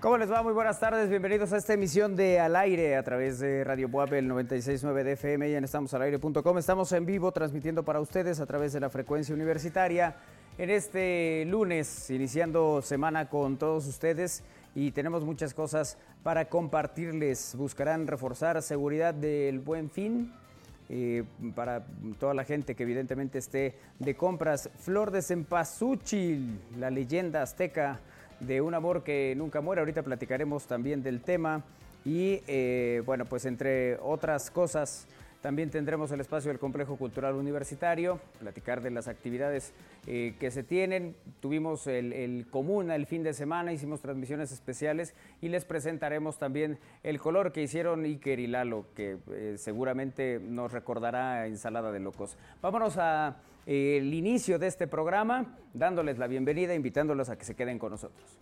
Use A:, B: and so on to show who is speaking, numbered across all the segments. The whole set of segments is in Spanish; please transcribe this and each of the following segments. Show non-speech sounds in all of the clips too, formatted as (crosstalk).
A: ¿Cómo les va? Muy buenas tardes, bienvenidos a esta emisión de Al Aire a través de Radio Buape, el 96.9 de FM y en estamosalaire.com. Estamos en vivo transmitiendo para ustedes a través de la frecuencia universitaria en este lunes, iniciando semana con todos ustedes y tenemos muchas cosas para compartirles. Buscarán reforzar seguridad del buen fin. eh, para toda la gente que evidentemente esté de compras, Flor de Cempasúchil, la leyenda azteca de un amor que nunca muere. Ahorita platicaremos también del tema. Y eh, bueno, pues entre otras cosas, también tendremos el espacio del Complejo Cultural Universitario, platicar de las actividades eh, que se tienen. Tuvimos el, el Comuna el fin de semana, hicimos transmisiones especiales y les presentaremos también el color que hicieron Iker y Lalo, que eh, seguramente nos recordará Ensalada de Locos. Vámonos a el inicio de este programa, dándoles la bienvenida, invitándolos a que se queden con nosotros.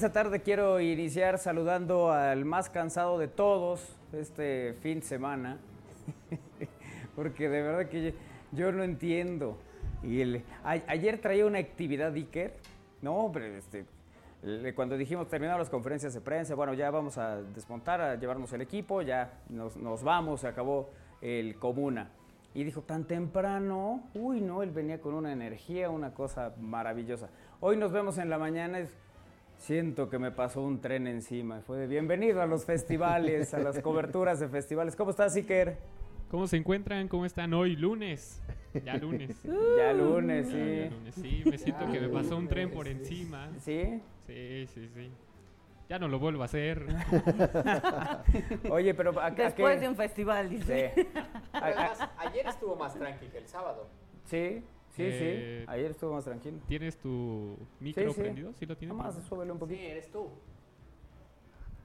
A: Esta tarde quiero iniciar saludando al más cansado de todos este fin de semana, (laughs) porque de verdad que yo no entiendo. Y el- a- ayer traía una actividad Iker, no, hombre, este, cuando dijimos terminaron las conferencias de prensa, bueno, ya vamos a desmontar, a llevarnos el equipo, ya nos, nos vamos, se acabó el Comuna. Y dijo, tan temprano, uy, no, él venía con una energía, una cosa maravillosa. Hoy nos vemos en la mañana, es- siento que me pasó un tren encima. Fue de bienvenido a los festivales, a las coberturas de festivales. ¿Cómo estás, Iker?
B: ¿Cómo se encuentran? ¿Cómo están hoy? Lunes. Ya lunes. (laughs)
A: Ya lunes, sí.
B: ya lunes. Sí, me siento que me pasó un tren por encima.
A: ¿Sí?
B: Sí, sí, sí. Ya no lo vuelvo a hacer. (laughs)
A: Oye, pero ¿a, a
C: Después
A: qué?
C: de un festival, dice.
A: Sí. (laughs)
D: Además, ayer estuvo más tranqui que el sábado.
A: sí, sí,
B: Eh,
A: sí. Ayer estuvo más tranquilo.
B: ¿Tienes tu micro
A: Sí, sí.
B: prendido? ¿Sí lo tienes?
A: Nada más súbele un
D: Sí,
A: poquito.
D: eres tú.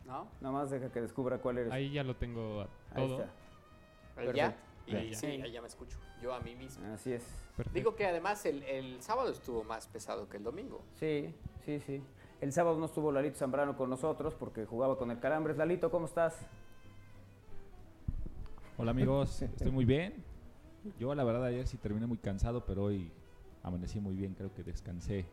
D: ¿No?
A: Nada más deja que descubra cuál eres.
B: Ahí ya lo tengo
A: Ahí
B: todo.
A: está.
D: ¿El ¿Ya? Y,
B: Ahí ya.
D: sí, ahí ya me escucho. Yo a mí mismo.
A: Así es.
B: Perfecto.
D: Digo que además el, el sábado estuvo más pesado que el domingo.
A: Sí, sí, sí. El sábado no estuvo Lalito Zambrano con nosotros porque jugaba con el Calambres. Lalito, ¿cómo estás?
E: Hola amigos, estoy muy bien. Yo la verdad ayer sí terminé muy cansado, pero hoy amanecí muy bien, creo que descansé.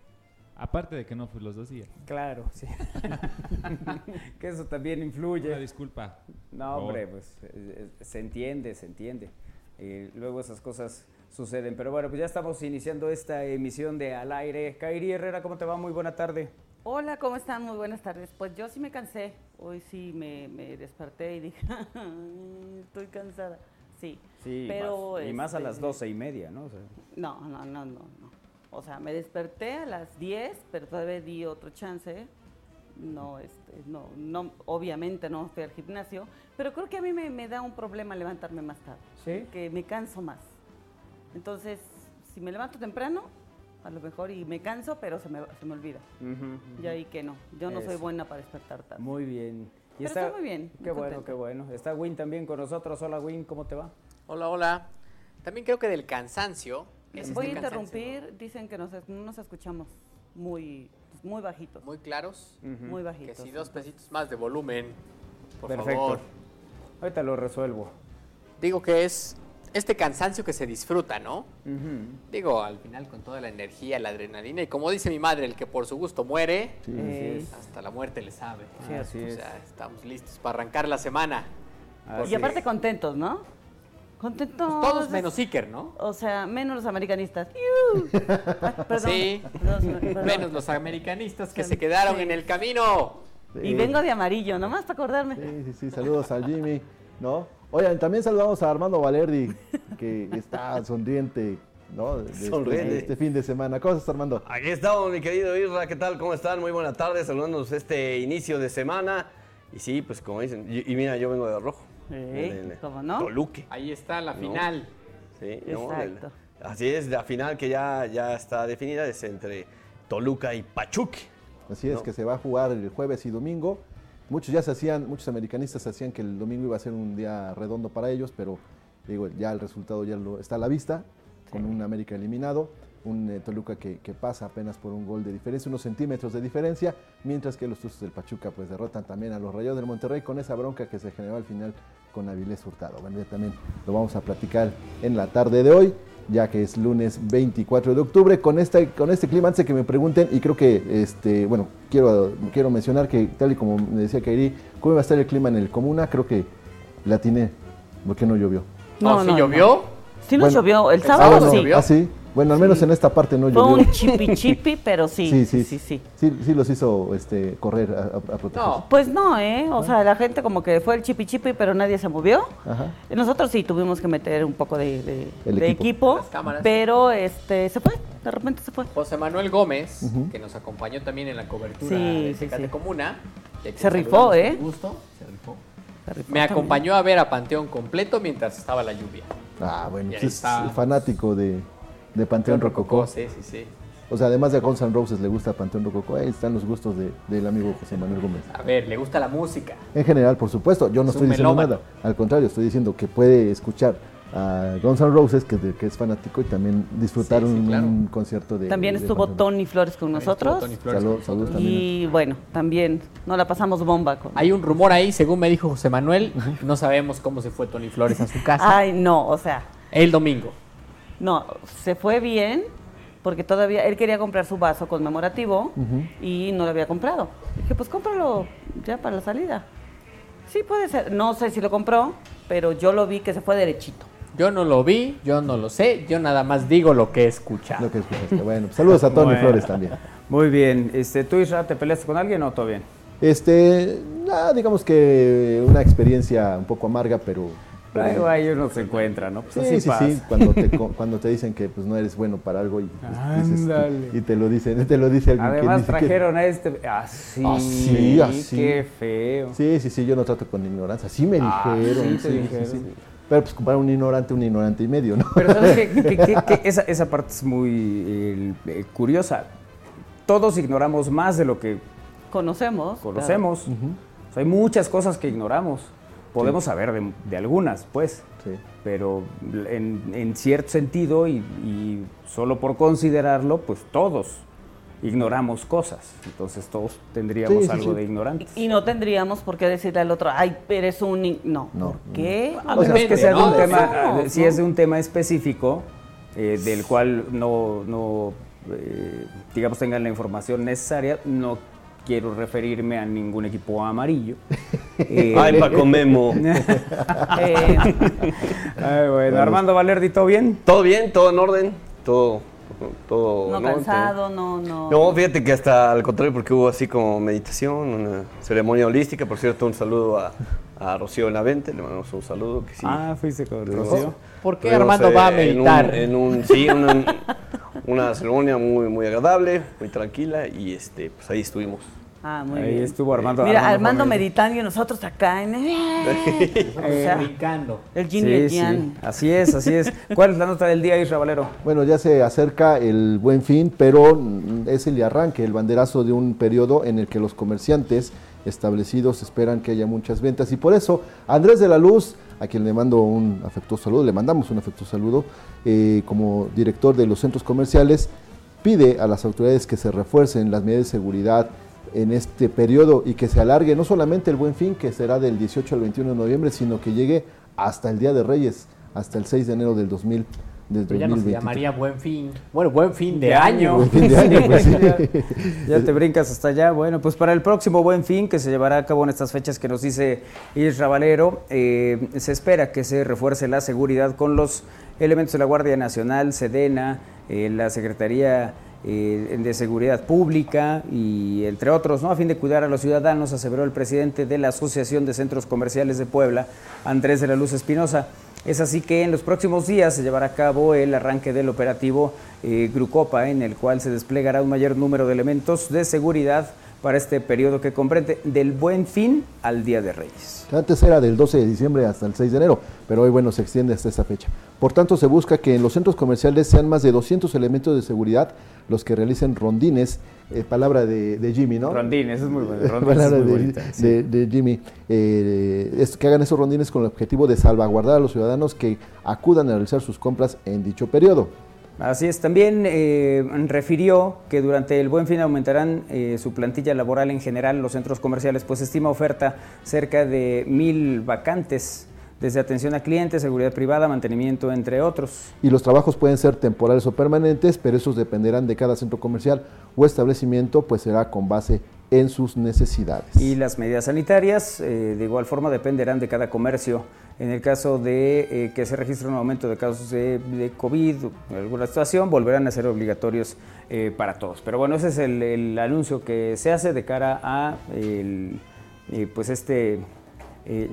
E: Aparte de que no fui los dos días.
A: Claro, sí. (laughs) que eso también
E: Una
A: influye.
E: disculpa.
A: No, hombre, pues eh, eh, se entiende, se entiende. Y luego esas cosas suceden. Pero bueno, pues ya estamos iniciando esta emisión de Al Aire. Kairi Herrera, ¿cómo te va? Muy buena tarde.
C: Hola, ¿cómo están? Muy buenas tardes. Pues yo sí me cansé. Hoy sí me, me desperté y dije, (laughs) estoy cansada. Sí.
A: Sí,
C: pero,
A: más, y más a
C: este,
A: las doce y media, ¿no? O sea,
C: No, no, no, no, no. O sea, me desperté a las 10, pero todavía di otro chance. No, este, no, no, obviamente no fui al gimnasio, pero creo que a mí me, me da un problema levantarme más tarde.
A: ¿Sí?
C: Que me canso más. Entonces, si me levanto temprano, a lo mejor y me canso, pero se me, se me olvida. Y ahí que no. Yo no soy buena para despertar tarde.
A: Muy bien.
C: Pero estoy muy bien, muy
A: Qué bueno, qué bueno. Está Win también con nosotros. Hola Win, ¿cómo te va?
D: Hola, hola. También creo que del cansancio. es
C: Voy a
D: cansancio,
C: interrumpir. Dicen que nos, no nos escuchamos muy, muy bajitos.
D: Muy claros.
C: Muy
D: Que
C: bajitos.
D: si dos pesitos más de volumen. Por
A: Perfecto.
D: favor.
A: Ahorita lo resuelvo.
D: Digo que es este cansancio que se disfruta, ¿no? Digo, al final con toda la energía, la adrenalina. Y como dice mi madre, el que por su gusto muere,
A: Sí,
C: Eh,
A: es.
D: hasta la muerte le sabe.
A: Sí, así
D: o
A: es.
D: sea, estamos listos para arrancar la semana.
A: Así
C: Y aparte
A: es.
C: contentos, ¿no? Contentos.
D: Pues todos menos Iker, ¿no?
C: O sea, menos los americanistas. Perdón.
D: Sí.
C: Los- perdón.
D: Menos los americanistas que se quedaron
C: Sí.
D: en el camino.
C: Y vengo de amarillo, nomás para acordarme.
F: Sí, sí, sí, saludos al Jimmy.
G: ¿no? Oigan, también saludamos a Armando Valerdi, que está sonriente, ¿no? De este-
F: Sonriente.
G: de este fin de semana. ¿Cómo estás, Armando?
F: Aquí estamos, mi querido Isra, ¿qué tal? ¿Cómo están? Muy buena tarde, saludándonos este inicio de semana. Y sí, pues como dicen, y, y mira, yo vengo de rojo.
C: ¿cómo no?
F: Toluque.
D: Ahí está la
F: No.
D: final.
F: Sí, ¿no?
C: Exacto.
F: Así es, la final que ya, ya está definida es entre Toluca y Pachuca.
G: Así es,
F: No.
G: que se va a jugar el jueves y domingo. Muchos ya se hacían, muchos americanistas hacían que el domingo iba a ser un día redondo para ellos, pero digo, ya el resultado ya lo, está a la vista, con un América eliminado, un eh, Toluca que, que pasa apenas por un gol de diferencia, unos centímetros de diferencia, mientras que los Tuzos del Pachuca pues derrotan también a los Rayados del Monterrey con esa bronca que se generó al final con Avilés Hurtado. Bueno, ya también lo vamos a platicar en la tarde de hoy ya que es lunes 24 de octubre, con este, con este clima, antes de que me pregunten, y creo que, este, bueno, quiero, quiero mencionar que, tal y como me decía Kairi, ¿cómo iba a estar el clima en el Comuna? Creo que la tiene, porque no llovió.
D: No,
C: No,
D: ¿sí
C: no,
D: llovió?
C: Sí nos
G: Bueno,
C: llovió, el
D: el
C: sábado
D: sábado
C: sí.
D: llovió.
G: Ah, sí. Bueno, al menos en esta parte no
C: Fue
G: llovió.
C: un chipi chipi, pero sí,
G: sí, (laughs)
C: sí,
G: sí,
C: sí, sí.
G: sí. Sí, los hizo este, correr a, a, proteger.
D: No.
C: Pues no, ¿eh? O sea, la gente como que fue el chipi chipi, pero nadie se movió.
G: Ajá.
C: Nosotros sí tuvimos que meter un poco de, de-
G: El
C: de
G: equipo.
C: equipo,
D: Las cámaras.
C: pero este se fue, de repente se fue.
D: José Manuel Gómez, que nos acompañó también en la cobertura
C: Sí,
D: de
C: sí.
D: Comuna.
C: Se rifó, ¿eh?
D: con gusto, se rifó.
C: Se rifó
D: Me
C: también.
D: acompañó a ver a Panteón completo mientras estaba la lluvia.
G: Ah, bueno, pues es
D: está.
G: fanático de, de Panteón Rococó.
D: Sí, sí, sí.
G: O sea, además de Guns N' Roses le gusta Panteón Rococó, ahí están los gustos de- del amigo José Manuel Gómez.
D: A ver, le gusta la música.
G: En general, por supuesto, yo no
D: Es
G: estoy diciendo
D: melómano.
G: nada. Al contrario, estoy diciendo que puede escuchar a Guns N' Roses, que, de- que es fanático, y también disfrutar
D: Sí, sí,
G: un,
D: claro.
G: un concierto de.
C: También
G: de
C: estuvo Tony Flores con
D: También estuvo
C: nosotros.
D: Tony Flores
G: Salud-
D: con
G: salud
D: nosotros.
G: también.
C: Y bueno, también nos la pasamos bomba con.
D: Hay un rumor ahí, según me dijo José Manuel, no sabemos cómo se fue Tony Flores a su casa.
C: Ay, no, o sea,
D: El domingo.
C: No, se fue bien porque todavía él quería comprar su vaso conmemorativo y no lo había comprado. Dije, pues cómpralo ya para la salida. Sí, puede ser. No sé si lo compró, pero yo lo vi que se fue derechito.
D: Yo no lo vi, yo no lo sé, yo nada más digo lo que he escuchado.
G: Lo que escuchaste. Bueno, pues saludos a Tony
A: Bueno.
G: Flores también.
A: Muy bien. Este, ¿Tú, Isra, te peleaste con alguien o todo bien?
G: Este, nada, digamos que una experiencia un poco amarga, pero. Pero-
A: ahí uno se encuentra, ¿no? Pues
G: Sí,
A: así
G: sí,
A: pasa.
G: sí, cuando te, co- cuando te dicen que pues, no eres bueno para algo y, pues, dices- y te lo dicen, te lo dice alguien que
A: Además trajeron a este... Así,
G: Así, así.
A: qué feo.
G: Sí, sí, sí, yo no trato con ignorancia. Sí me
A: Ah,
G: dijeron.
A: sí te dijeron.
G: Pero pues comparar un ignorante, un ignorante y medio, ¿no?
A: Pero ¿sabes? (laughs) Que- que- que esa, esa parte es muy eh, curiosa. Todos ignoramos más de lo que
C: Conocemos.
A: conocemos. O sea, hay muchas cosas que ignoramos. Podemos saber de, de algunas, pues,
G: Sí.
A: pero en, en cierto sentido y, y solo por considerarlo, pues todos ignoramos cosas. Entonces todos tendríamos
G: Sí, sí,
A: algo
G: sí.
A: de ignorantes.
C: Y no tendríamos por qué decirle al otro, ay, eres un... ni-". No,
G: No,
C: ¿por qué?
A: A
G: O sea,
A: menos que sea de un
D: ¿no?
A: tema,
C: Somos,
A: si
C: ¿no?
A: es de un tema específico eh, del cual no, no eh, digamos, tengan la información necesaria, no quiero referirme a ningún equipo amarillo. (laughs) Eh,
F: Ay, Paco Memo. (laughs)
C: Eh,
A: ay, bueno, Armando Valerdi, ¿todo bien?
F: ¿Todo bien? ¿Todo en orden? ¿Todo? todo
C: no
F: ¿no?
C: cansado, no, no.
F: No, fíjate que hasta al contrario, porque hubo así como meditación, una ceremonia holística. Por cierto, un saludo a, a Rocío Benavente, le mandamos un saludo. Que sí,
A: Ah, fuiste con Rocío.
D: ¿Por qué
F: tuvimos,
D: Armando
F: eh,
D: va a
F: en
D: meditar?
F: un- En un, sí, una, (laughs) una ceremonia muy, muy agradable, muy tranquila, y este, pues ahí estuvimos.
C: Ah, muy
A: Ahí
C: bien.
A: estuvo Armando.
C: Mira, Armando
A: Fameli.
C: meditando y nosotros acá en... (laughs) o sea,
D: Brincando.
C: el yin y el
A: Sí,
C: yang.
A: sí, así es, así es. ¿Cuál es la nota del día, Isra Valero?
G: Bueno, ya se acerca el buen fin, pero es el arranque, el banderazo de un periodo en el que los comerciantes establecidos esperan que haya muchas ventas. Y por eso, Andrés de la Luz, a quien le mando un afectuoso saludo, le mandamos un afectuoso saludo, eh, como director de los centros comerciales, pide a las autoridades que se refuercen las medidas de seguridad en este periodo y que se alargue no solamente el buen fin, que será del 18 al 21 de noviembre, sino que llegue hasta el Día de Reyes, hasta el 6 de enero del 2000.
D: Ya no se
G: 2023.
D: llamaría buen fin. Bueno, buen fin de,
A: De
D: año.
A: año.
G: Buen fin de año, pues, sí.
A: Ya te brincas hasta allá. Bueno, pues para el próximo Buen Fin, que se llevará a cabo en estas fechas que nos dice Isra Valero, eh, se espera que se refuerce la seguridad con los elementos de la Guardia Nacional, Sedena, eh, la Secretaría eh, de seguridad pública y entre otros, ¿no? A fin de cuidar a los ciudadanos, aseveró el presidente de la Asociación de Centros Comerciales de Puebla, Andrés de la Luz Espinosa. Es así que en los próximos días se llevará a cabo el arranque del operativo eh, Grucopa, en el cual se desplegará un mayor número de elementos de seguridad para este periodo que comprende del Buen Fin al Día de Reyes.
G: Antes era del 12 de diciembre hasta el 6 de enero, pero hoy bueno se extiende hasta esa fecha. Por tanto, se busca que en los centros comerciales sean más de 200 elementos de seguridad los que realicen rondines, eh, palabra de, de, Jimmy, ¿no?
A: Rondines, es muy bueno. (laughs)
G: palabra de, bonita, sí. de, de, Jimmy, eh, es, que hagan esos rondines con el objetivo de salvaguardar a los ciudadanos que acudan a realizar sus compras en dicho periodo.
A: Así es, también eh, refirió que durante el buen fin aumentarán eh, su plantilla laboral en general los centros comerciales, pues estima oferta cerca de mil vacantes desde atención a clientes, seguridad privada, mantenimiento, entre otros.
G: Y los trabajos pueden ser temporales o permanentes, pero esos dependerán de cada centro comercial o establecimiento, pues será con base en sus necesidades.
A: Y las medidas sanitarias, eh, de igual forma, dependerán de cada comercio. En el caso de eh, que se registre un aumento de casos de, COVID o alguna situación, volverán a ser obligatorios eh, para todos. Pero bueno, ese es el, el, anuncio que se hace de cara a el, eh, pues este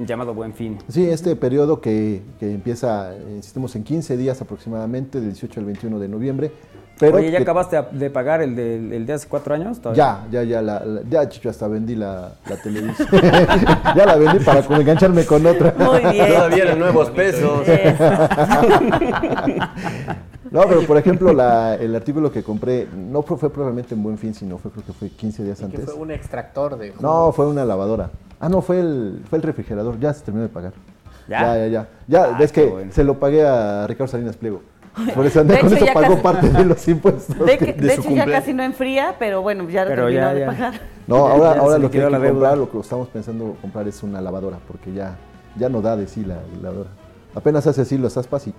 A: llamado Buen Fin.
G: Sí, este periodo que, que empieza, insistimos, en 15 días aproximadamente, del 18 al 21 de noviembre,
A: pero Oye, ¿ya que, acabaste de pagar el de, el de hace cuatro años?
G: ¿todavía? Ya, ya, ya, la, la, ya, Chicho, hasta vendí la, la televisión. (laughs) ya la vendí para engancharme con otra.
C: Muy bien. (laughs)
F: Todavía eran nuevos pesos.
G: no, pero por ejemplo, la, el artículo que compré no fue, fue, probablemente en Buen Fin, sino fue creo que fue 15 días antes.
D: fue un extractor de jugo?
G: No, fue una lavadora. Ah, no, fue el, fue el refrigerador. Ya se terminó de pagar.
A: Ya,
G: ya, ya. Ya, ya
A: Ah,
G: ves que
A: bueno.
G: se lo pagué a Ricardo Salinas Pliego. (laughs) Por eso,
C: De
G: con
C: hecho,
G: eso
C: ya
G: pagó
C: casi-
G: parte de los impuestos.
C: De, que-
F: de
C: de
F: su
C: hecho, ya
F: cumpleaños.
C: casi no enfría, pero bueno, ya
A: Pero
C: terminó
A: ya,
C: de
A: ya.
C: pagar.
G: No,
A: Ya-
G: ahora,
A: ya
G: ahora lo que hay que comprar, lo que estamos pensando comprar es una lavadora, porque ya, ya no da de sí la lavadora. Apenas hace así los aspas y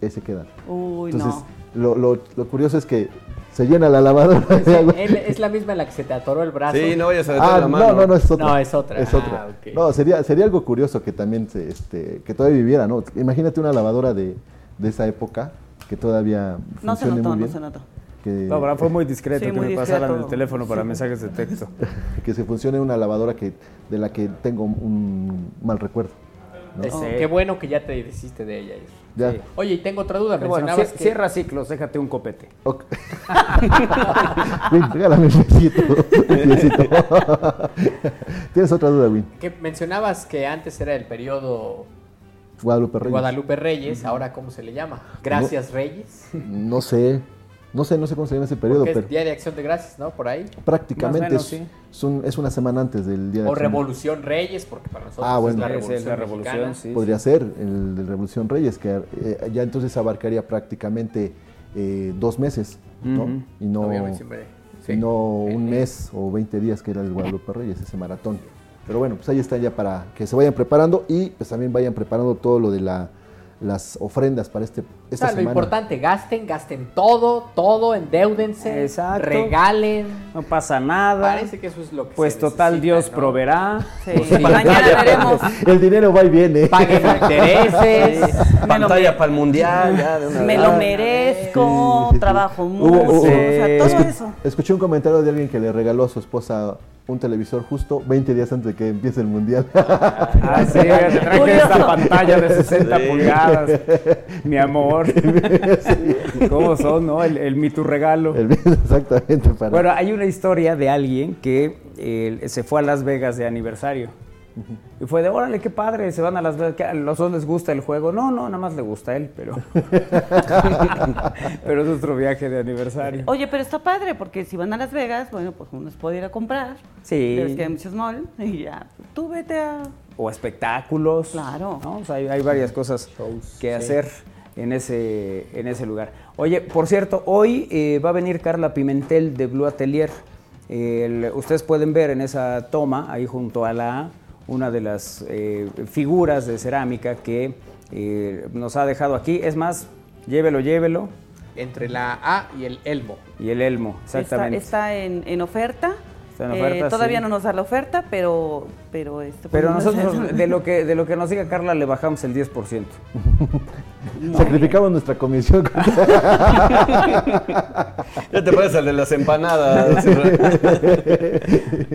G: ese queda.
C: Uy,
G: Entonces,
C: no.
G: lo, lo, lo curioso es que se llena la lavadora de agua.
D: Él- es la misma en la que se te atoró el brazo.
F: Sí, no vayas a meter
G: Ah,
F: la
G: no,
F: mano.
G: no, no, es otra.
D: No, es otra.
G: Es otra.
D: Ah.
G: No, sería, sería algo curioso que también, se, este, que todavía viviera, ¿no? Imagínate una lavadora de, de esa época que todavía
C: No se notó,
G: muy
C: no
G: bien.
C: se notó.
G: Que,
A: No, pero fue muy discreto
C: Sí,
A: que
C: muy
A: me pasaran
C: discreto.
A: el teléfono para mensajes de texto. (laughs)
G: que se funcione una lavadora que, de la que tengo un mal recuerdo. ¿no?
D: Este, Qué bueno que ya te deshiciste de ella.
G: Ya.
A: Sí.
D: Oye, y tengo otra duda.
A: Bueno,
D: Mencionabas que...
A: cierra ciclos, déjate un copete.
G: Ok. (laughs) Win, regálame un besito. (laughs) un besito. ¿Tienes otra duda, Win?
D: que mencionabas que antes era el periodo
G: Guadalupe Reyes.
D: Guadalupe Reyes, ahora ¿cómo se le llama? Gracias Reyes.
G: No sé. No sé, no sé cómo se llama ese periodo,
D: Porque
G: pero
D: es Día de Acción de Gracias, ¿no? Por ahí.
G: prácticamente
A: Más o menos,
G: es,
A: sí.
G: es un- es una semana antes del Día de
D: O
G: Acción.
D: Revolución Reyes, porque para nosotros
G: Ah, bueno.
D: es la Revolución,
A: es la revolución,
D: Mexicana.
A: sí.
G: Podría ser el de Revolución Reyes, que eh, ya entonces abarcaría prácticamente eh, dos meses, ¿no?
A: Ujú.
G: Y no, y no un mes o 20 días que era el Guadalupe Reyes, ese maratón. Pero bueno, pues ahí está ya para que se vayan preparando y pues también vayan preparando todo lo de la, las ofrendas para este,
D: O
G: esta
D: lo importante, gasten, gasten todo, todo, endeudense,
A: Exacto.
D: regalen.
A: No pasa nada.
D: Parece que eso es lo que
A: Pues
D: se
A: total,
D: necesita,
A: Dios
D: ¿no?
A: proveerá.
C: Sí,
D: sí.
C: mañana veremos. (laughs)
G: El dinero va y viene.
D: Paguen intereses.
F: Pantalla para el mundial, ya de una
C: me lo merezco,
G: Sí, sí, sí.
C: trabajo mucho, o sea, todo
G: Escu-
C: eso.
G: Escuché un comentario de alguien que le regaló a su esposa un televisor justo 20 días antes de que empiece el mundial. (laughs)
A: Ah, sí, te traje esta pantalla de 60
F: Sí.
A: pulgadas. (laughs) Mi amor. (laughs) ¿Cómo son, no? El, el mi tu regalo.
G: El- (laughs) Exactamente. Para,
A: Bueno, hay una historia de alguien que eh, se fue a Las Vegas de aniversario. Y fue de, órale, qué padre, se van a Las Vegas. ¿Qué, ¿A los dos les gusta el juego? No, no, nada más le gusta a él, pero... (laughs) pero es nuestro viaje de aniversario.
C: Oye, pero está padre, porque si van a Las Vegas, bueno, pues uno se puede ir a comprar.
A: Sí.
C: Pero es que hay muchos malls y ya, tú vete a...
A: O espectáculos.
C: Claro.
A: ¿no? O sea, hay, hay varias cosas que hacer en ese, en ese lugar. Oye, por cierto, hoy eh, va a venir Carla Pimentel de Blue Atelier. El- ustedes pueden ver en esa toma, ahí junto a la A, una de las eh, figuras de cerámica que eh, nos ha dejado aquí. Es más, llévelo, llévelo.
D: Entre la A y el Elmo.
A: Y el elmo, exactamente.
C: Está, está en, en oferta.
A: Está en
C: Eh,
A: oferta,
C: todavía
A: sí.
C: no nos da la oferta, pero... Pero, este,
A: Pero
C: pues,
A: nosotros, de lo, que, de lo que nos (laughs) diga Carla, le bajamos el 10%. (laughs)
G: Sacrificamos nuestra comisión. (laughs)
F: Ya te pareces al de las empanadas.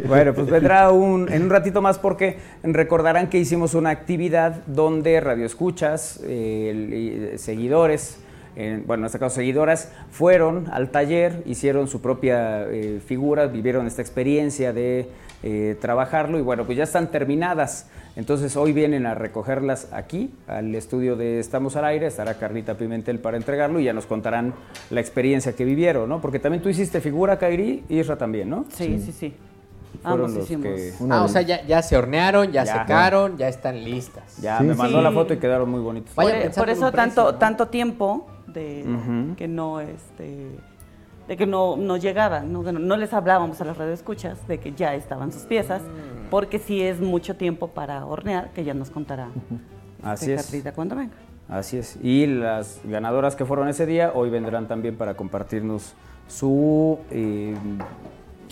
A: Bueno, pues vendrá un, en un ratito más porque recordarán que hicimos una actividad donde radioescuchas, eh, el- seguidores, eh, bueno, en este caso seguidoras, fueron al taller, hicieron su propia eh, figura, vivieron esta experiencia de eh, trabajarlo y bueno, pues ya están terminadas. Entonces hoy vienen a recogerlas aquí, al estudio de Estamos al Aire, estará Carlita Pimentel para entregarlo y ya nos contarán la experiencia que vivieron, ¿no? Porque también tú hiciste figura, Kairi, y Isra también, ¿no?
C: Sí, sí, sí.
A: Fueron
C: Ambos
A: los
C: hicimos.
A: que-
D: Ah, o sea, ya, ya se hornearon, ya,
A: Ya.
D: secaron, ya están listas.
A: Ya,
G: Sí,
A: me mandó
C: sí.
A: la foto y quedaron muy bonitos.
C: Por, por eso
D: precio,
C: tanto,
D: ¿no?
C: tanto tiempo de que no este de que no, no llegaban, ¿no? Que no- no les hablábamos a las radioescuchas de que ya estaban sus piezas, porque sí es mucho tiempo para hornear, que ya nos contará
A: Así
C: este,
A: es.
C: Carlita cuando venga.
A: Así es. Y las ganadoras que fueron ese día hoy vendrán también para compartirnos su, eh,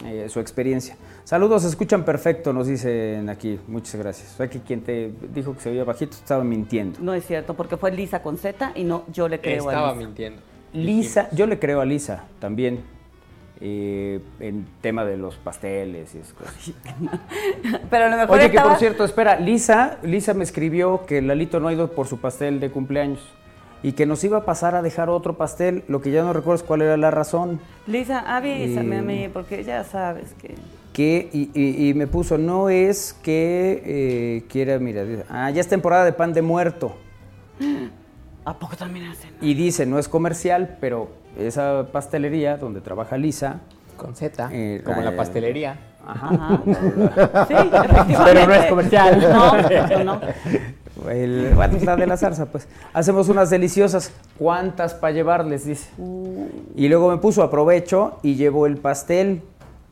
A: eh, su experiencia. Saludos, se escuchan perfecto, nos dicen aquí. Muchas gracias. O sea que quien te dijo que se oía bajito estaba mintiendo.
C: No es cierto, porque fue Lisa con Z y no yo le creo
D: Estaba
C: a Lisa.
D: mintiendo.
A: Lisa, yo le creo a Lisa también. eh, en tema de los pasteles y esas cosas.
C: Pero a lo mejor
A: Oye, que por cierto, espera, Lisa, Lisa me escribió que Lalito no ha ido por su pastel de cumpleaños y que nos iba a pasar a dejar otro pastel, lo que ya no recuerdo es cuál era la razón.
C: Lisa, avísame
A: Eh,
C: a mí, porque ya sabes que...
A: Que, y, y- y me puso, no es que eh, quiera, mira, ah, ya es temporada de pan de muerto. (laughs)
C: ¿A poco también hacen?
A: Y dice, no es comercial, pero esa pastelería donde trabaja Lisa,
D: Con Z,
A: Eh,
D: como en
A: eh,
D: la pastelería.
A: ajá,
C: Ajá. Sí, efectivamente. (laughs)
D: Pero no es comercial.
C: No, eso no.
A: el, bueno, la de la zarza, pues. Hacemos unas deliciosas. ¿Cuántas para llevarles? Dice. Y luego me puso aprovecho y llevo el pastel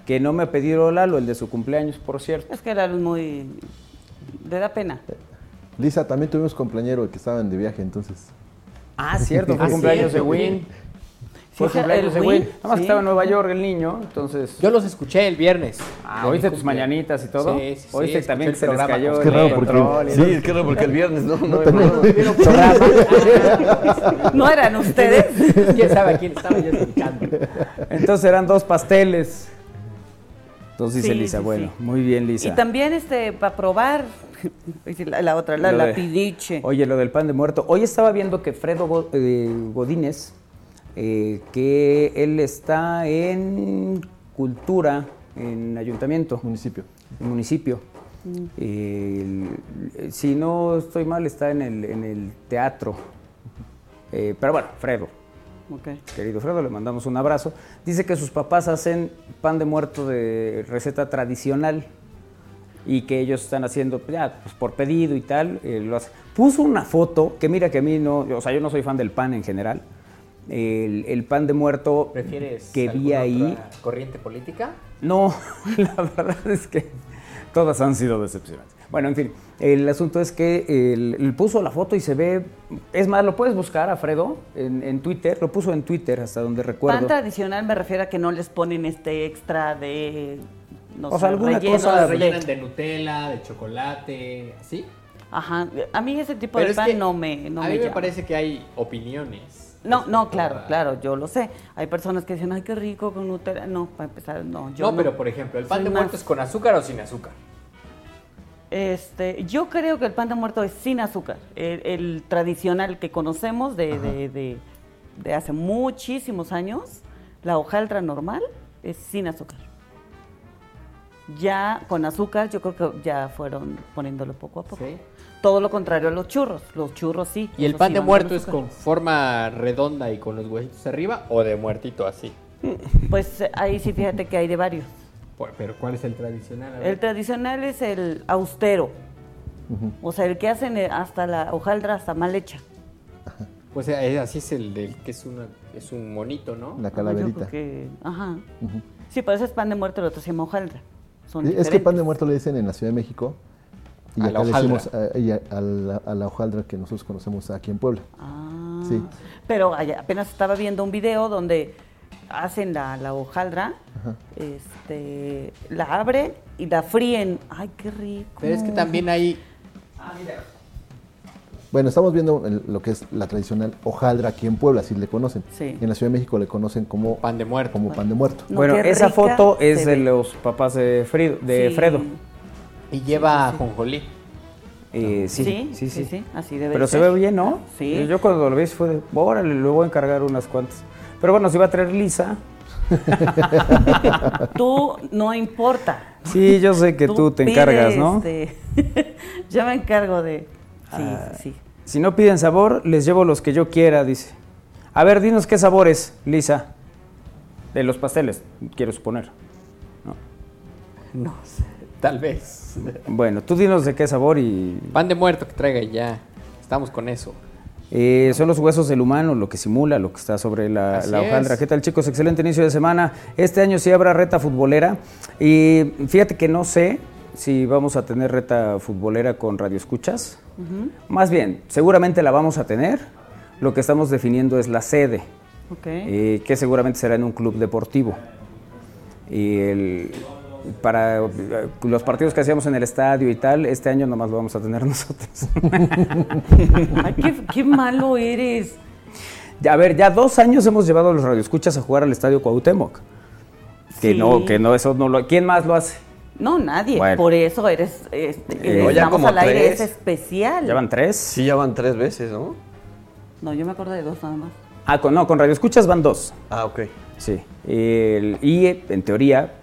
A: que no me ha pedido Lalo, el de su cumpleaños, por cierto.
C: Es que Lalo es muy... Le da pena.
G: Lisa, también tuvimos compañero que estaban de viaje, entonces.
A: Ah, cierto, fue
D: Ah,
A: cumpleaños
D: cierto,
A: de Win. Fue
C: Sí,
A: cumpleaños de
C: Win.
A: Nada más que
C: sí.
A: estaba en Nueva York el niño, entonces.
D: Yo los escuché el viernes.
A: Ah, ¿Oíste tus mañanitas y todo?
D: Sí, sí, sí,
A: ¿Oíste
D: escuché
A: también que se les cayó
G: Es que raro porque-
A: control
F: Sí, es que no, porque el viernes no, no, no,
C: ¿No (laughs) eran ustedes? (laughs)
D: ¿Quién sabe a quién estaba yo escuchando?
A: Entonces eran dos pasteles. Entonces dice
C: Sí,
A: Lisa,
C: sí,
A: bueno,
C: sí.
A: muy bien Lisa.
C: Y también este para probar (laughs) la, la otra, la,
A: Lo
C: la
A: de-
C: pidiche.
A: Oye, lo del pan de muerto. Hoy estaba viendo que Fredo eh, Godínez, eh, que él está en cultura, en ayuntamiento,
G: Municipio.
A: en municipio. Eh, el- si no estoy mal, está en el, en el teatro. Eh, pero bueno, Fredo,
C: Ok.
A: querido Fredo, le mandamos un abrazo. Dice que sus papás hacen pan de muerto de receta tradicional y que ellos están haciendo ya, pues, por pedido y tal. eh, lo hace. Puso una foto que mira que a mí no, o sea, yo no soy fan del pan en general. El, el pan de muerto
D: ¿Prefieres
A: que vi ahí,
D: otra corriente política?
A: no, (laughs) la verdad es que todas han sido decepcionantes. Bueno, en fin, el asunto es que él, él puso la foto y se ve, es más, lo puedes buscar, Alfredo, en, en Twitter, lo puso en Twitter hasta donde recuerdo.
C: Pan tradicional me refiero a que no les ponen este extra de no
A: O
C: sé,
A: sea, alguna
C: relleno
A: cosa
C: de-
D: rellenan de Nutella, de chocolate, ¿sí?
C: Ajá, a mí ese tipo
D: Pero
C: de
D: es
C: pan no me no
D: a
C: me
D: mí me
C: llama.
D: parece que hay opiniones.
C: No, no, claro, claro, yo lo sé. Hay personas que dicen, ay, qué rico con Nutella. No, para empezar, no. Yo
D: no, pero por ejemplo, ¿el pan
C: Soy
D: de
C: más-
D: muerto es con azúcar o sin azúcar?
C: Este, yo creo que el pan de muerto es sin azúcar. El, el tradicional que conocemos de, de, de- de hace muchísimos años, la hojaldra normal, es sin azúcar. Ya con azúcar, yo creo que ya fueron poniéndolo poco a poco.
D: Sí.
C: Todo lo contrario a los churros. Los churros sí.
D: ¿Y el pan
C: sí
D: de muerto es
C: azúcar.
D: con forma redonda y con los huesitos arriba o de muertito así?
C: Pues ahí sí fíjate que hay de varios.
D: Pero ¿cuál es el tradicional?
C: El tradicional es el austero. O sea, el que hacen eh, hasta la hojaldra hasta mal hecha.
D: O sea, es- así es el del que es, una, es un monito, ¿no?
G: La calaverita.
C: que- ajá. Sí, pero ese es pan de muerto, el otro se llama hojaldra. Son
G: Es que pan de muerto le dicen en la Ciudad de México. Y
D: A
G: acá le
D: hojaldra.
G: decimos a, y a- a la, a la hojaldra que nosotros conocemos aquí en Puebla.
C: Ah,
G: Sí.
C: Pero allá- apenas estaba viendo un video donde hacen la, la hojaldra,
G: Ajá.
C: este, la abren y la fríen. Ay, qué rico.
D: Pero es que también hay...
G: Bueno, estamos viendo el- lo que es la tradicional hojaldra aquí en Puebla, si le conocen.
C: Sí.
G: Y en la Ciudad de México le conocen como
D: Pan de muerto.
G: como pan de muerto.
C: No,
A: bueno, esa foto
C: se
A: es de
C: ve.
A: los papás de, Frido, de
C: Sí.
A: Fredo.
D: Y lleva jonjolí.
A: Eh, sí,
C: Sí,
A: sí, sí,
C: sí, sí, así debe
A: Pero se ve bien, ¿no?
C: Sí.
A: Yo cuando lo vi fue de, órale, le voy a encargar unas cuantas. Pero bueno, si va a traer lisa. (laughs)
C: Tú no importa.
A: Sí, yo sé que tú, te encargas, ¿no?
C: este, (laughs) yo me encargo de. Sí,
A: Ah.
C: sí, sí.
A: Si no piden sabor, les llevo los que yo quiera, dice. A ver, dinos qué sabores, Lisa. De los pasteles, quiero suponer.
D: No sé, tal vez.
A: Bueno, tú dinos de qué sabor y...
D: Pan de muerto que traiga y ya. Estamos con eso.
A: Eh, son los huesos del humano, lo que simula, lo que está sobre la, la hojaldra.
D: es.
A: ¿Qué tal, chicos? Excelente inicio de semana. Este año sí habrá reta futbolera. Y fíjate que no sé si vamos a tener reta futbolera con Radio Escuchas. Más bien, seguramente la vamos a tener. Lo que estamos definiendo es la sede,
C: Ok.
A: eh, que seguramente será en un club deportivo. Y el- para eh, los partidos que hacíamos en el estadio y tal, este año nomás lo vamos a tener (laughs) nosotros.
C: Ay, qué, qué malo eres.
A: Ya, a ver, ya dos años hemos llevado a los radioescuchas a jugar al estadio Cuauhtémoc. Que
C: Sí.
A: no, que no, eso no lo. ¿Quién más lo hace?
C: No, nadie.
A: Bueno.
C: Por eso eres. Este,
A: Eh,
C: el
F: ya como
C: al aire es especial.
A: ¿Ya van tres?
F: Sí, ya van tres veces, ¿no?
C: No, yo me acuerdo de dos nada más.
A: Ah, con, no, con radioescuchas van dos.
F: Ah, ok.
A: Sí. El- y en teoría,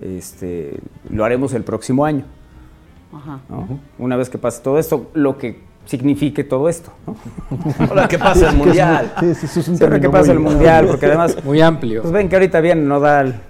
A: este, lo haremos el próximo año.
C: Ajá.
A: ¿no? Una vez que pase todo esto, lo que signifique todo esto. ¿no? (laughs)
F: Ahora, ¿qué pasa el (laughs) mundial?
G: Sí, sí, eso es un
A: Siempre que pase el
G: muy-
A: mundial, (laughs) porque además,
D: Muy amplio.
A: pues ven que ahorita viene Nodal.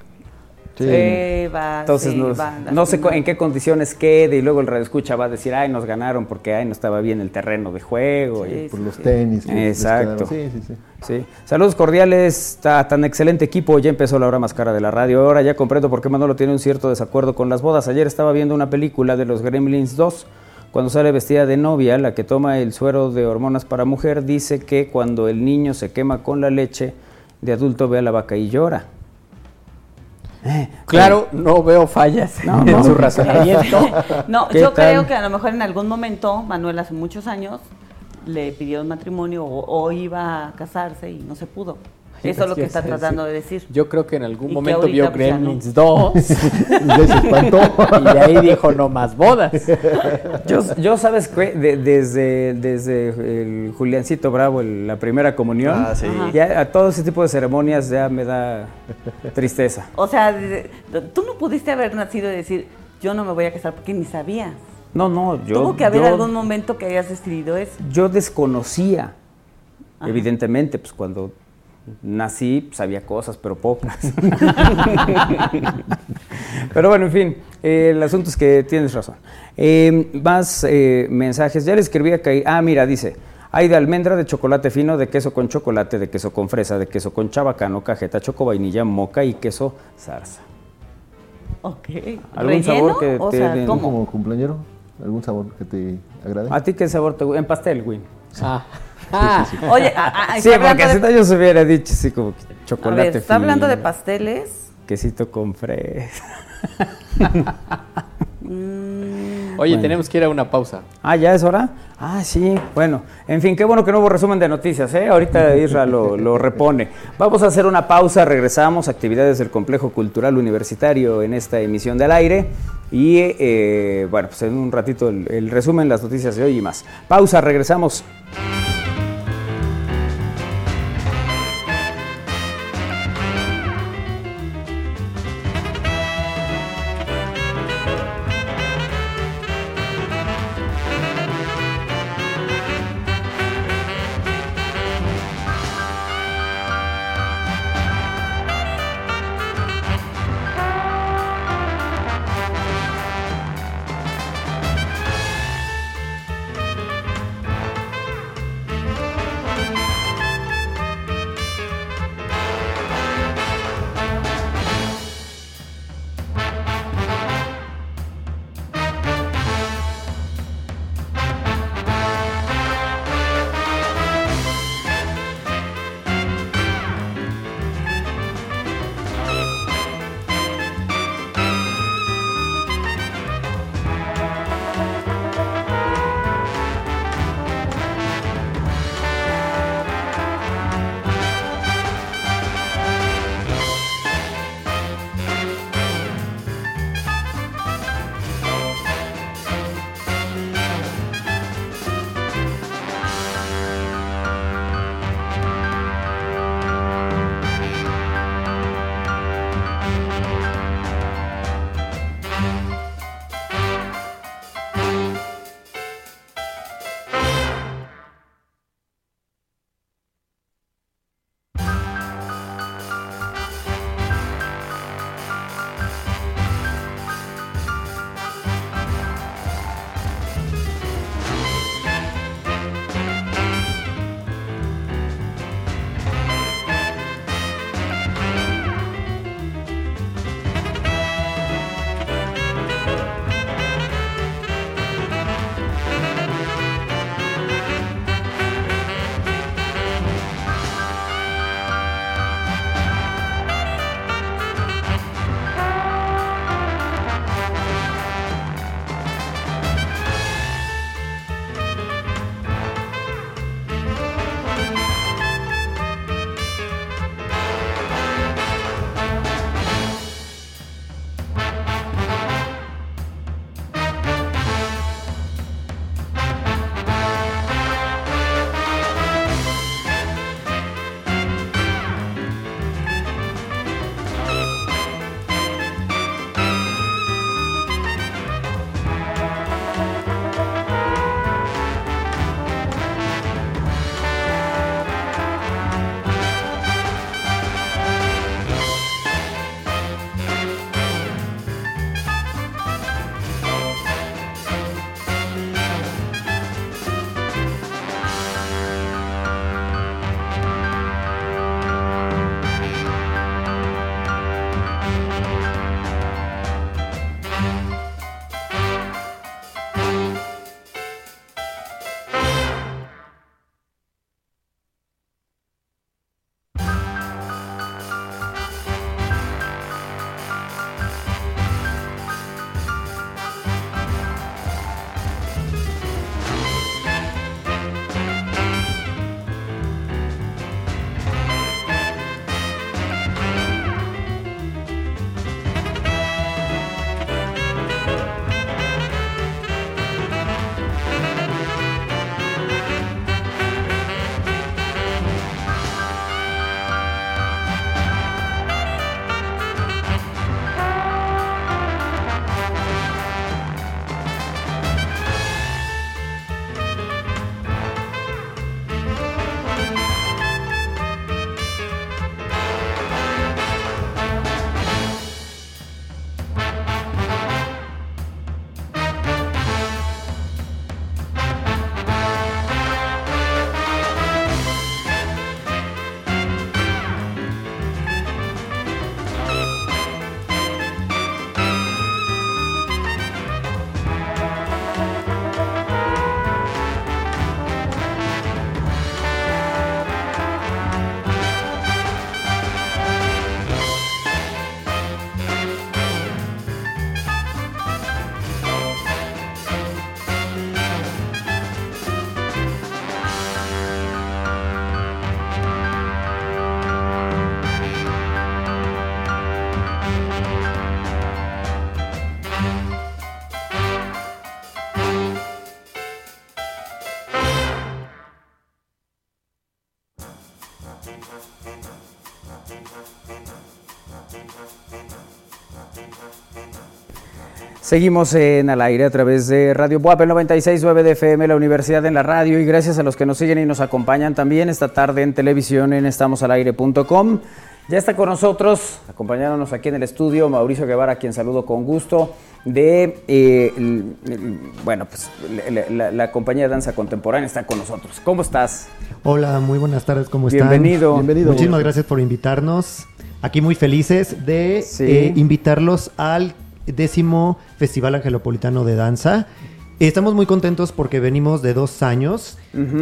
G: Sí.
C: Sí, va,
A: Entonces,
C: sí, va,
A: no sé en qué condiciones quede y luego el radio escucha va a decir, ay, nos ganaron porque ay, no estaba bien el terreno de juego. y-
G: Por
C: sí,
G: los
C: sí.
G: tenis.
A: Exacto.
G: quedaron. Sí, sí, sí.
A: Sí. Saludos cordiales, está tan excelente equipo, ya empezó la hora más cara de la radio. Ahora ya comprendo por qué Manolo tiene un cierto desacuerdo con las bodas. Ayer estaba viendo una película de los Gremlins 2. Cuando sale vestida de novia, la que toma el suero de hormonas para mujer, dice que cuando el niño se quema con la leche, de adulto ve a la vaca y llora.
D: Claro, no veo fallas
A: No,
D: en
A: no.
D: su razonamiento. (laughs)
C: No,
A: ¿Qué
C: yo
A: tal?
C: creo que a lo mejor en algún momento, Manuel hace muchos años, le pidió matrimonio o, o iba a casarse y no se pudo. Eso es lo que está tratando
D: sí.
C: de decir.
D: Yo creo que en algún momento vio
C: pues.
D: Gremlins 2 (laughs)
G: Y ya se espantó.
D: y de ahí dijo no más bodas.
A: Yo, yo sabes que de- desde, desde el Juliancito Bravo, el- la primera comunión,
F: Ah, sí.
A: Ya a todo ese tipo de ceremonias ya me da tristeza.
C: O sea, tú no pudiste haber nacido y decir, yo no me voy a casar porque ni sabías.
A: No, no, yo...
C: Tuvo que haber
A: yo-
C: algún momento que hayas decidido eso.
A: yo desconocía, evidentemente, pues cuando nací pues, sabía cosas, pero pocas. (laughs) pero bueno, en fin, eh, el asunto es que tienes razón. Eh, más eh, mensajes, ya le escribí a Caí- Ah, mira, dice, hay de almendra, de chocolate fino, de queso con chocolate, de queso con fresa, de queso con chabacano, cajeta, choco, vainilla, moca y queso zarza.
C: Ok.
A: ¿Algún
C: ¿Relleno?
A: sabor que
C: o
A: te
C: sea,
A: den?
G: ¿Tú
C: ¿cómo?
G: como cumpleañero? ¿Algún sabor que te agrade?
A: ¿A ti qué sabor te gusta? En pastel, güey.
D: Ah. Ah,
C: Oye, a- a-
A: Sí,
C: está
A: porque
C: hablando
A: si
C: de-
A: no yo se hubiera dicho así como que
C: a
A: chocolate
C: ver, está hablando de pasteles.
A: Quesito con fresa.
C: Mm,
D: Oye, tenemos que ir a una pausa.
A: Ah, ¿ya es hora? Ah, sí. Bueno, en fin, qué bueno que no hubo resumen de noticias, ¿eh? Ahorita Isra lo, lo repone. Vamos a hacer una pausa, regresamos. Actividades del Complejo Cultural Universitario en esta emisión del aire. Y, eh, bueno, pues en un ratito el, el resumen, las noticias de hoy y más. Pausa, regresamos. Seguimos en al aire a través de Radio Puapel 96.9 de FM, la Universidad en la Radio, y gracias a los que nos siguen y nos acompañan también esta tarde en televisión en estamosalaire.com. Ya está con nosotros, acompañándonos aquí en el estudio, Mauricio Guevara, a quien saludo con gusto, de, eh, el- el- bueno, pues la, la- la compañía de danza contemporánea está con nosotros. ¿Cómo estás?
H: Hola, muy buenas tardes, ¿cómo están?
A: Bienvenido.
G: Bienvenido.
H: Muchísimas gracias por invitarnos. Aquí muy felices de
A: Sí.
H: eh, invitarlos al décimo Festival Angelopolitano de Danza. Estamos muy contentos porque venimos de dos años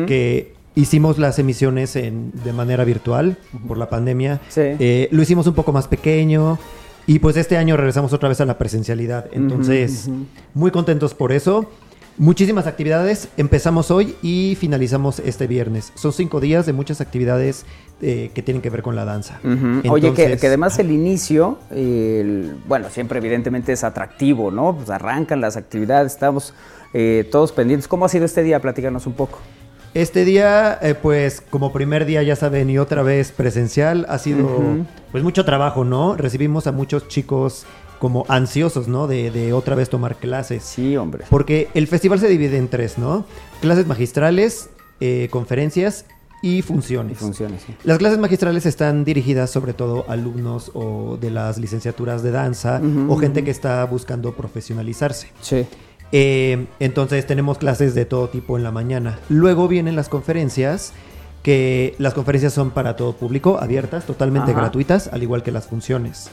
H: que hicimos las emisiones en- de manera virtual por la pandemia.
A: Sí.
H: Eh, lo hicimos un poco más pequeño y pues este año regresamos otra vez a la presencialidad. Entonces, muy contentos por eso. Muchísimas actividades. Empezamos hoy y finalizamos este viernes. Son cinco días de muchas actividades eh, que tienen que ver con la danza.
A: Ujú. Oye, que,
H: Entonces-
A: que además el inicio, el- bueno, siempre evidentemente es atractivo, ¿no? Pues arrancan las actividades, estamos eh, todos pendientes. ¿Cómo ha sido este día? Platícanos un poco.
H: Este día, eh, pues como primer día, ya saben, y otra vez presencial, ha sido pues mucho trabajo, ¿no? Recibimos a muchos chicos como ansiosos, ¿no? De, de otra vez tomar clases.
A: Sí, hombre.
H: Porque el festival se divide en tres, ¿no? Clases magistrales, eh, conferencias y
A: Y
H: funciones.
A: funciona, sí.
H: Las clases magistrales están dirigidas sobre todo a alumnos o de las licenciaturas de danza o gente que está buscando profesionalizarse.
A: Sí.
H: Eh, entonces tenemos clases de todo tipo en la mañana. Luego vienen las conferencias, que las conferencias son para todo público, abiertas, totalmente
A: Ajá.
H: gratuitas, al igual que las funciones.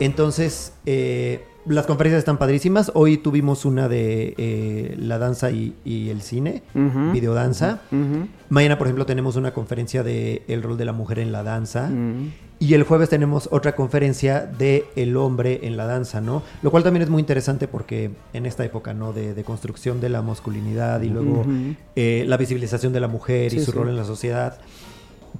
H: Entonces, eh, las conferencias están padrísimas. Hoy tuvimos una de eh, la danza y, y el cine,
A: Ujú.
H: videodanza.
A: Ujú.
H: Mañana, por ejemplo, tenemos una conferencia de el rol de la mujer en la danza.
A: Ujú.
H: Y el jueves tenemos otra conferencia de el hombre en la danza, ¿no? Lo cual también es muy interesante porque en esta época, ¿no? De, de construcción de la masculinidad y luego eh, la visibilización de la mujer y su
A: sí.
H: rol en la sociedad,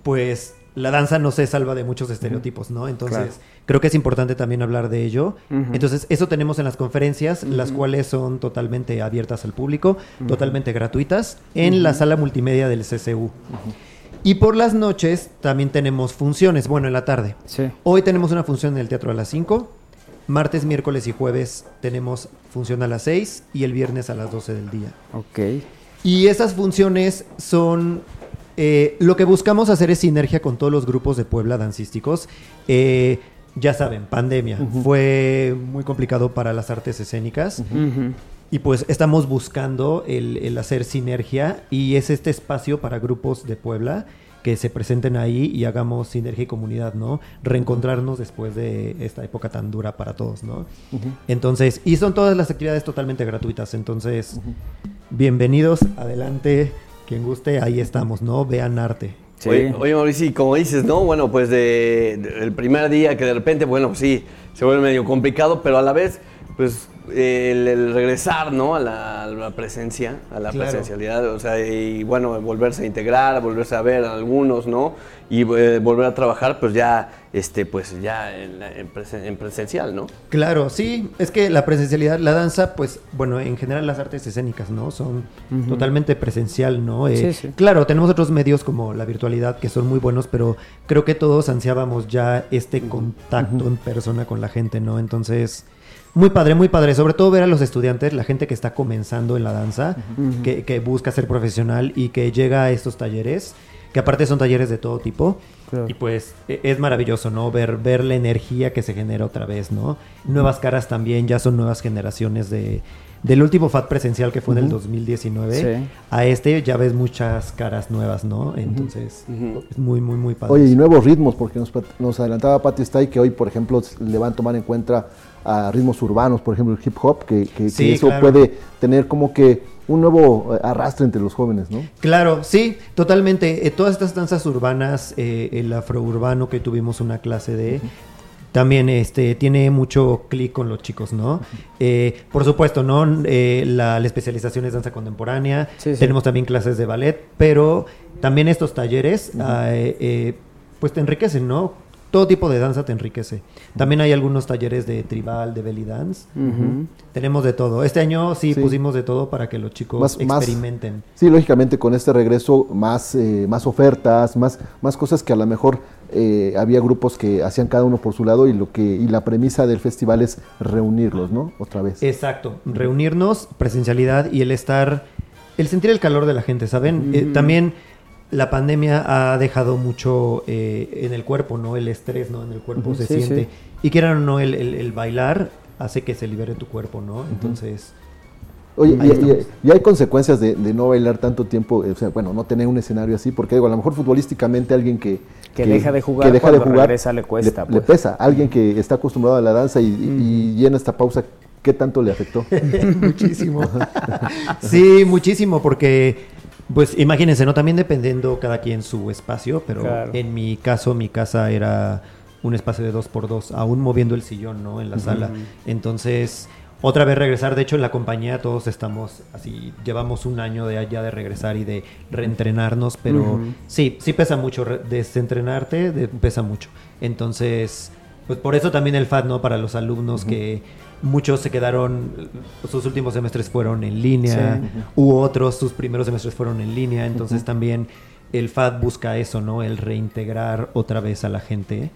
H: pues la danza no se salva de muchos estereotipos, ¿no? Entonces,
A: Claro.
H: creo que es importante también hablar de ello. Entonces, eso tenemos en las conferencias, las cuales son totalmente abiertas al público, totalmente gratuitas, en la sala multimedia del CCU. Y por las noches también tenemos funciones, bueno, en la tarde.
A: Sí.
H: Hoy tenemos una función en el teatro a las 5. Martes, miércoles y jueves tenemos función a las 6 y el viernes a las 12 del día.
A: Ok.
H: Y esas funciones son... eh, lo que buscamos hacer es sinergia con todos los grupos de Puebla dancísticos. Eh, ya saben, pandemia. Fue muy complicado para las artes escénicas. Y pues estamos buscando el, el hacer sinergia y es este espacio para grupos de Puebla que se presenten ahí y hagamos sinergia y comunidad, ¿no? Reencontrarnos después de esta época tan dura para todos, ¿no? Entonces, y son todas las actividades totalmente gratuitas, entonces, bienvenidos, adelante, quien guste, ahí estamos, ¿no? Vean arte.
A: Sí.
F: Oye, oye, Mauricio, y como dices, ¿no? Bueno, pues de, de- el primer día que de repente, bueno, pues sí, se vuelve medio complicado, pero a la vez, pues el, el regresar, ¿no? A la, a la presencia, a la
H: Claro.
F: presencialidad, o sea, y bueno, volverse a integrar, volverse a ver a algunos, ¿no? Y eh, volver a trabajar, pues ya, este, pues ya en, la- en presen- en presencial, ¿no?
H: Claro, sí, es que la presencialidad, la danza, pues, bueno, en general las artes escénicas, ¿no? Son totalmente presencial, ¿no? Eh,
A: Sí, sí.
H: Claro, tenemos otros medios como la virtualidad que son muy buenos, pero creo que todos ansiábamos ya este contacto en persona con la gente, ¿no? Entonces, muy padre, muy padre, sobre todo ver a los estudiantes, la gente que está comenzando en la danza, que, que busca ser profesional y que llega a estos talleres, que aparte son talleres de todo tipo.
A: Claro.
H: Y pues e- es maravilloso, ¿no? Ver, ver la energía que se genera otra vez, ¿no? Nuevas caras también, ya son nuevas generaciones de... Del último FAT presencial que fue en el 2019,
A: Sí.
H: a este ya ves muchas caras nuevas, ¿no? Entonces, es muy, muy, muy padre.
G: Oye, y nuevos ritmos, porque nos, nos adelantaba Pati Stay que hoy, por ejemplo, le van a tomar en cuenta a ritmos urbanos, por ejemplo, el hip hop, que, que- que
H: Sí,
G: eso
H: claro.
G: puede tener como que un nuevo eh, arrastre entre los jóvenes, ¿no?
H: Claro, sí, totalmente. Eh, todas estas danzas urbanas, eh, el afrourbano que tuvimos una clase de, también este, tiene mucho clic con los chicos, ¿no? Eh, por supuesto, ¿no? La, la especialización es danza contemporánea,
A: Sí, sí.
H: tenemos también clases de ballet, pero también estos talleres, ah, pues te enriquecen, ¿no? Todo tipo de danza te enriquece. También hay algunos talleres de tribal, de belly dance. Tenemos de todo. Este año sí,
G: Sí.
H: pusimos de todo para que los chicos
G: Más- más-
H: experimenten.
G: Sí, lógicamente con este regreso más, eh, más ofertas, más, más cosas que a lo mejor eh, había grupos que hacían cada uno por su lado y lo que y la premisa del festival es reunirlos, ¿no? Otra vez.
H: Exacto, reunirnos, presencialidad y el estar, el sentir el calor de la gente, ¿saben? Eh, también la pandemia ha dejado mucho eh, en el cuerpo, ¿no? El estrés, ¿no? En el cuerpo se
A: sí,
H: siente.
A: sí.
H: Y quieran o no, el, el- el bailar hace que se libere tu cuerpo, ¿no? Entonces,
G: Oye, y,
H: estamos.
G: y- y hay consecuencias de, de no bailar tanto tiempo, o sea, bueno, no tener un escenario así, porque digo, a lo mejor futbolísticamente alguien que...
A: Que deja de jugar
G: que deja de jugar,
A: regresa le cuesta,
G: le
A: pues.
G: pesa. Alguien que está acostumbrado a la danza y, y llena esta pausa, ¿qué tanto le afectó? (laughs)
H: muchísimo. sí, muchísimo, porque, pues imagínense, ¿no? También dependiendo cada quien su espacio, pero
A: Claro.
H: en mi caso, mi casa era un espacio de dos por dos, aún moviendo el sillón, ¿no? En la sala. Entonces, otra vez regresar, de hecho en la compañía todos estamos así, llevamos un año de allá de regresar y de reentrenarnos, pero sí, sí pesa mucho, re- desentrenarte de- pesa mucho. Entonces, pues por eso también el FAT, ¿no? Para los alumnos que muchos se quedaron, sus últimos semestres fueron en línea, u otros sus primeros semestres fueron en línea, entonces también el FAT busca eso, ¿no? El reintegrar otra vez a la gente.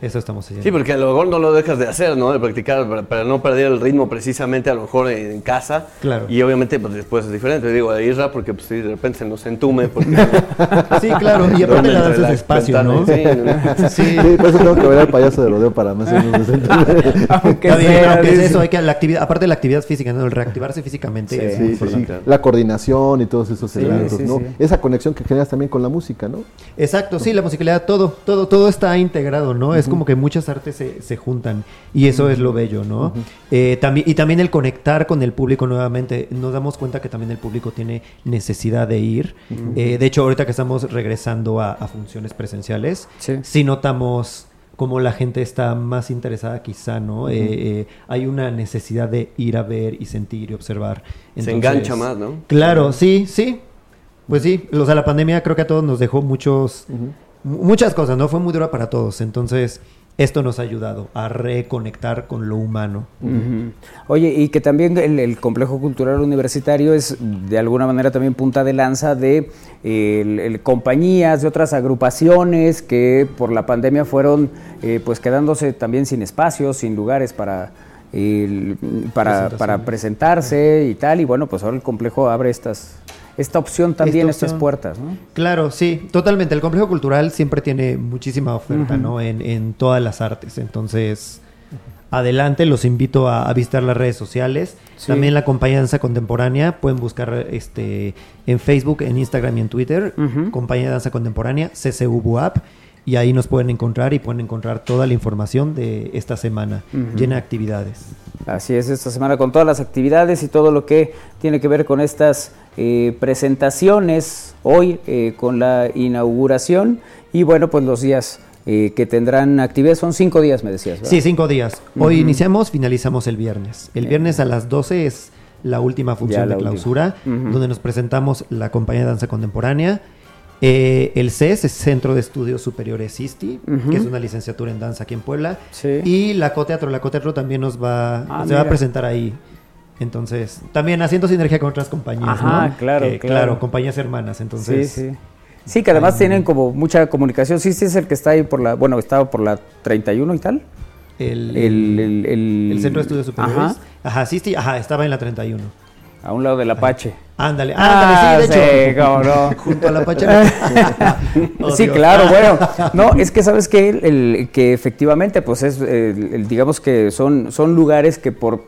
H: Eso estamos haciendo.
F: Sí, porque a lo mejor no lo dejas de hacer, ¿no? De practicar para, para no perder el ritmo precisamente a lo mejor en casa.
H: Claro.
F: Y obviamente pues después es diferente. Digo, a Isra porque pues, de repente se nos entume. Porque, (laughs)
H: Sí, claro, y aparte la danza es espacio, ¿no?
F: sí, ¿no? (laughs)
H: Sí.
G: Sí, por eso tengo que ver al payaso de rodeo para más o menos. (laughs)
A: Aunque
H: Está bien,
A: sea,
H: aunque es eso, hay que la actividad, aparte de la actividad física, ¿no? El reactivarse físicamente
A: Sí,
H: es
G: Sí,
H: muy.
G: La coordinación y todos esos
A: Sí,
G: elementos,
A: sí,
G: ¿no?
A: sí.
G: Esa conexión que generas también con la música, ¿no?
H: Exacto, sí, la musicalidad, todo, todo, todo está integrado, ¿no? Es como que muchas artes se, se juntan y eso es lo bello, ¿no? Eh, también, y también el conectar con el público nuevamente, nos damos cuenta que también el público tiene necesidad de ir. Eh, de hecho, ahorita que estamos regresando a, a funciones presenciales,
A: Sí.
H: sí notamos como la gente está más interesada quizá, ¿no? Eh, eh, hay una necesidad de ir a ver y sentir y observar.
F: Se engancha más, ¿no?
H: Claro, sí, sí. Pues sí, o sea, la pandemia creo que a todos nos dejó muchos, mu- muchas cosas, ¿no? Fue muy dura para todos. Entonces, esto nos ha ayudado a reconectar con lo humano.
A: Oye, y que también el, el complejo cultural universitario es de alguna manera también punta de lanza de eh, el- el compañías, de otras agrupaciones que por la pandemia fueron eh, pues quedándose también sin espacios, sin lugares para, para presentarse y tal. Y bueno, pues ahora el complejo abre estas, esta opción también,
H: Esta
A: estas puertas, ¿no?
H: Claro, sí, totalmente. El complejo cultural siempre tiene muchísima oferta, ¿no? En, en todas las artes. Entonces, adelante, los invito a, a visitar las redes sociales.
A: Sí.
H: También la compañía de danza contemporánea. Pueden buscar este en Facebook, en Instagram y en Twitter. Compañía de danza contemporánea, CCUBUAP. Y ahí nos pueden encontrar y pueden encontrar toda la información de esta semana, llena de actividades.
A: Así es, esta semana con todas las actividades y todo lo que tiene que ver con estas eh, presentaciones hoy eh, con la inauguración y bueno, pues los días eh, que tendrán actividades son cinco días, me decías. ¿verdad?
H: Sí, cinco días. Hoy iniciamos, finalizamos el viernes. El viernes a las 12 es la última función
A: la
H: de clausura, donde nos presentamos la compañía de danza contemporánea. Eh, el CES es Centro de Estudios Superiores ISTI, que es una licenciatura en danza aquí en Puebla.
A: Sí.
H: Y la Coteatro, la Coteatro también nos va,
A: Ah,
H: se va a presentar ahí. Entonces, también haciendo sinergia con otras compañías,
A: Ajá,
H: ¿no?
A: claro,
H: Que,
A: claro.
H: compañías hermanas.
A: Sí,
H: Entonces,
A: sí. Sí, que además tienen como mucha comunicación. Sí, sí, es el que está ahí por la, bueno, estaba por la 31 y tal.
H: El,
A: El, el, el-
H: el Centro de Estudios Superiores.
A: Ajá,
H: Ajá, sí, sí, ajá, estaba en la 31.
A: A un lado del Apache.
H: Ándale,
A: Ah,
H: ándale, sí, de hecho.
A: cómo no. (laughs)
H: Junto a la pachanga. (laughs)
A: Sí, claro, bueno. (laughs) No, es que sabes que, el, que efectivamente, pues es, el- el- digamos que son, son lugares que por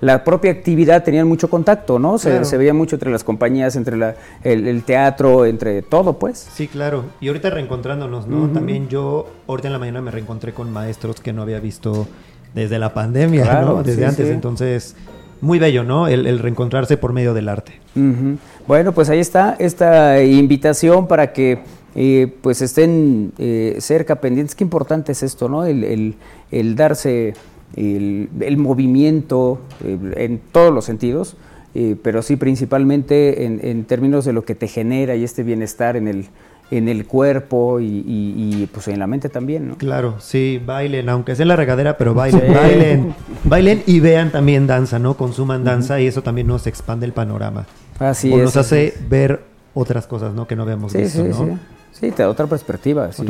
A: la propia actividad tenían mucho contacto, ¿no? Se,
H: Claro.
A: se veía mucho entre las compañías, entre la, el, teatro, entre todo, pues.
H: Sí, claro. Y ahorita reencontrándonos, ¿no? También yo, ahorita en la mañana me reencontré con maestros que no había visto desde la pandemia,
A: Claro,
H: ¿no? Desde
A: sí,
H: antes.
A: sí.
H: Entonces, muy bello, ¿no? El, reencontrarse por medio del arte.
A: Bueno, pues ahí está esta invitación para que eh, pues estén eh, cerca, pendientes. Qué importante es esto, ¿no? El, darse el, movimiento eh, en todos los sentidos, eh, pero sí principalmente en, en términos de lo que te genera y este bienestar en el, en el cuerpo y, y- y, pues en la mente también, ¿no?
H: Claro, sí, bailen, aunque sea en la regadera, pero bailen,
A: Sí.
H: bailen, bailen y vean también danza, ¿no? Consuman danza y eso también nos expande el panorama.
A: Así
H: o
A: es.
H: nos hace ver otras cosas, ¿no? Que no habíamos
A: Sí,
H: visto,
A: sí,
H: ¿no?
A: sí. Sí, te da otra perspectiva, sin,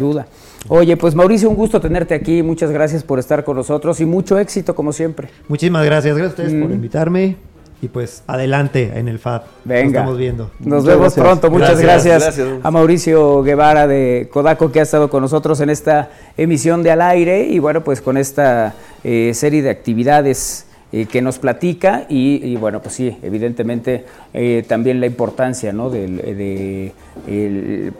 A: duda. Oye, pues Mauricio, un gusto tenerte aquí. Muchas gracias por estar con nosotros y mucho éxito, como siempre.
H: Muchísimas gracias, gracias a ustedes por invitarme y pues adelante en el FAD.
A: Venga.
H: Nos estamos viendo.
A: Nos
G: Muchas
A: vemos
G: gracias.
A: pronto. Muchas gracias,
F: Gracias, gracias.
A: a Mauricio Guevara de Kodaco que ha estado con nosotros en esta emisión de Al Aire y bueno, pues con esta eh, serie de actividades eh, que nos platica y, bueno, pues sí, evidentemente eh, también la importancia ¿no? del- de,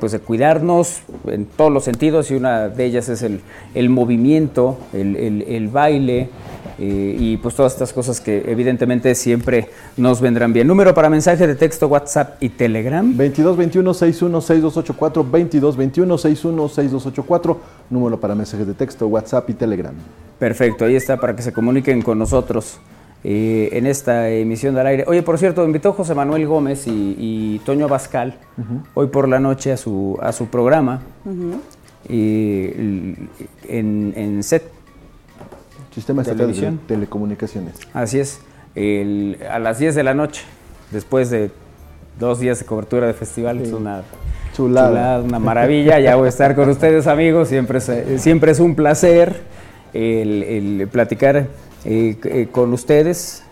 A: pues de cuidarnos en todos los sentidos y una de ellas es el, el movimiento, el, el- baile. eh, y pues todas estas cosas que evidentemente siempre nos vendrán bien. Número para mensaje de texto, WhatsApp y Telegram.
G: 22 21 61 6284 22 21 61 6284 número para mensajes de texto, WhatsApp y Telegram.
A: Perfecto, ahí está para que se comuniquen con nosotros eh, en esta emisión del aire. Oye, por cierto, invitó José Manuel Gómez y, y Toño Abascal hoy por la noche a su, a su programa y, l- en, en set.
G: Sistema de
A: Televisión.
G: Telecomunicaciones.
A: Así es, el- a las 10 de la noche, después de dos días de cobertura de festival. Es una
G: Chulada.
A: chulada, una maravilla. Ya voy a estar con ustedes, amigos. Siempre es, siempre es un placer el, el platicar eh, eh, con ustedes.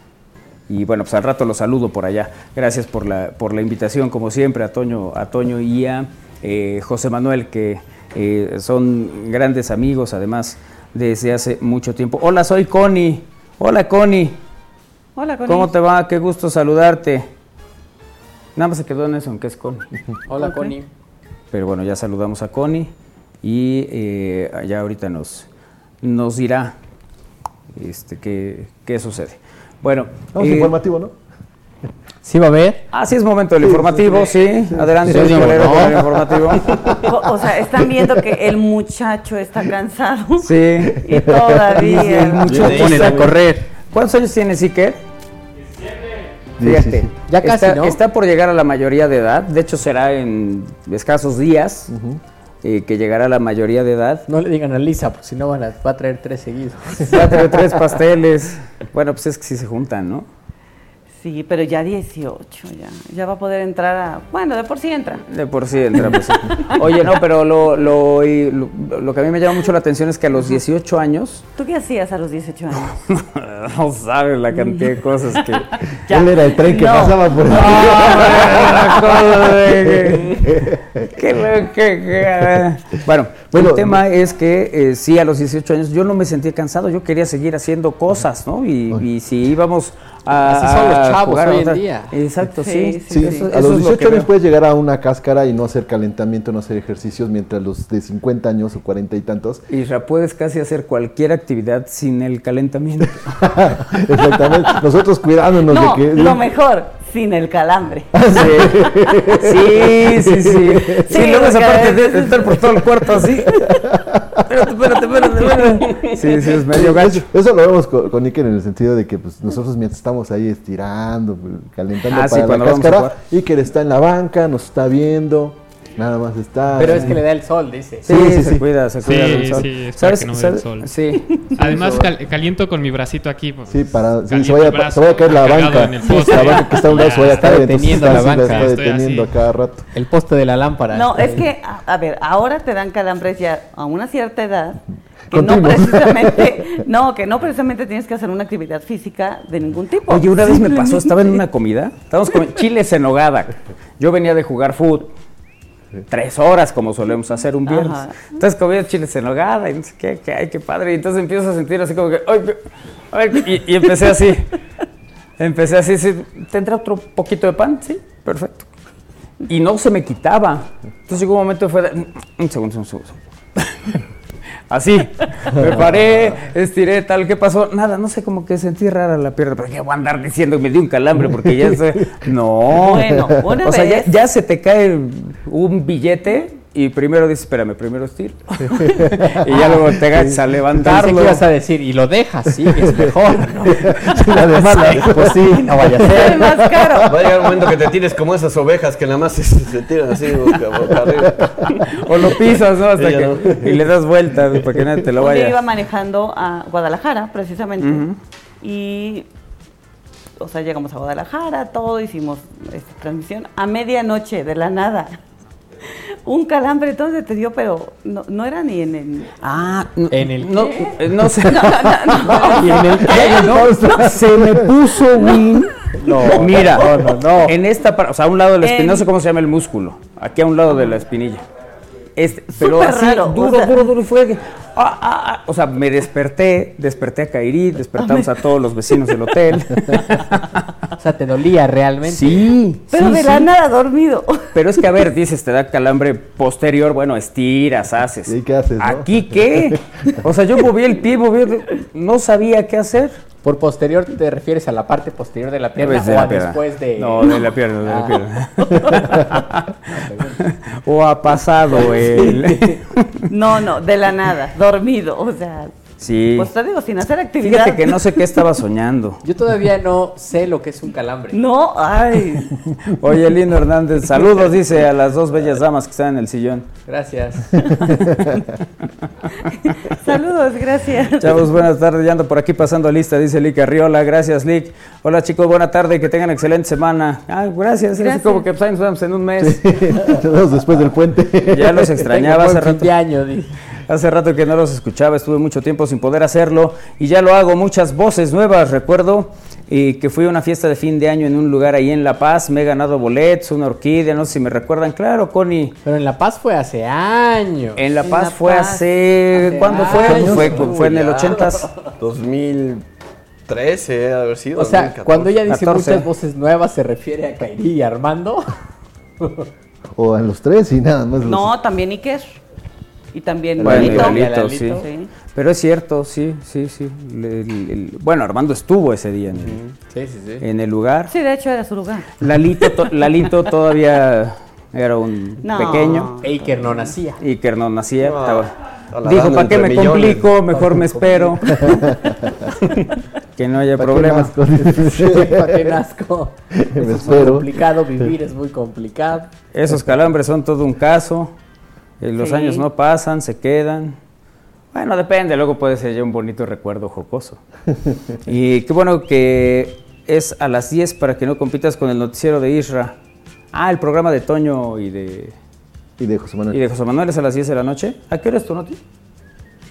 A: Y bueno, pues al rato los saludo por allá. Gracias por la, por la invitación, como siempre, a Toño, a Toño y a eh, José Manuel, que eh, son grandes amigos, además, desde hace mucho tiempo. Hola, soy Connie. Hola, Connie.
C: Hola, Connie.
A: ¿Cómo te va? Qué gusto saludarte. Nada más se quedó en eso, en que es Connie. (laughs)
D: Hola, Connie.
A: Pero bueno, ya saludamos a Connie y eh, ya ahorita nos, nos dirá este, qué, qué sucede. Bueno,
G: Vamos
A: eh,
G: informativo, ¿no?
D: ¿Sí va a haber?
A: así es momento del informativo, sí. Adelante,
D: Sí,
A: doña
D: digo,
A: Valero,
D: ¿no?
A: con el informativo. (laughs)
C: O, o sea, están viendo que el muchacho está cansado
A: Sí. (laughs)
C: y todavía.
A: El muchacho
D: a correr.
A: ¿Cuántos años tiene?
G: Sí,
A: Fíjate,
G: sí, sí.
D: Ya casi,
A: está,
D: ¿no?
A: está por llegar a la mayoría de edad. De hecho, será en escasos días eh, que llegará a la mayoría de edad.
D: No le digan a Lisa, porque si no van a, va a traer tres seguidos.
A: Ya trae tres (laughs) pasteles. Bueno, pues es que sí se juntan, ¿no?
C: Sí, pero ya 18, ya. Ya va a poder entrar a. Bueno, de por sí entra.
A: De por sí entra, pues sí. (laughs) Oye, no, pero lo, lo, lo, lo que a mí me llama mucho la atención es que a los 18 años,
C: ¿Tú qué hacías a los 18 años? (laughs)
A: no sabes la cantidad de cosas que... (laughs)
G: Él era el tren que
C: No.
G: pasaba por
A: Que lo- que- que- Bueno,
G: Bueno,
A: el tema es que eh, sí, a los 18 años yo no me sentía cansado, yo quería seguir haciendo cosas, ¿no? Y, y si íbamos a...
D: Así son los chavos
A: jugar
D: hoy en día.
A: Exacto, sí.
C: Sí,
G: Sí,
A: Eso-
G: a
A: eso
G: los
A: es lo
G: 18
A: que
G: años
A: veo.
G: puedes llegar a una cáscara y no hacer calentamiento, no hacer ejercicios, mientras los de 50 años o 40 y tantos.
A: Isra, puedes casi hacer cualquier actividad sin el calentamiento. (laughs)
G: Exactamente. Nosotros cuidándonos
C: No,
G: de que.
C: lo mejor, sin el calambre. (laughs)
A: Sí, sí, sí. Sí,
C: Sí,
A: luego esa parte de estar por todo el cuarto así. Espérate, espérate, espérate, espérate. Sí, sí, es medio gacho.
G: Eso lo vemos con, con Iker en el sentido de que pues, nosotros mientras estamos ahí estirando, pues, calentando
A: Ah, sí,
G: para
A: cuando
G: la cáscara. Iker está en la banca, nos está viendo, nada más está.
D: Pero es que le da el sol, dice.
A: Sí,
G: Sí, sí,
A: se
G: sí.
A: cuida, se
B: Sí,
A: cuida del sol.
B: sí, es para que no me dé el sol.
A: Sí. (laughs)
B: Además, cal- caliento con mi bracito aquí. pues,
G: Sí, para sí, se, vaya,
B: brazo,
G: se vaya a caer la banca.
B: en el
G: Sí,
B: poste.
G: la banca que está a un lado se vaya a caer,
D: deteniendo la banca.
G: está deteniendo
B: así.
G: cada rato.
D: El poste de la lámpara.
C: No, es
D: ahí.
C: que, a, a ver, ahora te dan calambres ya a una cierta edad. Que no precisamente, (laughs) no, que no precisamente tienes que hacer una actividad física de ningún tipo.
A: Oye, una vez me pasó, estaba en una comida, estábamos comiendo chiles en nogada. Yo venía de jugar fútbol. Tres horas, como solemos hacer un viernes.
C: Ajá.
A: Entonces comía chiles en nogada y no sé qué, que, ay, qué padre. Y entonces empiezo a sentir así como que, ay, y, y empecé así. (laughs) Empecé así, sí, ¿tendrá otro poquito de pan? Sí, perfecto. Y no se me quitaba. Entonces llegó un momento fue de, un segundo, un segundo. (laughs) Así, me paré, estiré, tal, ¿qué pasó? Nada, no sé, como que sentí rara la pierna, pero qué voy a andar diciendo que me dio un calambre porque ya sé, no.
C: Bueno, una
A: o sea, ya, ya se te cae un billete y primero dices, espérame, primero estiro. (laughs) y ya luego te agachas a
D: Pensé
A: levantarlo.
D: que ibas a decir, y lo dejas, sí, es mejor. ¿no? (laughs)
G: además,
D: pues sí, no vaya a ser.
C: más caro.
F: Va a llegar un momento que te tires como esas ovejas que nada más se, se tiran así boca, boca arriba.
A: O lo pisas, ¿no? Hasta que, y le das vuelta para que nadie te lo vaya.
C: iba manejando a Guadalajara, precisamente. Y, o sea, llegamos a Guadalajara, todo, hicimos esta transmisión. A medianoche, de la nada. Un calambre, entonces te dio, pero no, no era ni en el...
A: Ah, no,
D: ¿En el
A: no,
D: qué?
A: eh, no sé. (laughs) (laughs)
D: ¿Y en el qué?
A: No, se me puso Win.
D: No,
A: Mira,
D: no, no, no.
A: en esta parte, o sea, a un lado de la espinilla,
C: En-
A: no sé cómo se llama el músculo, aquí a un lado de la espinilla. Este, pero
C: Súper
A: así,
C: raro, o
A: duro,
C: sea.
A: duro, duro, y fue que, ah, ah, ah, o sea, me desperté, desperté a Kairi, despertamos a todos los vecinos del hotel. (laughs)
D: O sea, te dolía realmente.
A: Sí,
C: Pero
A: sí,
C: de
A: sí.
C: la nada dormido.
A: Pero es que, a ver, (laughs) dices, te da calambre posterior, bueno, estiras, haces.
G: ¿Y qué haces, no?
A: ¿Aquí qué? (laughs) O sea, yo moví el pie, moví el... No sabía qué hacer.
D: Por posterior te refieres a la parte posterior de la pierna
A: de
D: o
A: la
D: a
A: pierna.
D: después de...
A: No, de la pierna, de la
D: Ah.
A: pierna. o ha pasado el...
C: No, no, de la nada, dormido. O sea,
A: Sí.
C: pues te digo, sin hacer actividad.
A: Fíjate que no sé qué estaba soñando.
D: Yo todavía no sé lo que es un calambre.
C: No, ay. (laughs)
A: Oye, Lino Hernández, saludos, dice a las dos bellas damas que están en el sillón.
D: Gracias. (laughs)
C: Saludos, gracias.
A: Chavos, buenas tardes, ya ando por aquí pasando lista, dice Lick Arriola, gracias Lick. Hola chicos, buena tarde, que tengan excelente semana. Ah, gracias,
C: Gracias.
A: como que pues, ahí nos vemos en un mes. (laughs)
G: Vemos después del puente.
A: Ya los extrañaba hace rato.
D: de año.
A: Hace rato que no los escuchaba, estuve mucho tiempo sin poder hacerlo y ya lo hago, muchas voces nuevas, recuerdo y que fui a una fiesta de fin de año en un lugar ahí en La Paz, me he ganado boletos, una orquídea, no sé si me recuerdan, claro, Connie.
D: Pero en La Paz fue hace años.
A: En La
C: En
A: Paz
C: La
A: fue
C: Paz.
A: hace,
D: Hace
A: ¿cuándo fue?
D: años.
A: Fue, fue en el
F: Ya.
A: 80s.
F: 2013 debe haber sido.
D: O sea,
F: 2014.
D: cuando ella dice
A: 14.
D: muchas voces nuevas, ¿se refiere a Kairi y Armando?
G: O a los tres y nada más. los-
C: No, también Iker. Y también
A: Bueno,
C: Lalito.
A: Sí.
C: Sí.
A: Pero es cierto, sí, sí, sí. Le- el- el- bueno, Armando estuvo ese día en el,
D: Sí, sí, sí.
A: en el lugar.
C: Sí, de hecho era su lugar.
A: Lalito, to- (laughs) Lalito todavía era un
C: No.
A: pequeño.
D: Baker no nacía.
A: que no nacía.
F: Ah,
A: estaba- Dijo, ¿para qué me
F: millones".
A: complico? Mejor me espero. que no haya
G: ¿Para qué
A: problemas. (laughs)
D: ¿Para qué nazco? (laughs)
G: Me
D: Eso es muy complicado, vivir es muy complicado.
A: Esos calambres son todo un caso. Eh, los
C: Sí.
A: años no pasan, se quedan. Bueno, depende, luego puede ser ya un bonito recuerdo jocoso. (laughs) y qué bueno que es a las 10 para que no compitas con el noticiero de Isra. Ah, el programa de Toño y de,
G: Y de José Manuel.
A: y de José Manuel es a las 10 de la noche. ¿A qué hora es tu noti?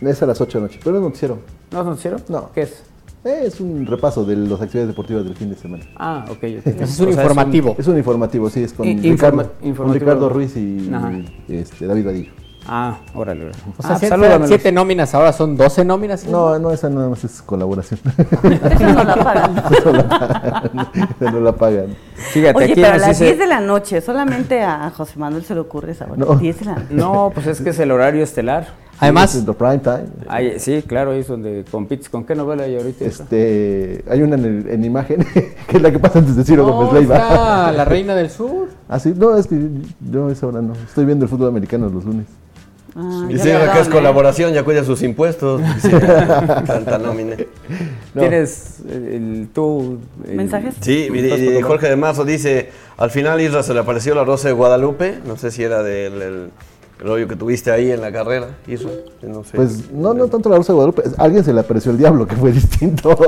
G: Es a las 8 de la noche. Pero es noticiero.
A: ¿No es noticiero?
G: No.
A: ¿Qué es?
G: Es un repaso de las actividades deportivas del fin de semana.
A: Ah, ok. ok.
D: Ese (laughs) es
A: O
D: un
A: sea,
D: informativo.
G: Es un informativo, sí, es con, Ricardo, con Ruiz y este, David Vadillo.
A: Ah, órale. órale.
D: O sea,
A: ah,
D: siete nóminas, ahora son 12 nóminas. ¿sí?
G: No, no, esa nada más es colaboración. (laughs)
C: Eso no la pagan. (laughs)
G: Eso no la- no la pagan.
A: Fíjate,
C: Oye,
A: aquí
C: pero a las
A: dice-
C: 10 de la noche, solamente a José Manuel se le ocurre esa hora.
G: No.
C: 10 de la noche.
A: No, pues es que es el horario estelar.
D: Además,
G: Sí, es el prime time.
A: Sí, claro, ahí es donde compites. ¿Con qué novela hay ahorita?
G: Este, hay una en, el- en imagen, (laughs) que es la que pasa antes de Ciro
D: no,
G: Gómez Leiva.
D: está la (laughs) reina del sur.
G: Ah, sí, no, es que yo a esa hora no. Estoy viendo el fútbol americano los lunes.
C: Ah,
F: Y si acá es
C: ¿eh?
F: colaboración, ya cuida sus impuestos. (laughs) Tanta nómina.
G: No.
A: ¿Tienes el, tú? el-
C: ¿Mensajes?
F: Sí, y-
A: ¿Estás
F: y
A: por
F: Jorge de Marzo dice, al final Isra se le apareció la rosa de Guadalupe, no sé si era del el, el rollo que tuviste ahí en la carrera, no sé.
G: Pues no, no tanto la Rosa de Guadalupe. A alguien se le apareció el diablo, que fue distinto. (laughs)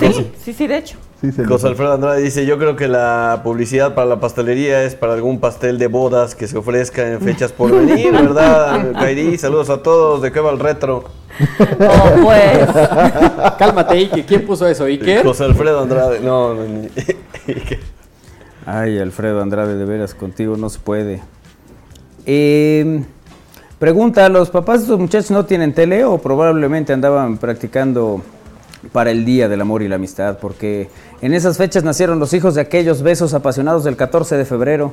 C: Sí, sí, sí, de hecho.
G: sí,
F: José Alfredo Andrade dice, yo creo que la publicidad para la pastelería es para algún pastel de bodas que se ofrezca en fechas por venir, (laughs) ¿verdad? Kairi, saludos a todos, ¿de qué va el retro?
C: Oh, pues. (laughs)
D: Cálmate, Ike. ¿Quién puso eso? ¿Iker?
F: José Alfredo Andrade, no, no, ni-
A: Ay, Alfredo Andrade, de veras, contigo no se puede. Eh, pregunta, ¿los papás de estos muchachos no tienen tele o probablemente andaban practicando para el Día del Amor y la Amistad? Porque en esas fechas nacieron los hijos de aquellos besos apasionados del 14 de febrero.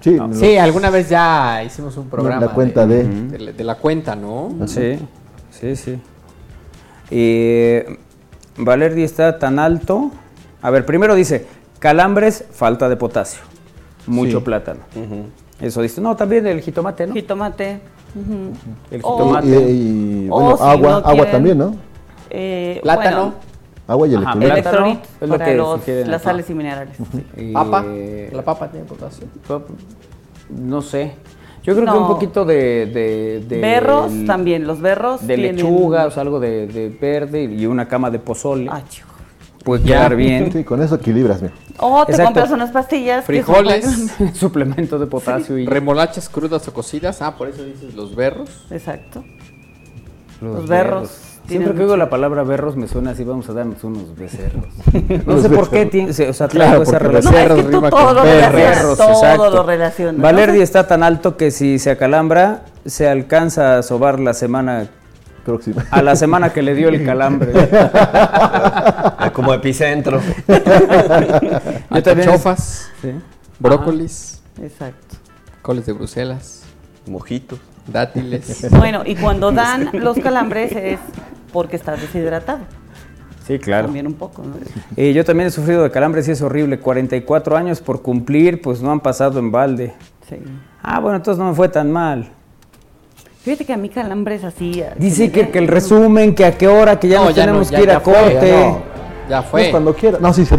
G: Sí, no,
D: Sí, alguna vez ya hicimos un programa.
G: la cuenta de...
D: de la cuenta, ¿no?
A: Sí, sí, sí. Eh, Valerdi está tan alto. A ver, primero dice, calambres, falta de potasio. mucho
G: Sí.
A: plátano. Eso dice. No, también el jitomate, ¿no?
C: Jitomate.
A: El
C: O-
A: jitomate.
G: Y, y,
C: O
G: bueno,
C: si
G: agua,
C: no
G: agua
C: quieren-
G: también, ¿no?
C: Eh,
D: Plátano.
C: bueno,
G: Agua y
A: Ajá,
C: electrolit
A: es lo
C: para
A: que
C: los-
A: sugieren
C: las sales y minerales.
A: Y-
D: Papa. La papa tiene potasio.
A: No sé. Yo creo que un poquito de... de, de-
C: berros también, los berros
A: De
C: tienen-
A: lechuga, o sea, algo de, de verde y una cama de pozole.
C: Ah, chico.
A: Puede quedar bien.
G: Sí, con eso equilibras, mira.
C: O te
A: Exacto.
C: compras unas pastillas.
D: Frijoles.
C: para- (laughs)
A: Suplemento de potasio y
D: Remolachas crudas o cocidas. Ah, por eso dices los berros.
C: Exacto. los berros
A: Siempre que oigo
C: mucho-
A: la palabra berros me suena así, vamos a darnos unos becerros. (laughs) No sé por qué tiene, o sea, traigo
G: Claro,
A: esa
G: porque
A: relación.
C: No, es que tú
D: rima
C: todo
D: con
C: lo relacionas, todo
A: exacto.
C: lo relacionas. ¿no?
A: Valerdi está tan alto que si se acalambra, se alcanza a sobar la semana,
G: Próxima.
A: a la semana que le dio el calambre.
F: Ah, Como epicentro.
A: Yo también-
D: Alcachofas,
A: Sí.
D: brócolis,
C: Exacto.
D: coles de Bruselas,
F: Mojitos.
D: dátiles. (laughs)
C: Bueno, y cuando dan los calambres es porque estás deshidratado.
A: Sí, claro.
C: También un poco, ¿no?
A: Eh, yo también he sufrido de calambres y es horrible. 44 años por cumplir, pues no han pasado en balde.
C: Sí.
A: Ah, bueno, entonces no me fue tan mal.
C: Fíjate que a mí calambres así.
A: Dice
C: me
A: que, el resumen, que a qué hora, que ya no,
D: No, ya no,
A: tenemos
D: ya-
A: que ir
D: ya
A: a
D: fue,
A: corte.
D: ya no. Ya
G: Pues
D: fue.
G: cuando quiera. No, sí, se... (laughs)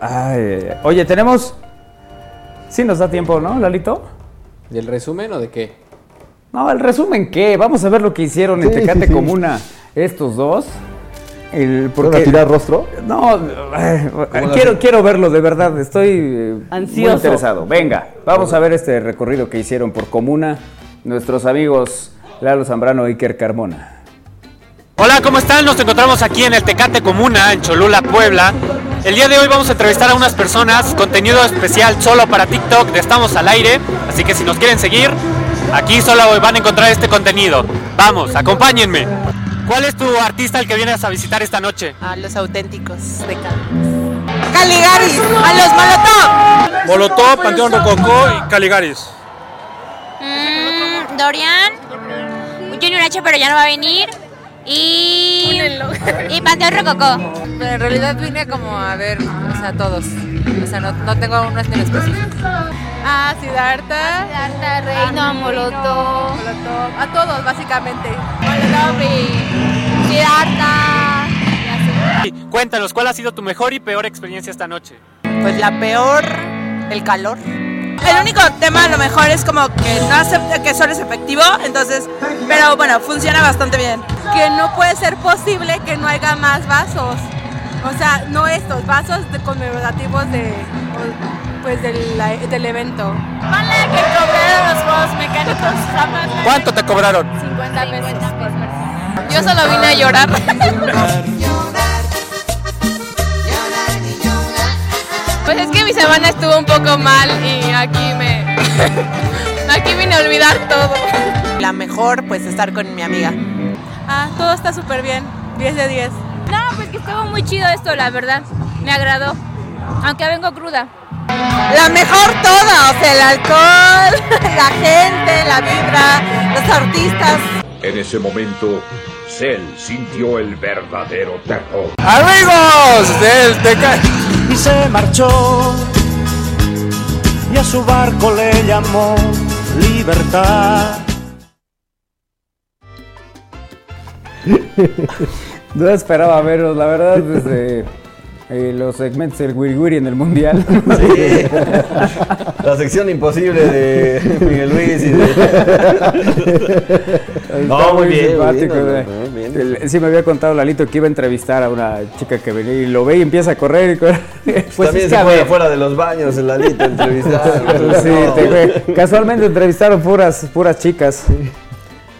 A: Ay. Oye, tenemos... Sí nos da tiempo, ¿no, Lalito?
D: ¿Y el resumen o de qué?
A: No, el resumen, ¿qué? Vamos a ver lo que hicieron en
G: Sí,
A: Tecate
G: sí, sí.
A: Comuna estos dos. El,
G: ¿Van a
A: porque,
G: tirar rostro?
A: No, ay, quiero, quiero verlo, de verdad, estoy eh, muy interesado. Venga, vamos a ver este recorrido que hicieron por Comuna nuestros amigos Lalo Zambrano y Iker Carmona.
I: Hola, ¿cómo están? Nos encontramos aquí en el Tecate Comuna, en Cholula, Puebla. El día de hoy vamos a entrevistar a unas personas, contenido especial solo para TikTok de Estamos al Aire, así que si nos quieren seguir, aquí solo van a encontrar este contenido. Vamos, acompáñenme. ¿Cuál es tu artista al que vienes a visitar esta noche?
J: A los auténticos de Cali. Caligaris, a los Molotov.
I: Molotov, Panteón Rococó y Caligaris.
K: Mm, Dorian, Junior H, pero ya no va a venir. Y, y Panteón Rococó.
J: Pero en realidad vine como a ver, o sea, todos. O sea, no, no tengo uno en específico. Ah, Siddhartha.
K: Siddhartha, Reino, Molotov.
J: Molotov. A todos, básicamente.
K: Molotov y Siddhartha. y así.
I: Cuéntanos, ¿cuál ha sido tu mejor y peor experiencia esta noche?
J: Pues la peor, el calor. El único tema a lo mejor es como que no acepta que solo es efectivo, entonces, pero bueno, funciona bastante bien. Que no puede ser posible que no haya más vasos. O sea, no estos vasos de conmemorativos de pues del, del evento.
K: Ponle que cobraron los juegos mecánicos jamás.
I: ¿Cuánto te cobraron?
K: 50 pesos por persona.
J: Yo solo vine a llorar. (laughs) Pues es que mi semana estuvo un poco mal y aquí me. (laughs) aquí vine a olvidar todo. La mejor, pues estar con mi amiga. Ah, todo está súper bien. 10 de 10.
K: No, pues que estuvo muy chido esto, la verdad. Me agradó. Aunque vengo cruda.
J: La mejor toda, o sea, el alcohol, (laughs) la gente, la vibra, los artistas.
L: En ese momento, Cell sintió el verdadero terror.
I: Amigos del Tecate.
M: y se marchó y a su barco le llamó libertad. (laughs)
A: No esperaba verlos, la verdad, desde eh, los segmentos del Wiri Wiri en el Mundial. (laughs)
F: Sí. (laughs) La sección imposible de Miguel Luis y de...
A: Está
F: muy bien, muy
A: simpático,
F: bien, no, no.
A: El- Sí me había contado Lalito que iba a entrevistar a una chica que venía y lo ve y empieza a correr y correr. (laughs) Pues
F: También se
A: a
F: fue afuera de los baños en la lista entrevistar.
A: Sí, te- güey, casualmente entrevistaron puras, puras chicas.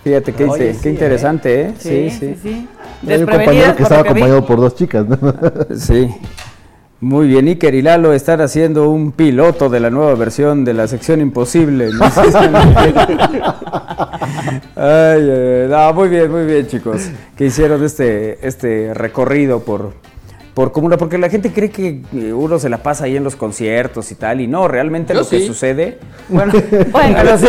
A: Fíjate qué,
F: Oye, sí,
A: qué
F: ¿eh?
A: interesante, ¿eh? Sí, sí.
C: sí, sí.
G: Hay un compañero que estaba
C: vi.
G: acompañado por dos chicas, ¿no? (laughs)
A: Sí. Muy bien, Iker y Lalo están haciendo un piloto de la nueva versión de la sección imposible. ¿no? (laughs) ay. No, muy bien, muy bien, chicos. Que hicieron este, este recorrido por, por Comuna, porque la gente cree que eh, uno se la pasa ahí en los conciertos y tal, y no, realmente
D: Yo
A: lo que sucede. Bueno, (laughs) bueno, pero sí.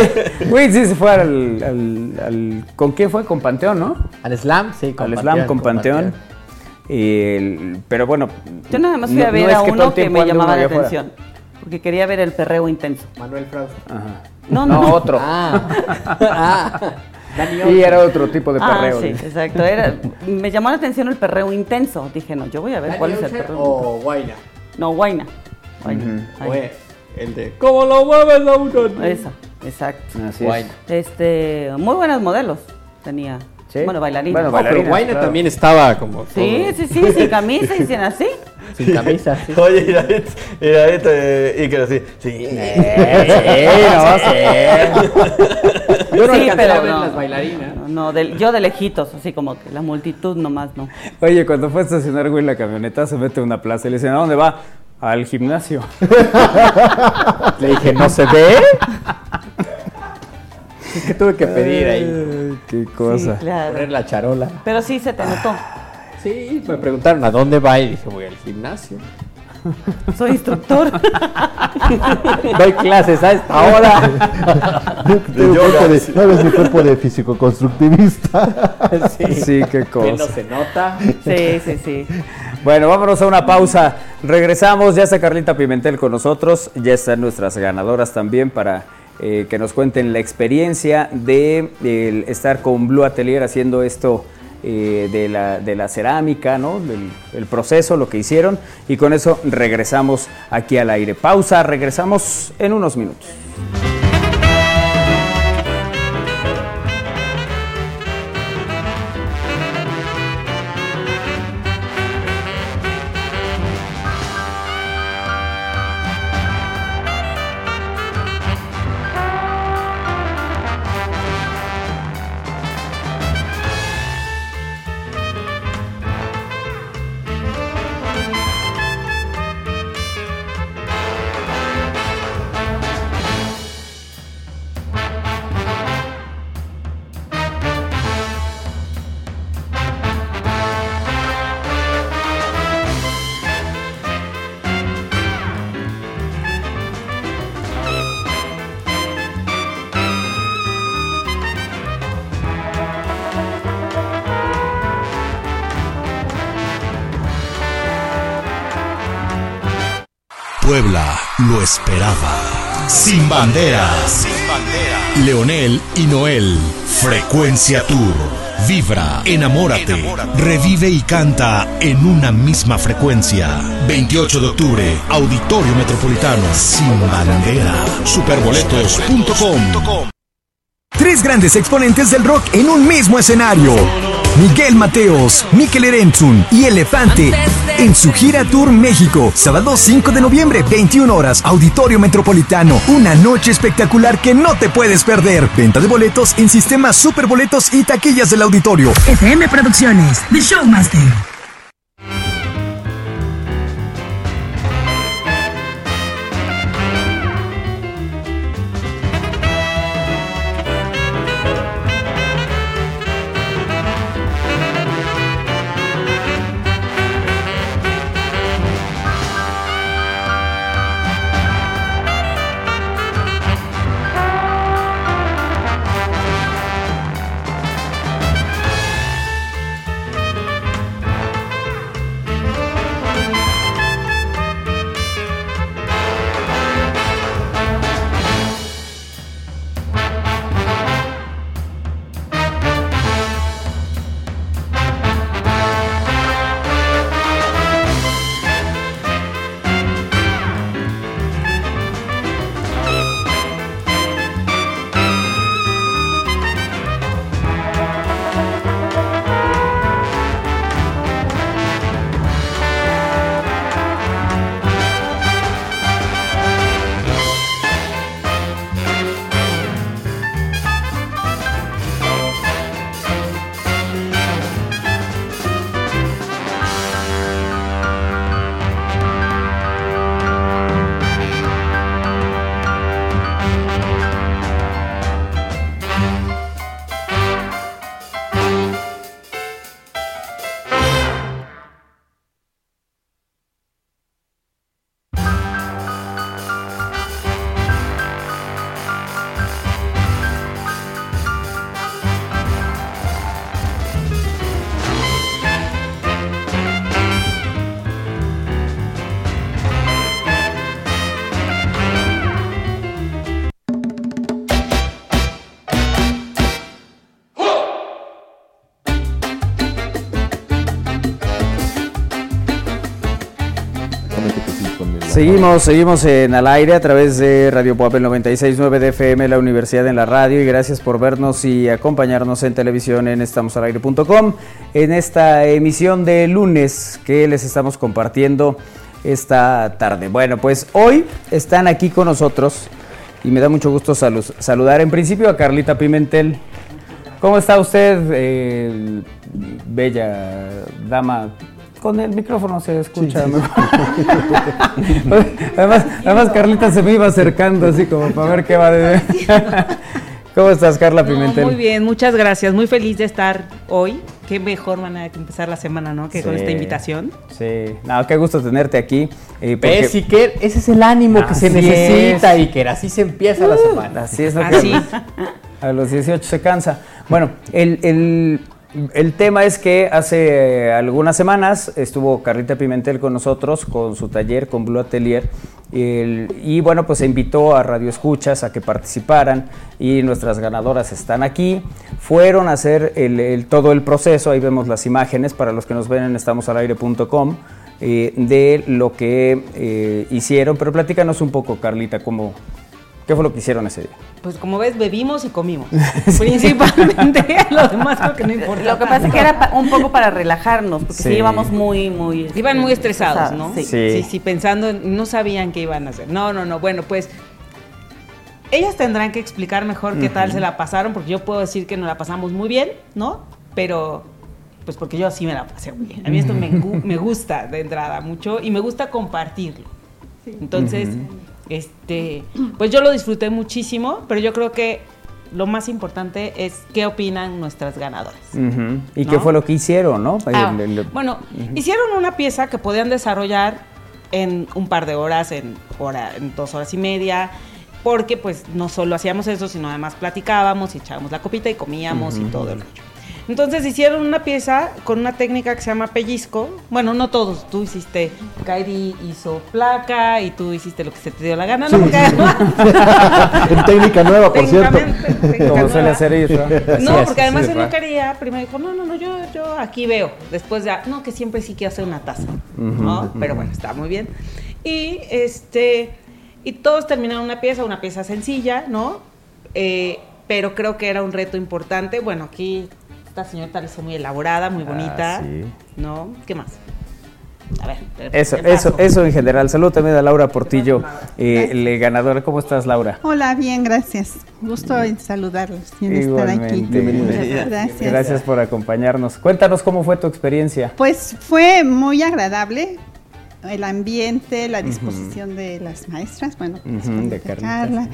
A: Güey, sí se fue al, al- al- ¿Con quién fue? Con Panteón, ¿no?
D: Al slam, sí,
A: al slam con Panteón. El- pero bueno.
C: Yo nada más fui
A: no-
C: a ver
A: no
C: a uno que me llamaba la atención. Porque quería ver el perreo intenso.
N: Manuel Frausto.
C: No, no.
A: No, otro. (laughs) Y era otro tipo de
C: Ah,
A: perreo.
C: sí,
A: dice.
C: exacto. Era, me llamó la atención el perreo intenso. Dije, no, yo voy a ver
N: ¿Danny
C: cuál es el perreo.
N: o Guayna?
C: No. Ahí.
N: Oye, el de ¿Cómo lo mueves a uno?
C: Esa, exacto.
A: Así
N: Guayna.
C: Este, muy buenos modelos tenía. Bueno, bailarina.
A: Bueno,
N: No, pero
A: claro.
N: también estaba como.
C: Sí,
N: todo-
C: sí, sí, sin camisa y sin así.
N: Sin camisa. sí. (laughs)
F: Oye, Iradet, Iradet, eh, Iker así. Sí.
N: Yo no
C: Sí,
N: alcancé a
C: pero
N: ver
C: no.
N: las bailarinas.
C: No, no, de- yo de lejitos, así como que la multitud nomás no.
A: Oye, cuando fue a estacionar, güey, la camioneta se mete a una plaza y le dicen, ¿a dónde va? Al gimnasio. (laughs)
N: Le dije, ¿no se ve? Es que tuve que pedir ahí.
A: Ay, Qué cosa.
C: Sí, claro.
N: Poner la charola.
C: Pero sí se te notó.
N: Sí, me preguntaron a dónde va y dije, voy al gimnasio. (laughs)
C: Soy instructor. (laughs)
N: Doy clases a esta hora. (laughs)
G: De- no ves mi cuerpo de físico-constructivista.
A: Sí, qué
N: Que no
A: cosa.
N: se nota.
C: Sí, sí, sí.
A: Bueno, vámonos a una pausa. Regresamos. Ya está Carlita Pimentel con nosotros. Ya están nuestras ganadoras también para eh, que nos cuenten la experiencia de el estar con Blue Atelier haciendo esto eh, de, la, de la cerámica, ¿no? Del, el proceso, lo que hicieron. Y con eso regresamos aquí al aire. Pausa. Regresamos en unos minutos.
O: Sin banderas. Leonel y Noel. Frecuencia Tour. Vibra, enamórate, revive y canta en una misma frecuencia. 28 de octubre, Auditorio Metropolitano. Sin bandera. Superboletos.com.
P: Tres grandes exponentes del rock en un mismo escenario. Miguel Mateos, Mikel Erentzun y Elefante en su gira Tour México. Sábado 5 de noviembre, 21 horas, Auditorio Metropolitano. Una noche espectacular que no te puedes perder. Venta de boletos en sistemas Superboletos y taquillas del auditorio.
Q: FM Producciones, The Showmaster.
A: Seguimos, seguimos en al aire a través de Radio Puebla 969 de FM, la Universidad en la Radio, y gracias por vernos y acompañarnos en televisión en estamosalaire.com en esta emisión de lunes que les estamos compartiendo esta tarde. Bueno, pues hoy están aquí con nosotros y me da mucho gusto salu- saludar en principio a Carlita Pimentel. ¿Cómo está usted, eh, bella dama? Con el micrófono se escucha mejor. (laughs) además, además, Carlita se me iba acercando así como para ver qué va de (laughs) ¿Cómo estás, Carla
R: No,
A: Pimentel?
R: muy bien, muchas gracias. Muy feliz de estar hoy. Qué mejor manera de empezar la semana, ¿no? Que con
A: Sí.
R: esta invitación.
A: Sí, no, qué gusto tenerte aquí. eh, porque-
N: ¿Ves, Iker? Ese es el ánimo que se
A: Así
N: necesita,
A: es.
N: Iker. Así se empieza la semana.
A: Así es lo
R: Así.
A: que a los 18 se cansa. Bueno, el, el- el tema es que hace eh, algunas semanas estuvo Carlita Pimentel con nosotros, con su taller, con Blue Atelier, el- y bueno, pues se invitó a Radio Escuchas a que participaran y nuestras ganadoras están aquí. Fueron a hacer todo el proceso, ahí vemos las imágenes para los que nos ven en estamosalaire.com eh, de lo que eh, hicieron, pero platícanos un poco, Carlita, cómo, ¿qué fue lo que hicieron ese día?
R: Pues como ves, bebimos y comimos. (laughs) Principalmente, lo demás creo que no importa.
C: Lo que pasa es que era pa- un poco para relajarnos, porque sí,
A: Sí.
C: íbamos muy, muy... este,
R: Iban muy estresados, ¿no?
C: Sí.
A: Sí.
R: sí, sí, pensando, en- no sabían qué iban a hacer. No, no, no. Bueno, pues ellas tendrán que explicar mejor qué tal se la pasaron, porque yo puedo decir que nos la pasamos muy bien, ¿no? Pero, pues porque yo sí me la pasé muy bien. A mí esto me, (laughs) me gusta de entrada mucho y me gusta compartirlo. Entonces, este, pues yo lo disfruté muchísimo, pero yo creo que lo más importante es qué opinan nuestras ganadoras.
A: ¿Y
R: ¿No?
A: qué fue lo que hicieron, no?
R: Ah,
A: El- el-
R: bueno, hicieron una pieza que podían desarrollar en un par de horas, en, hora, en dos horas y media, porque pues no solo hacíamos eso, sino además platicábamos y echábamos la copita y comíamos y todo el rollo. Entonces hicieron una pieza con una técnica que se llama pellizco. Bueno, no todos. Tú hiciste, Kairi hizo placa y tú hiciste lo que se te dio la gana, ¿no?
G: Sí,
R: Porque-
G: sí. (laughs) en técnica nueva, por cierto.
R: Técnicamente,
A: Como suele hacer Isra.
R: no, porque además
A: sí,
R: él no quería, primero dijo, no, no, no, yo, yo aquí veo. Después ya, no, que siempre sí quiero hacer una taza, ¿no? Pero bueno, está muy bien. Y este, y todos terminaron una pieza, una pieza sencilla, ¿no? Eh, pero creo que era un reto importante. Bueno, aquí esta señorita la hizo muy elaborada, muy bonita,
A: Ah, sí.
R: ¿no? ¿Qué más? A ver.
A: Eso, eso, eso en general. Salud también a Laura Portillo, eh, le ganadora. ¿Cómo estás, Laura?
S: Hola, bien, gracias. Gusto en saludarlos y en estar aquí.
A: Bienvenida.
S: Gracias.
A: Gracias por acompañarnos. Cuéntanos cómo fue tu experiencia.
S: Pues fue muy agradable el ambiente, la disposición de las maestras, bueno, principalmente
A: de
S: Carla,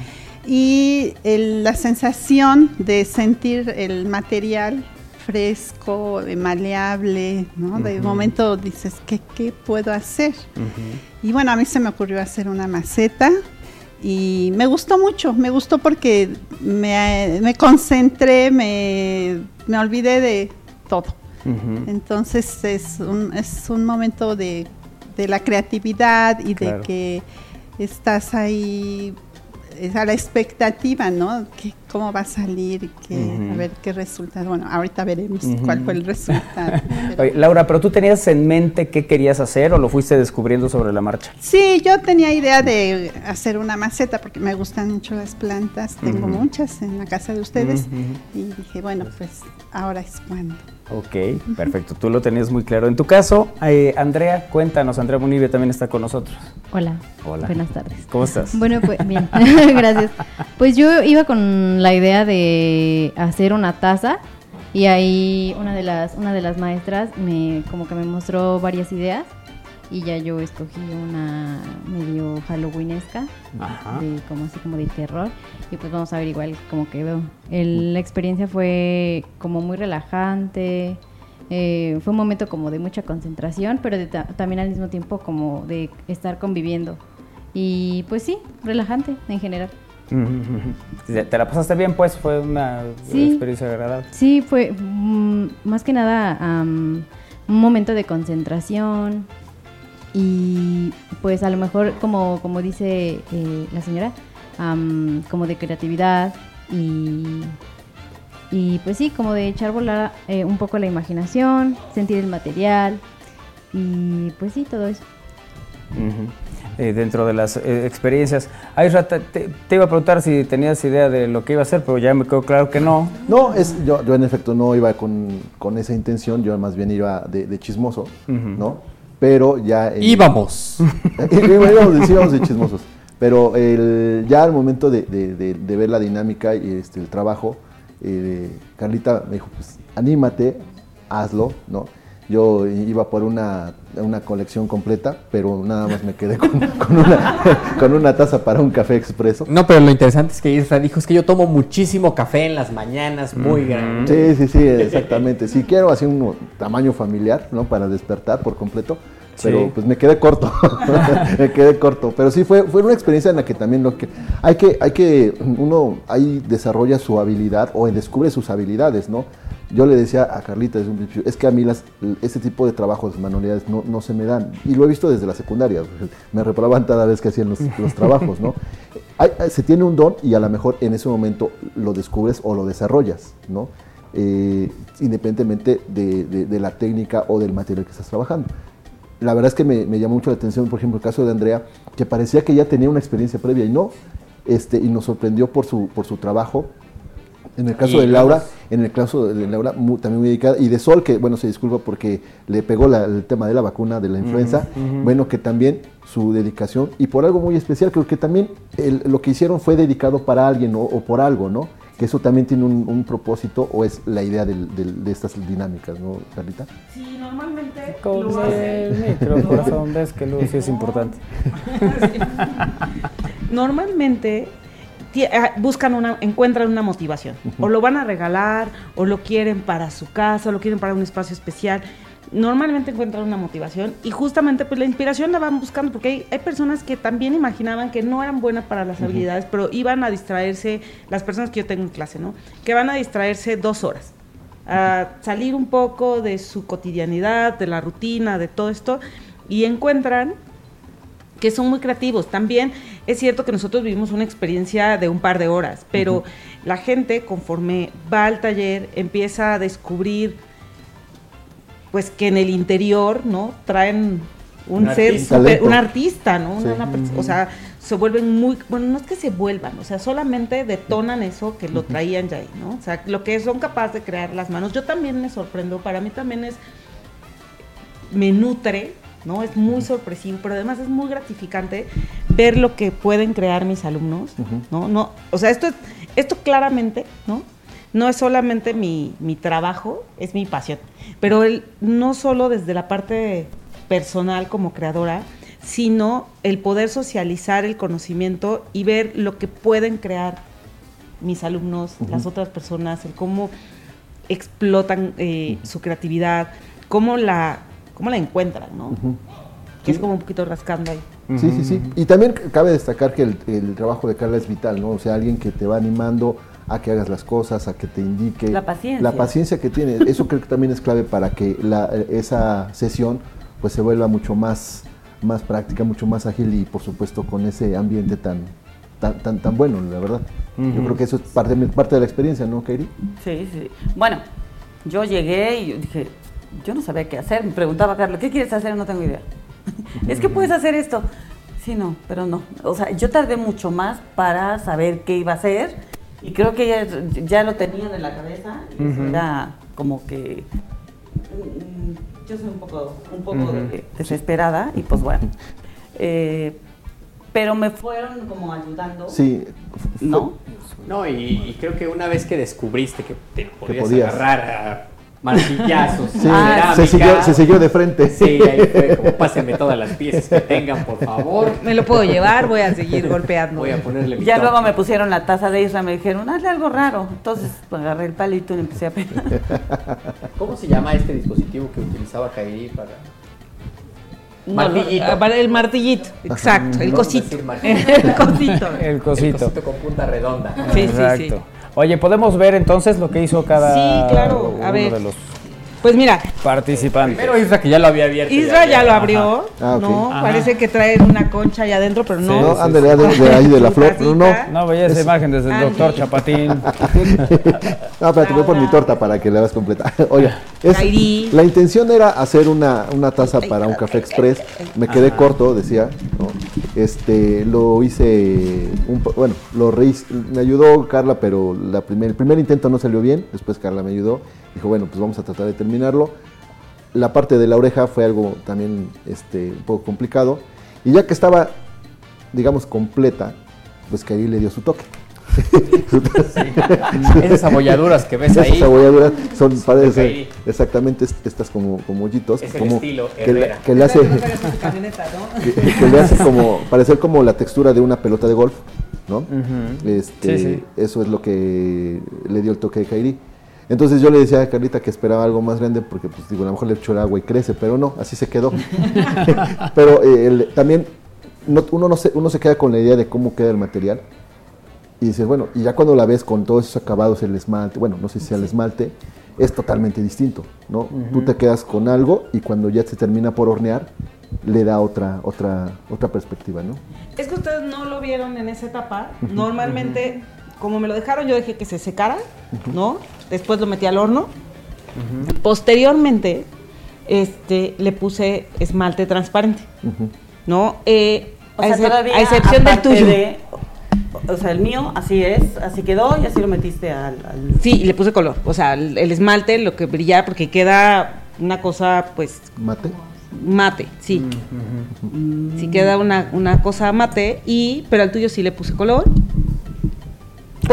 S: y el- la sensación de sentir el material fresco, eh, maleable, ¿no? De momento dices, ¿qué, qué puedo hacer? Y bueno, a mí se me ocurrió hacer una maceta y me gustó mucho, me gustó porque me, me concentré, me, me olvidé de todo. Entonces es un, es un momento de, de la creatividad y
A: Claro.
S: de que estás ahí es a la expectativa, ¿no? Que, ¿Cómo va a salir? Que,
A: Ujú.
S: A ver qué resultado. Bueno, ahorita veremos
A: Ujú.
S: cuál fue el resultado. (laughs)
A: Oye, Laura, ¿pero tú tenías en mente qué querías hacer o lo fuiste descubriendo sobre la marcha?
S: Sí, yo tenía idea de hacer una maceta porque me gustan mucho las plantas, tengo
A: Ujú.
S: muchas en la casa de ustedes y dije, bueno, pues ahora es cuando.
A: Ok, perfecto. Tú lo tenías muy claro. En tu caso, eh, Andrea, cuéntanos. Andrea Munibia también está con nosotros.
T: Hola.
A: Hola.
T: Buenas tardes.
A: ¿Cómo estás?
T: Bueno, pues (laughs) bien, (laughs) gracias. Pues yo iba con la idea de hacer una taza y ahí una de las una de las maestras me como que me mostró varias ideas y ya yo escogí una medio halloweenesca,
A: Ajá.
T: de, como así como de terror y pues vamos a ver igual cómo quedó. El- la experiencia fue como muy relajante. eh, fue un momento como de mucha concentración, pero de ta- también al mismo tiempo como de estar conviviendo. Y pues sí, relajante en general. (laughs)
A: ¿Te la pasaste bien, pues? Fue una
T: Sí.
A: experiencia agradable.
T: Sí, fue mm, más que nada am, un momento de concentración y pues a lo mejor como, como dice eh, la señora, am, como de creatividad y, y pues sí, como de echar volar eh, un poco la imaginación, sentir el material y pues sí, todo eso.
A: eh, dentro de las eh, experiencias. Ayra, te, te- te iba a preguntar si tenías idea de lo que iba a hacer, pero ya me quedó claro que no.
G: No, es, yo, yo en efecto no iba con, con esa intención, yo más bien iba de, de chismoso, ¿no? Pero ya...
N: Íbamos. (laughs)
G: íbamos, sí, íbamos de chismosos. Pero el- ya al momento de, de- de- de ver la dinámica y este, el trabajo, eh, Carlita me dijo, pues anímate, hazlo, ¿no? Yo iba por una, una colección completa, pero nada más me quedé con, (laughs) con una, (laughs) con una taza para un café expreso.
N: No, pero lo interesante es que Isra dijo, es que yo tomo muchísimo café en las mañanas, muy grande.
G: Sí, sí, sí, exactamente. Si quiero hacer un tamaño familiar, ¿no? Para despertar por completo. Pero
N: Sí.
G: pues me quedé corto, (laughs) me quedé corto. Pero sí fue, fue una experiencia en la que también lo que hay que, hay que, uno ahí desarrolla su habilidad o descubre sus habilidades, ¿no? Yo le decía a Carlita desde un principio, es que a mí las, este tipo de trabajos, manualidades, no, no se me dan. Y lo he visto desde la secundaria. Me reprobaban cada vez que hacían los, (laughs) los trabajos, ¿no? Hay- se tiene un don y a lo mejor en ese momento lo descubres o lo desarrollas, ¿no? Eh, independientemente de, de- de la técnica o del material que estás trabajando. La verdad es que me, me llamó mucho la atención, por ejemplo, el caso de Andrea, que parecía que ya tenía una experiencia previa y no, este, y nos sorprendió por su, por su trabajo. En el caso
N: Y
G: de Laura, en el caso de Laura, mu- también muy dedicada, y de Sol, que bueno, se disculpa porque le pegó la- el tema de la vacuna de la influenza, bueno, que también su dedicación, y por algo muy especial, creo que también el- lo que hicieron fue dedicado para alguien o, o por algo, ¿no? Que eso también tiene un, un propósito o es la idea del- del- de estas dinámicas, ¿no, Carlita?
R: Sí, normalmente
A: Con
R: lo
A: el micro, corazón, ves que luz sí es importante. (laughs)
R: Normalmente buscan una, encuentran una motivación. O lo van a regalar, o lo quieren para su casa, o lo quieren para un espacio especial. Normalmente encuentran una motivación y justamente pues la inspiración la van buscando porque hay, hay personas que también imaginaban que no eran buenas para las
U: Ujú.
R: habilidades, pero iban a distraerse, las personas que yo tengo en clase, ¿no? Que van a distraerse dos horas, a salir un poco de su cotidianidad, de la rutina, de todo esto, y encuentran que son muy creativos. También es cierto que nosotros vivimos una experiencia de un par de horas, pero la gente conforme va al taller empieza a descubrir pues que en el interior, ¿no? Traen un,
U: Un
R: ser
U: artista.
R: un artista, ¿no?
U: Sí.
R: una. O sea, se vuelven muy, bueno, no es que se vuelvan, o sea, solamente detonan eso que lo traían ya ahí, ¿no? O sea, lo que son capaces de crear las manos. Yo también me sorprendo, para mí también es me nutre, ¿no? Es muy sorpresivo, pero además es muy gratificante ver lo que pueden crear mis alumnos, ¿no? No, o sea, esto es, esto claramente, ¿no? No es solamente mi, mi trabajo, es mi pasión. Pero el, no solo desde la parte personal como creadora, sino el poder socializar el conocimiento y ver lo que pueden crear mis alumnos, las otras personas, el cómo explotan eh, su creatividad, cómo la, cómo la encuentran, ¿no? Que es como un poquito rascando ahí.
G: Sí, sí, sí. Y también cabe destacar que el, el trabajo de Carla es vital, ¿no? O sea, alguien que te va animando a que hagas las cosas, a que te indique.
C: La paciencia.
G: La paciencia que tiene. Eso creo que también es clave para que la- esa sesión pues se vuelva mucho más, más práctica, mucho más ágil y por supuesto con ese ambiente tan, tan, tan, tan bueno, la verdad. Yo creo que eso es parte, parte de la experiencia, ¿no, Kairi?
C: Sí, sí. Bueno, yo llegué y yo dije, yo no sabía qué hacer. Me preguntaba a Carlos, ¿qué quieres hacer? No tengo idea. (laughs) es que puedes hacer esto. Sí, no, pero no. O sea, yo tardé mucho más para saber qué iba a hacer y creo que ya, ya lo tenían en la cabeza.
U: Ujú.
C: Era como que mm, yo soy un poco, un poco desesperada y pues bueno. (laughs) Eh, pero me fueron como ayudando.
G: Sí.
C: ¿No?
N: No, y, y creo que una vez que descubriste que te podías
G: podías.
N: agarrar a martillazos,
G: Sí,
N: a
G: se siguió- se siguió de frente.
N: Sí, ahí fue como pásenme todas las piezas que tengan, por favor.
R: Me lo puedo llevar, voy a seguir golpeando.
N: Voy a ponerle mi
C: Ya luego me pusieron la taza de Isra, me dijeron, hazle algo raro. Entonces pues, agarré el palito y le empecé a pegar. (laughs)
N: ¿Cómo se llama este dispositivo que utilizaba Kairi para...?
R: No,
N: Martillito.
R: ah, para el martillito, exacto, cosito. (laughs) El cosito.
A: El cosito.
N: El cosito con punta redonda.
R: Sí, sí, sí.
A: Oye, ¿podemos ver entonces lo que hizo cada
R: Sí, claro. A
A: uno
R: ver.
A: de los
R: Pues mira,
A: Participante.
N: Pero Isra que ya lo había abierto.
R: Isra ya lo abrió,
G: Ah.
R: ¿no?
A: Ajá.
R: Parece que trae una concha allá adentro, pero no.
G: No, ándale, ya de, de ahí de la (laughs) flor. No, no.
A: No, veía esa imagen desde el
R: Andy.
A: doctor Chapatín. (laughs)
G: No, espérate, voy por mi torta para que la hagas completa. (laughs) Oiga, es- la intención era hacer una, una taza para un café express. Me quedé corto, decía. ¿no? Este, lo hice, un bueno, lo rehice- me ayudó Carla, pero la primer, el primer intento no salió bien. Después Carla me ayudó. Dijo, bueno, pues vamos a tratar de terminarlo. La parte de la oreja fue algo también este, un poco complicado. Y ya que estaba, digamos, completa, pues que ahí le dio su toque. (laughs)
N: Esas abolladuras que ves
G: Esas
N: ahí.
G: abolladuras son,
N: Kairi.
G: exactamente est- estas como, como hoyitos.
N: Es el
G: como
N: estilo
G: que, le,
N: Herrera.
G: que le hace, (laughs) que, que le hace como, parecer como la textura de una pelota de golf, ¿no? Este,
A: Sí, sí.
G: Eso es lo que le dio el toque de Kairi. Entonces yo le decía a Carlita que esperaba algo más grande porque, pues digo, a lo mejor le echo el agua y crece, pero no, así se quedó. (laughs) (laughs) pero eh, el- también no- uno, no se, uno se queda con la idea de cómo queda el material y dices, bueno, y ya cuando la ves con todos esos acabados, el esmalte, bueno, no sé si sea el esmalte, es totalmente distinto, ¿no? Tú te quedas con algo y cuando ya se termina por hornear, le da otra, otra, otra perspectiva, ¿no?
R: Es que ustedes no lo vieron en esa etapa. Normalmente, como me lo dejaron, yo dejé que se secara, ¿no? Después lo metí al horno. Posteriormente, este, le puse esmalte transparente, ¿no? Eh,
C: O
R: a,
C: sea,
R: excep-
C: todavía,
R: a excepción del tuyo.
C: de- o sea, el mío así es, así quedó y así lo metiste al... al-
R: Sí, y le puse color. O sea, el, el esmalte, lo que brilla, porque queda una cosa, pues,
G: Mate.
R: mate, sí. Sí queda una, una cosa mate, y pero al tuyo sí le puse color.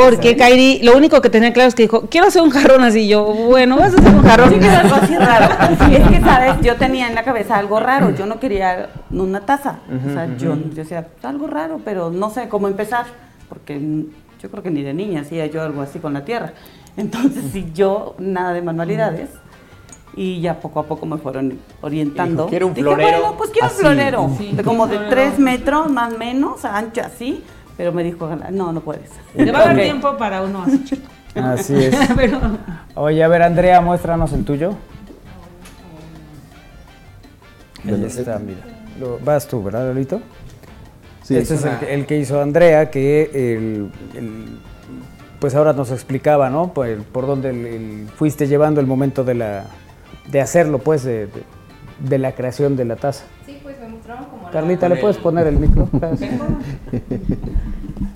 R: Porque Kairi, lo único que tenía claro es que dijo, quiero hacer un jarrón así. Y yo, bueno, vas a hacer un jarrón.
C: Sí, que es algo así raro. Sí, (laughs) es que, ¿sabes? Yo tenía en la cabeza algo raro. Yo no quería una taza. O sea, yo, yo decía, algo raro, pero no sé cómo empezar. Porque yo creo que ni de niña hacía yo algo así con la tierra. Entonces, sí, yo nada de manualidades. Y ya poco a poco me fueron orientando.
N: Dijo, "Quiero un
C: Dije,
N: florero
C: bueno, pues quiero
N: así".
C: un florero.
N: Sí.
C: de como de tres metros más o menos, ancho así. Pero me dijo, no, no puedes.
R: Le va a dar tiempo para uno así.
A: Así es. (laughs)
R: Pero-
A: Oye, a ver, Andrea, muéstranos el tuyo. Ahí está,
G: eh,
A: mira. Lo- vas tú, ¿verdad, Lolito?
G: Sí,
A: este
G: es
A: es el, que- el que hizo Andrea, que el- el- pues ahora nos explicaba, ¿no? Por, por dónde el- el- fuiste llevando el momento de la de hacerlo, pues, de, de- de la creación de la taza.
T: Sí,
A: Carlita, ¿le puedes poner el micro? (laughs)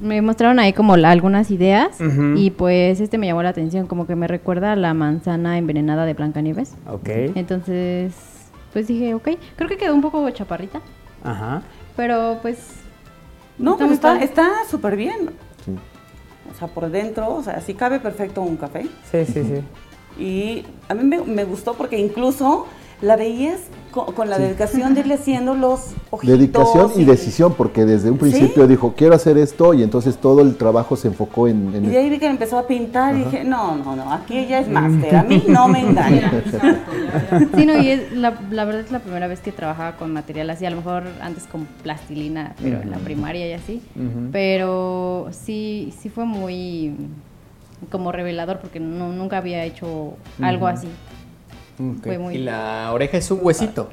T: Me mostraron ahí como la- algunas ideas y pues este me llamó la atención, como que me recuerda a la manzana envenenada de Blancanieves.
A: Ok.
T: Entonces, pues dije, ok, creo que quedó un poco chaparrita,
A: Ajá.
T: pero pues...
C: No, pero
T: muy
C: está
T: padre.
C: está súper bien. O sea, por dentro, o sea, sí cabe perfecto un café.
A: Sí, sí, sí.
C: Y a mí me, me gustó porque incluso la veías co- con, la dedicación de irle haciendo los ojitos.
G: Dedicación y decisión, porque desde un principio dijo, quiero hacer esto, y entonces todo el trabajo se enfocó en... en
C: Y de ahí vi que empezó a pintar y dije, no, no, no, aquí ella es (laughs) máster, a mí no me engaña. (laughs)
T: Sí, no, y es la, la verdad es la primera vez que trabajaba con material así, a lo mejor antes con plastilina, pero en la primaria y así. Pero sí, sí fue muy como revelador porque no, nunca había hecho algo así. Fue muy...
N: Y la oreja es un huesito.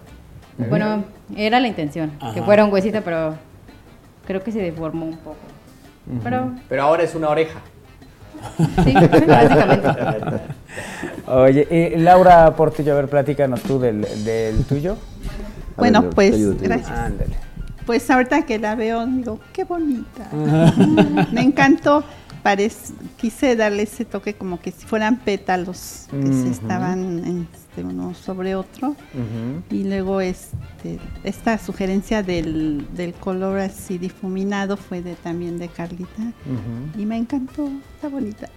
T: Bueno, era la intención, que fuera un huesito, pero creo que se deformó un poco. Pero
N: Pero ahora es una oreja.
T: sí, (laughs) básicamente.
A: Oye, y Laura Portillo, a ver, platícanos tú del, del tuyo.
S: Bueno,
A: ver,
S: pues,
A: ayudo,
S: gracias.
A: Ándale.
S: Pues ahorita que la veo, digo, qué bonita. (laughs) Me encantó. Parec- quise darle ese toque como que si fueran pétalos que se estaban este, uno sobre otro. Y luego este, esta sugerencia del, del color así difuminado fue de también de Carlita. Y me encantó, está bonita.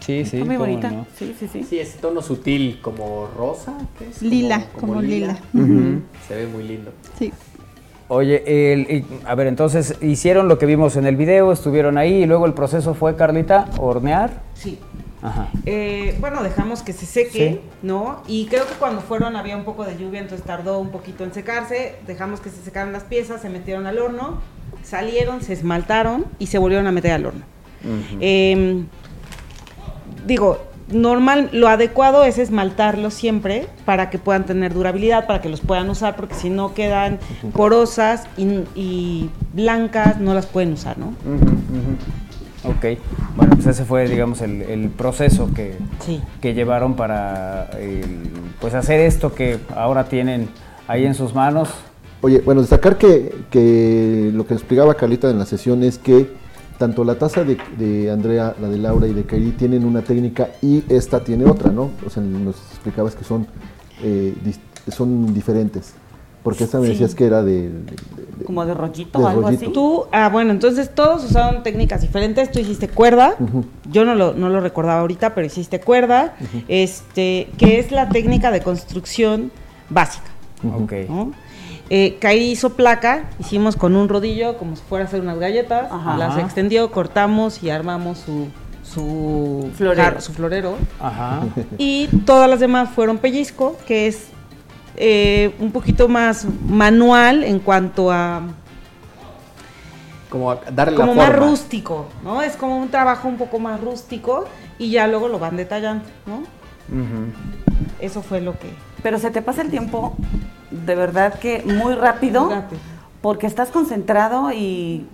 A: Sí, sí.
C: Está muy
A: cómo
C: bonita.
A: no.
C: Sí, sí, sí.
N: Sí, ese tono sutil como rosa. ¿qué es?
S: Lila, como lila.
N: Se ve muy lindo.
S: Sí.
A: Oye, el- a ver, entonces hicieron lo que vimos en el video, estuvieron ahí y luego el proceso fue, Carlita, hornear.
R: Sí.
A: Ajá.
R: Eh, bueno, dejamos que se seque,
A: Sí.
R: ¿no? Y creo que cuando fueron había un poco de lluvia, entonces tardó un poquito en secarse. Dejamos que se secaran las piezas, se metieron al horno, salieron, se esmaltaron y se volvieron a meter al horno. Eh, digo, normal, lo adecuado es esmaltarlos siempre para que puedan tener durabilidad, para que los puedan usar, porque si no quedan porosas y, y blancas, no las pueden usar, ¿no?
A: Ujú, ujú. Ok, bueno, pues ese fue, digamos, el, el proceso que,
R: Sí.
A: que llevaron para el- pues hacer esto que ahora tienen ahí en sus manos.
G: Oye, bueno, destacar que, que lo que explicaba Carlita en la sesión es que tanto la taza de, de Andrea, la de Laura y de Kairi tienen una técnica y esta tiene otra, ¿no? O sea, nos explicabas que son, eh, son diferentes. Porque esta me
R: Sí.
G: decías que era de...
C: Como de rollito o algo
G: rollito.
C: así.
R: Tú, ah, bueno, entonces todos usaron técnicas diferentes. Tú hiciste cuerda. Yo no lo, no lo recordaba ahorita, pero hiciste cuerda. Este, que es la técnica de construcción básica.
A: Ok.
R: ¿no? Eh, Kairi hizo placa, hicimos con un rodillo, como si fuera a hacer unas galletas,
C: Ajá.
R: las extendió, cortamos y armamos su, su
C: Florero.
R: jar- su florero.
A: Ajá.
R: Y todas las demás fueron pellizco, que es eh, un poquito más manual en cuanto a
N: Como darle
R: como
N: la
R: más
N: forma.
R: rústico, ¿no? Es como un trabajo un poco más rústico y ya luego lo van detallando, ¿no? Eso fue lo que
C: Pero se te pasa el tiempo de verdad que muy rápido,
R: Muy rápido.
C: porque estás concentrado y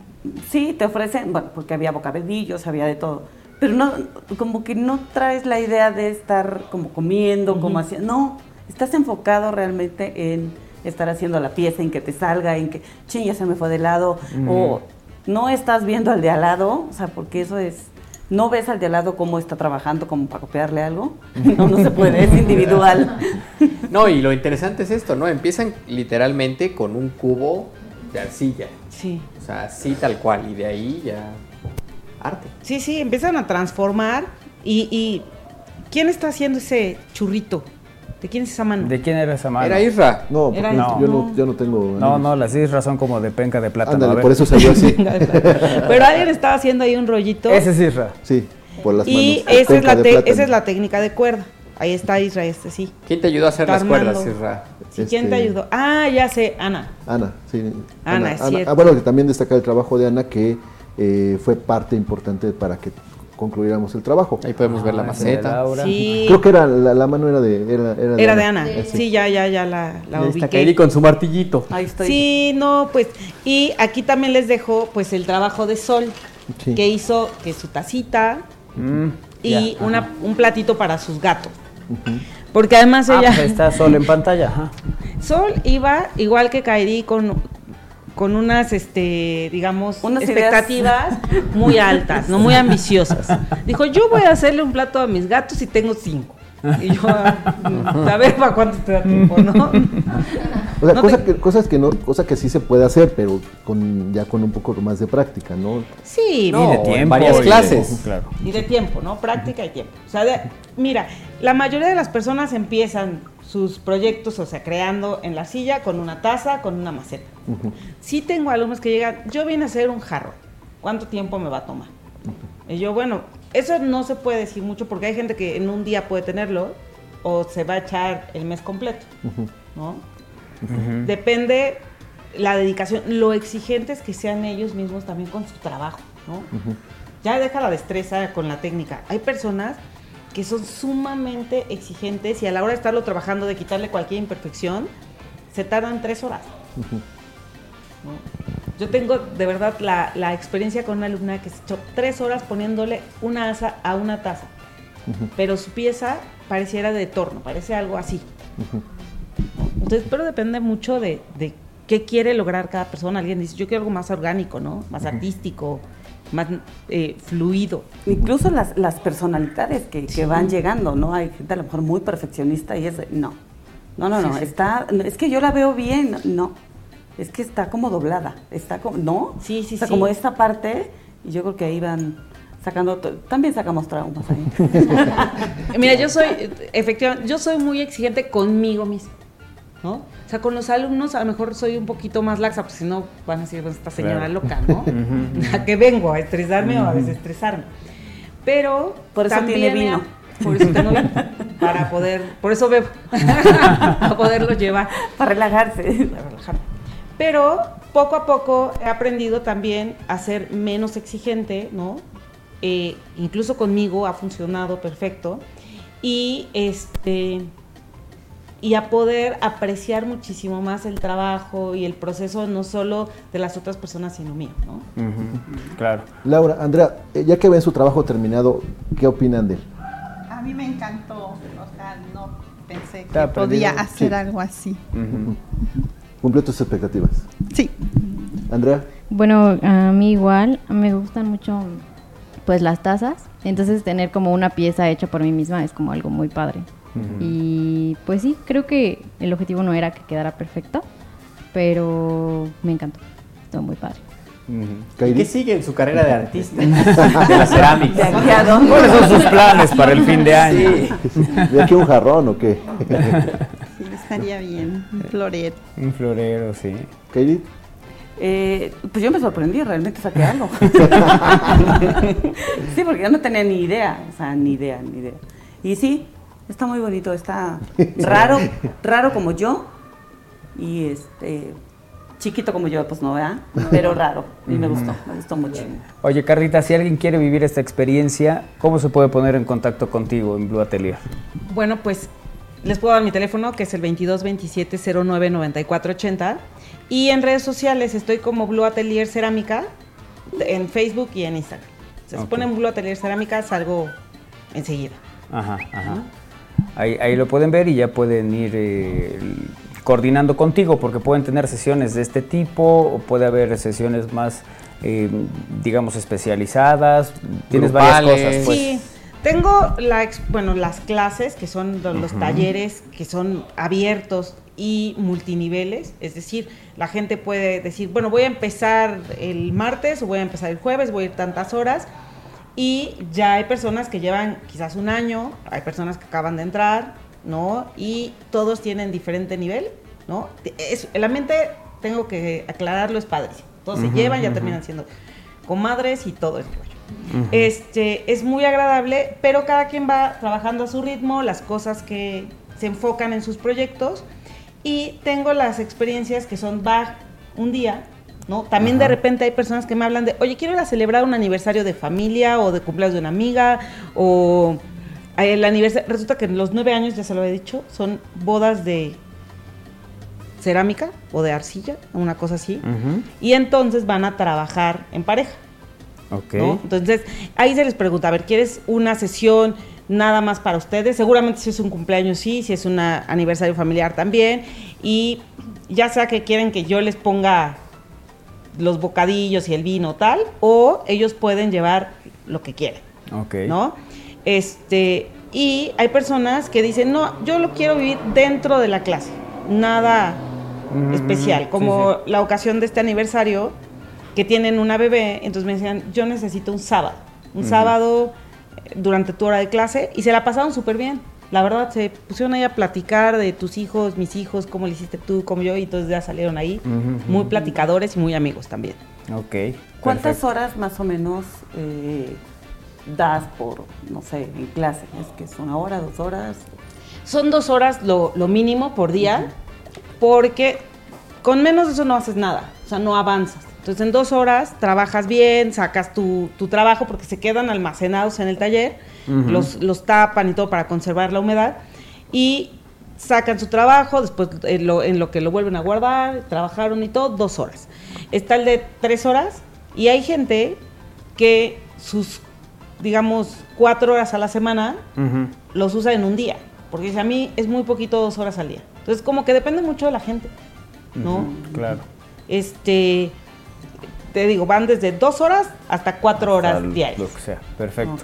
C: sí, te ofrecen, bueno, porque había bocadillos, había de todo, pero no, como que no traes la idea de estar como comiendo, como haciendo, no, estás enfocado realmente en estar haciendo la pieza, en que te salga, en que, ching, ya se me fue de lado, o no estás viendo al de al lado, o sea, porque eso es... No ves al de al lado cómo está trabajando, como para copiarle algo. No, no se puede, es individual. (laughs)
N: No, y lo interesante es esto, ¿no? Empiezan literalmente con un cubo de arcilla.
R: Sí.
N: O sea, así tal cual. Y de ahí ya. Arte.
R: Sí, sí, empiezan a transformar y, y ¿quién está haciendo ese churrito? ¿De quién es esa mano?
A: ¿De quién era esa mano?
N: Era Isra.
G: No, porque
R: Era
A: eso.
G: yo, no, yo no tengo...
A: No, no, las isras son como de penca de plátano.
G: Ándale, por eso salió así. (laughs)
R: Pero alguien estaba haciendo ahí un rollito.
A: Ese es Isra.
G: Sí, por las
R: y
G: manos.
R: esa es, la esa es la técnica de cuerda. Ahí está Israel, este sí.
N: ¿Quién te ayudó a hacer
R: Está
N: las cuerdas. Isra?
R: Sí, ¿Quién te
G: Este-
R: ayudó? Ah, ya sé, Ana.
G: Ana, sí.
R: Ana, es cierto.
G: Ah, bueno, que también destacar el trabajo de Ana, que eh, fue parte importante para que concluyéramos el trabajo.
N: Ahí podemos ver la
A: Ah,
N: maceta.
A: Laura.
R: Sí.
G: Creo que era la, la mano era de era, era
R: Era de Ana.
G: Eh,
R: Sí, ya, ya, ya la, la
N: Ahí está
R: ubiqué.
N: Kairi con su martillito.
C: Ahí estoy.
R: Sí, no, pues, y aquí también les dejo, pues, el trabajo de Sol,
G: Sí.
R: que hizo, que su tacita
A: Mm,
R: y
A: ya,
R: una, un platito para sus gatos. Porque además
A: Ah,
R: ella,
A: pues está Sol en pantalla. ajá.
R: Sol iba igual que Kairi con, con unas, este, digamos,
C: Unas ideas.
R: expectativas muy altas, no muy (laughs) ambiciosas. Dijo, yo voy a hacerle un plato a mis gatos y tengo cinco. Y yo, ah, a ver para cuánto te da tiempo, ¿no?
G: O sea,
R: No
G: cosa
R: te-
G: que, cosas que no, cosa que sí se puede hacer, pero con ya con un poco más de práctica, ¿no?
R: Sí,
N: No,
A: Y de tiempo.
N: varias
A: y de-
N: clases.
A: claro.
R: Y de tiempo, ¿no? Práctica y tiempo. O sea, de- mira, la mayoría de las personas empiezan sus proyectos, o sea, creando en la silla con una taza, con una maceta. Sí tengo alumnos que llegan, yo vine a hacer un jarro, ¿cuánto tiempo me va a tomar? Y yo, bueno, eso no se puede decir mucho porque hay gente que en un día puede tenerlo o se va a echar el mes completo, ¿no? Depende la dedicación, lo exigentes que sean ellos mismos también con su trabajo, ¿no? Ya deja la destreza con la técnica. Hay personas que son sumamente exigentes y a la hora de estarlo trabajando, de quitarle cualquier imperfección, se tardan tres horas. ¿No? Yo tengo de verdad la, la experiencia con una alumna que se echó tres horas poniéndole una asa a una taza, pero su pieza pareciera de torno, parece algo así. Entonces, pero depende mucho de, de qué quiere lograr cada persona. Alguien dice, yo quiero algo más orgánico, ¿no? Más artístico, más eh, fluido.
C: Incluso las, las personalidades que, que van llegando, ¿no? Hay gente a lo mejor muy perfeccionista y es, no, no, no,
R: Sí,
C: no,
R: sí.
C: está, es que yo la veo bien, no, es que está como doblada, está como, ¿no?
R: Sí, sí,
C: o sea,
R: sí.
C: como esta parte, y yo creo que ahí van sacando, también sacamos traumas ahí. (laughs)
R: Mira, yo soy, efectivamente, yo soy muy exigente conmigo misma, ¿no? O sea, con los alumnos a lo mejor soy un poquito más laxa, porque si no van a decir, pues, esta señora
A: Claro.
R: loca, ¿no? (laughs) (laughs) ¿A qué vengo? ¿A estresarme o a desestresarme? Pero
C: Por eso
R: también
C: tiene vino.
R: Por eso tengo vino, para poder, por eso bebo, para poderlo llevar.
C: Para relajarse.
R: Para relajarme. Pero poco a poco he aprendido también a ser menos exigente, ¿no? Eh, incluso conmigo ha funcionado perfecto. y este y a poder apreciar muchísimo más el trabajo y el proceso no solo de las otras personas sino mío, ¿no?
A: Claro.
G: Laura, Andrea, eh, ya que ven su trabajo terminado, ¿qué opinan de él?
S: A mí me encantó, o sea, no pensé que
G: ¿Te ha
S: podía hacer
G: Sí.
S: algo así.
G: ¿Cumplió tus expectativas?
S: Sí.
G: Andrea,
T: Bueno, a mí igual, me gustan mucho pues las tazas, entonces tener como una pieza hecha por mí misma es como algo muy padre. Y pues sí, creo que el objetivo no era que quedara perfecto, pero me encantó, estuvo muy padre.
N: ¿Y qué sigue en su carrera de artista? (laughs) de la cerámica.
A: ¿De aquí a dónde? ¿Cuáles son sus planes para el fin de año?
G: ¿de aquí un jarrón o qué? (laughs)
S: Estaría bien, un florero.
A: Un florero, sí.
G: Katie.
C: Eh, pues yo me sorprendí, realmente saqué algo. (laughs) sí, porque yo no tenía ni idea, o sea, ni idea, ni idea. Y sí, está muy bonito, está raro, raro como yo y este chiquito como yo, pues no, ¿verdad? Pero raro y me gustó, me gustó mucho.
A: Oye, Carlita, si alguien quiere vivir esta experiencia, ¿cómo se puede poner en contacto contigo en Blue Atelier?
R: Bueno, pues les puedo dar mi teléfono que es el 22 27 09 94 80 y en redes sociales estoy como Blue Atelier Cerámica en Facebook y en Instagram. Se
A: Ok.
R: ponen Blue Atelier Cerámica, salgo enseguida.
A: Ajá, ajá. Ahí, ahí lo pueden ver y ya pueden ir eh, coordinando contigo porque pueden tener sesiones de este tipo o puede haber sesiones más, eh, digamos, especializadas. Tienes varias cosas, pues.
R: Sí, tengo la, bueno, las clases, que son lo- los talleres, que son abiertos y multiniveles, es decir, la gente puede decir, bueno, voy a empezar el martes o voy a empezar el jueves, voy a ir tantas horas, y ya hay personas que llevan quizás un año, hay personas que acaban de entrar, ¿no? Y todos tienen diferente nivel, ¿no? Es, el ambiente, tengo que aclararlo, es padrísimo. Todos se llevan, ya terminan siendo comadres y todo el rollo. Este, es muy agradable, pero cada quien va trabajando a su ritmo, las cosas que se enfocan en sus proyectos. Y tengo las experiencias que son va un día, ¿no? También de repente hay personas que me hablan de, oye, quiero ir a celebrar un aniversario de familia o de cumpleaños de una amiga o el aniversario, resulta que en los nueve años, ya se lo he dicho, son bodas de cerámica o de arcilla, una cosa así, y entonces van a trabajar en pareja. Entonces, ahí se les pregunta, a ver, ¿quieres una sesión nada más para ustedes? Seguramente si es un cumpleaños sí, si es un aniversario familiar también, y ya sea que quieren que yo les ponga los bocadillos y el vino tal, o ellos pueden llevar lo que quieran,
A: Ok.
R: ¿no? Este, y hay personas que dicen, no, yo lo quiero vivir dentro de la clase, nada
A: Mm,
R: especial,
A: sí,
R: como la ocasión de este aniversario, que tienen una bebé, entonces me decían, yo necesito un sábado, un sábado eh, durante tu hora de clase, y se la pasaron súper bien. La verdad, se pusieron ahí a platicar de tus hijos, mis hijos, cómo le hiciste tú, cómo yo, y entonces ya salieron ahí muy platicadores y muy amigos también.
A: Ok.
C: ¿Cuántas
A: perfecto.
C: horas más o menos eh, das por, no sé, en clase? ¿Es que es una hora, dos horas?
R: Son dos horas lo, lo mínimo por día, porque con menos de eso no haces nada, o sea, no avanzas. Entonces, en dos horas trabajas bien, sacas tu, tu trabajo porque se quedan almacenados en el taller, los, los tapan y todo para conservar la humedad y sacan su trabajo, después en lo, en lo que lo vuelven a guardar, trabajaron y todo, dos horas. Está el de tres horas y hay gente que sus, digamos, cuatro horas a la semana los usa en un día, porque dice, a mí es muy poquito dos horas al día. Entonces, como que depende mucho de la gente, ¿no?
A: Claro.
R: Este, te digo, van desde dos horas hasta cuatro horas
A: Al-
R: diarias.
A: Lo que sea, perfecto.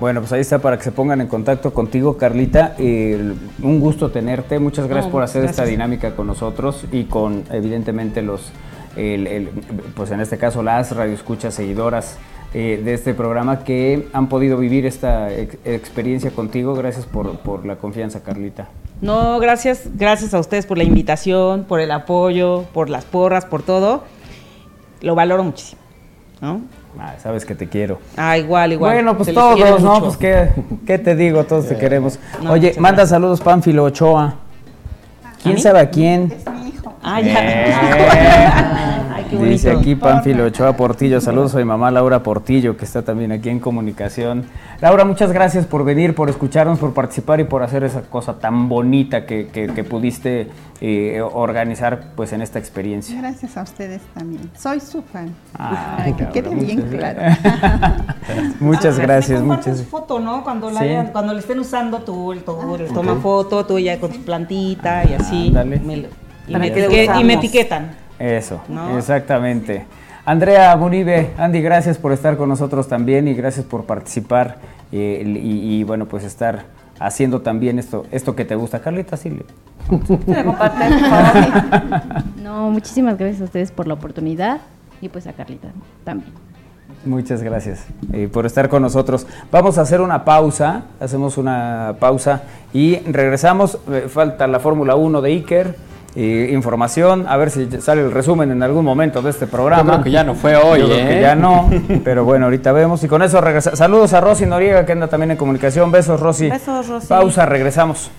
A: Bueno, pues ahí está para que se pongan en contacto contigo, Carlita. Eh, un gusto tenerte. Muchas gracias
R: No,
A: por hacer esta dinámica con nosotros y con, evidentemente, los, el- el- pues en este caso, las radioescuchas seguidoras eh, de este programa que han podido vivir esta ex- experiencia contigo. Gracias por, por la confianza, Carlita.
R: No, gracias, gracias a ustedes por la invitación, por el apoyo, por las porras, por todo. Lo valoro muchísimo. ¿no?
A: Ah, sabes que te quiero.
R: Ah, igual, igual.
A: Bueno, pues todos, ¿no?
R: mucho.
A: Pues ¿qué, qué te digo, todos te (laughs) queremos.
R: No,
A: Oye, manda saludos Pánfilo Ochoa. ¿Quién sabe a quién?
R: Ah, ya. (laughs) (laughs) Ay, qué
A: Dice aquí Pánfilo Ochoa Portillo, saludos a mi mamá Laura Portillo, que está también aquí en comunicación. Laura, muchas gracias por venir, por escucharnos, por participar y por hacer esa cosa tan bonita que, que- que pudiste eh, organizar pues en esta experiencia.
S: Gracias a ustedes también. Soy su fan.
A: Ah,
S: Ay, que quede bien (laughs)
A: muchas-
S: claro.
A: Muchas
R: Ah,
A: gracias, muchas
R: foto, ¿no? Cuando, la
A: Sí.
R: hayan- cuando le estén usando tú, el tour, les toma
A: Ok.
R: foto, tú ya con tu plantita y así.
A: Ándale.
R: Me lo- y, me
C: que
R: etiquet-
C: usamos.
R: y me etiquetan.
A: Eso,
R: ¿No?
A: exactamente. Andrea Munibe, Andy, gracias por estar con nosotros también y gracias por participar eh, y, y, bueno, pues estar haciendo también esto, esto que te gusta. Carlita, sí. le- (laughs)
T: No, muchísimas gracias a ustedes por la oportunidad y pues a Carlita también.
A: Muchas gracias eh, por estar con nosotros. Vamos a hacer una pausa, hacemos una pausa y regresamos. Eh, falta la Fórmula 1 de Iker. Eh, información, a ver si sale el resumen en algún momento de este programa.
N: Yo creo que ya no fue hoy,
A: Yo creo que
N: ¿eh?
A: ya no, (laughs) pero bueno, ahorita vemos. Y con eso regresa. Saludos a Rosy Noriega, que anda también en comunicación. Besos, Rosy.
C: Besos, Rosy.
A: Pausa, regresamos.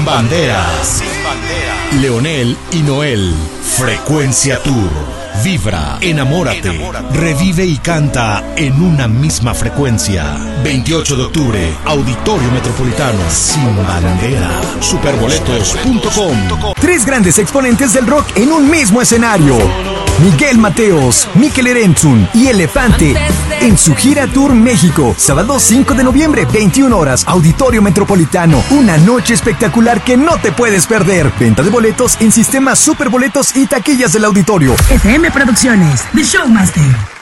O: Sin banderas. Leonel y Noel. Frecuencia Tour. Vibra, enamórate, revive y canta en una misma frecuencia. 28 de octubre, Auditorio Metropolitano. Sin bandera. Superboletos.com.
P: Tres grandes exponentes del rock en un mismo escenario. Miguel Mateos, Mikel Erentzun y Elefante en su gira Tour México. Sábado 5 de noviembre, 21 horas, Auditorio Metropolitano. Una noche espectacular que no te puedes perder. Venta de boletos en sistemas Superboletos y taquillas del auditorio.
Q: FM Producciones, The Showmaster.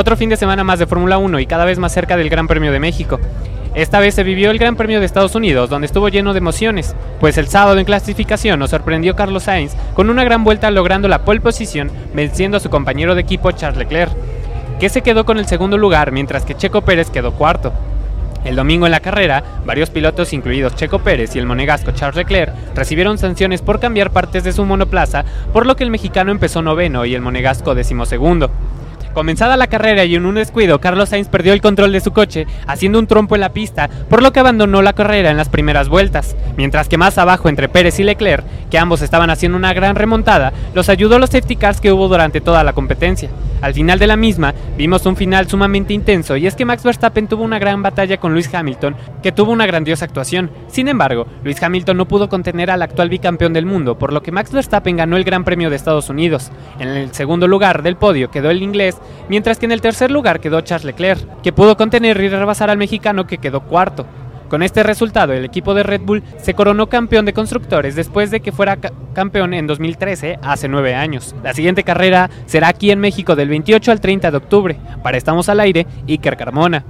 B: Otro fin de semana más de Fórmula 1 y cada vez más cerca del Gran Premio de México. Esta vez se vivió el Gran Premio de Estados Unidos, donde estuvo lleno de emociones, pues el sábado en clasificación nos sorprendió Carlos Sainz con una gran vuelta logrando la pole position, venciendo a su compañero de equipo Charles Leclerc, que se quedó con el segundo lugar mientras que Checo Pérez quedó cuarto. El domingo en la carrera, varios pilotos, incluidos Checo Pérez y el monegasco Charles Leclerc, recibieron sanciones por cambiar partes de su monoplaza, por lo que el mexicano empezó noveno y el monegasco decimosegundo. Comenzada la carrera y en un descuido, Carlos Sainz perdió el control de su coche, haciendo un trompo en la pista, por lo que abandonó la carrera en las primeras vueltas, mientras que más abajo entre Pérez y Leclerc, que ambos estaban haciendo una gran remontada, los ayudó los safety cars que hubo durante toda la competencia. Al final de la misma, vimos un final sumamente intenso y es que Max Verstappen tuvo una gran batalla con Lewis Hamilton, que tuvo una grandiosa actuación. Sin embargo, Lewis Hamilton no pudo contener al actual bicampeón del mundo, por lo que Max Verstappen ganó el Gran Premio de Estados Unidos. En el segundo lugar del podio quedó el inglés, mientras que en el tercer lugar quedó Charles Leclerc, que pudo contener y rebasar al mexicano que quedó cuarto. Con este resultado, el equipo de Red Bull se coronó campeón de constructores después de que fuera ca- campeón en 2013, hace nueve años. La siguiente carrera será aquí en México del 28 al 30 de octubre. Para Estamos al Aire, Iker Carmona.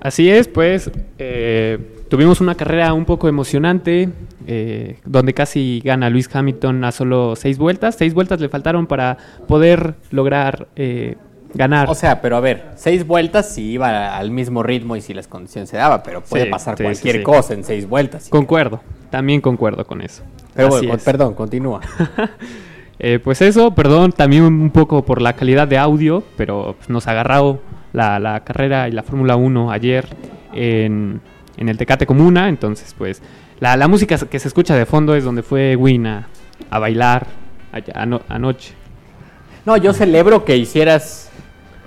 B: Así es, pues eh, tuvimos una carrera un poco emocionante, eh, donde casi gana Luis Hamilton a solo seis vueltas. Seis vueltas le faltaron para poder lograr eh, ganar.
N: O sea, pero a ver, seis vueltas si iba al mismo ritmo y si las condiciones se daba, pero puede
B: Sí,
N: pasar
B: sí,
N: cualquier
B: sí,
N: cosa en seis vueltas.
B: Concuerdo, también concuerdo con eso.
N: Pero
B: Así
N: bueno,
B: es.
N: perdón, continúa. (laughs)
B: Eh, pues eso, perdón también un poco por la calidad de audio, pero nos agarró la, la carrera y la Fórmula 1 ayer en, en el Tecate Comuna, entonces pues la, la música que se escucha de fondo es donde fue Win a, a bailar allá ano- anoche.
N: No, yo celebro que hicieras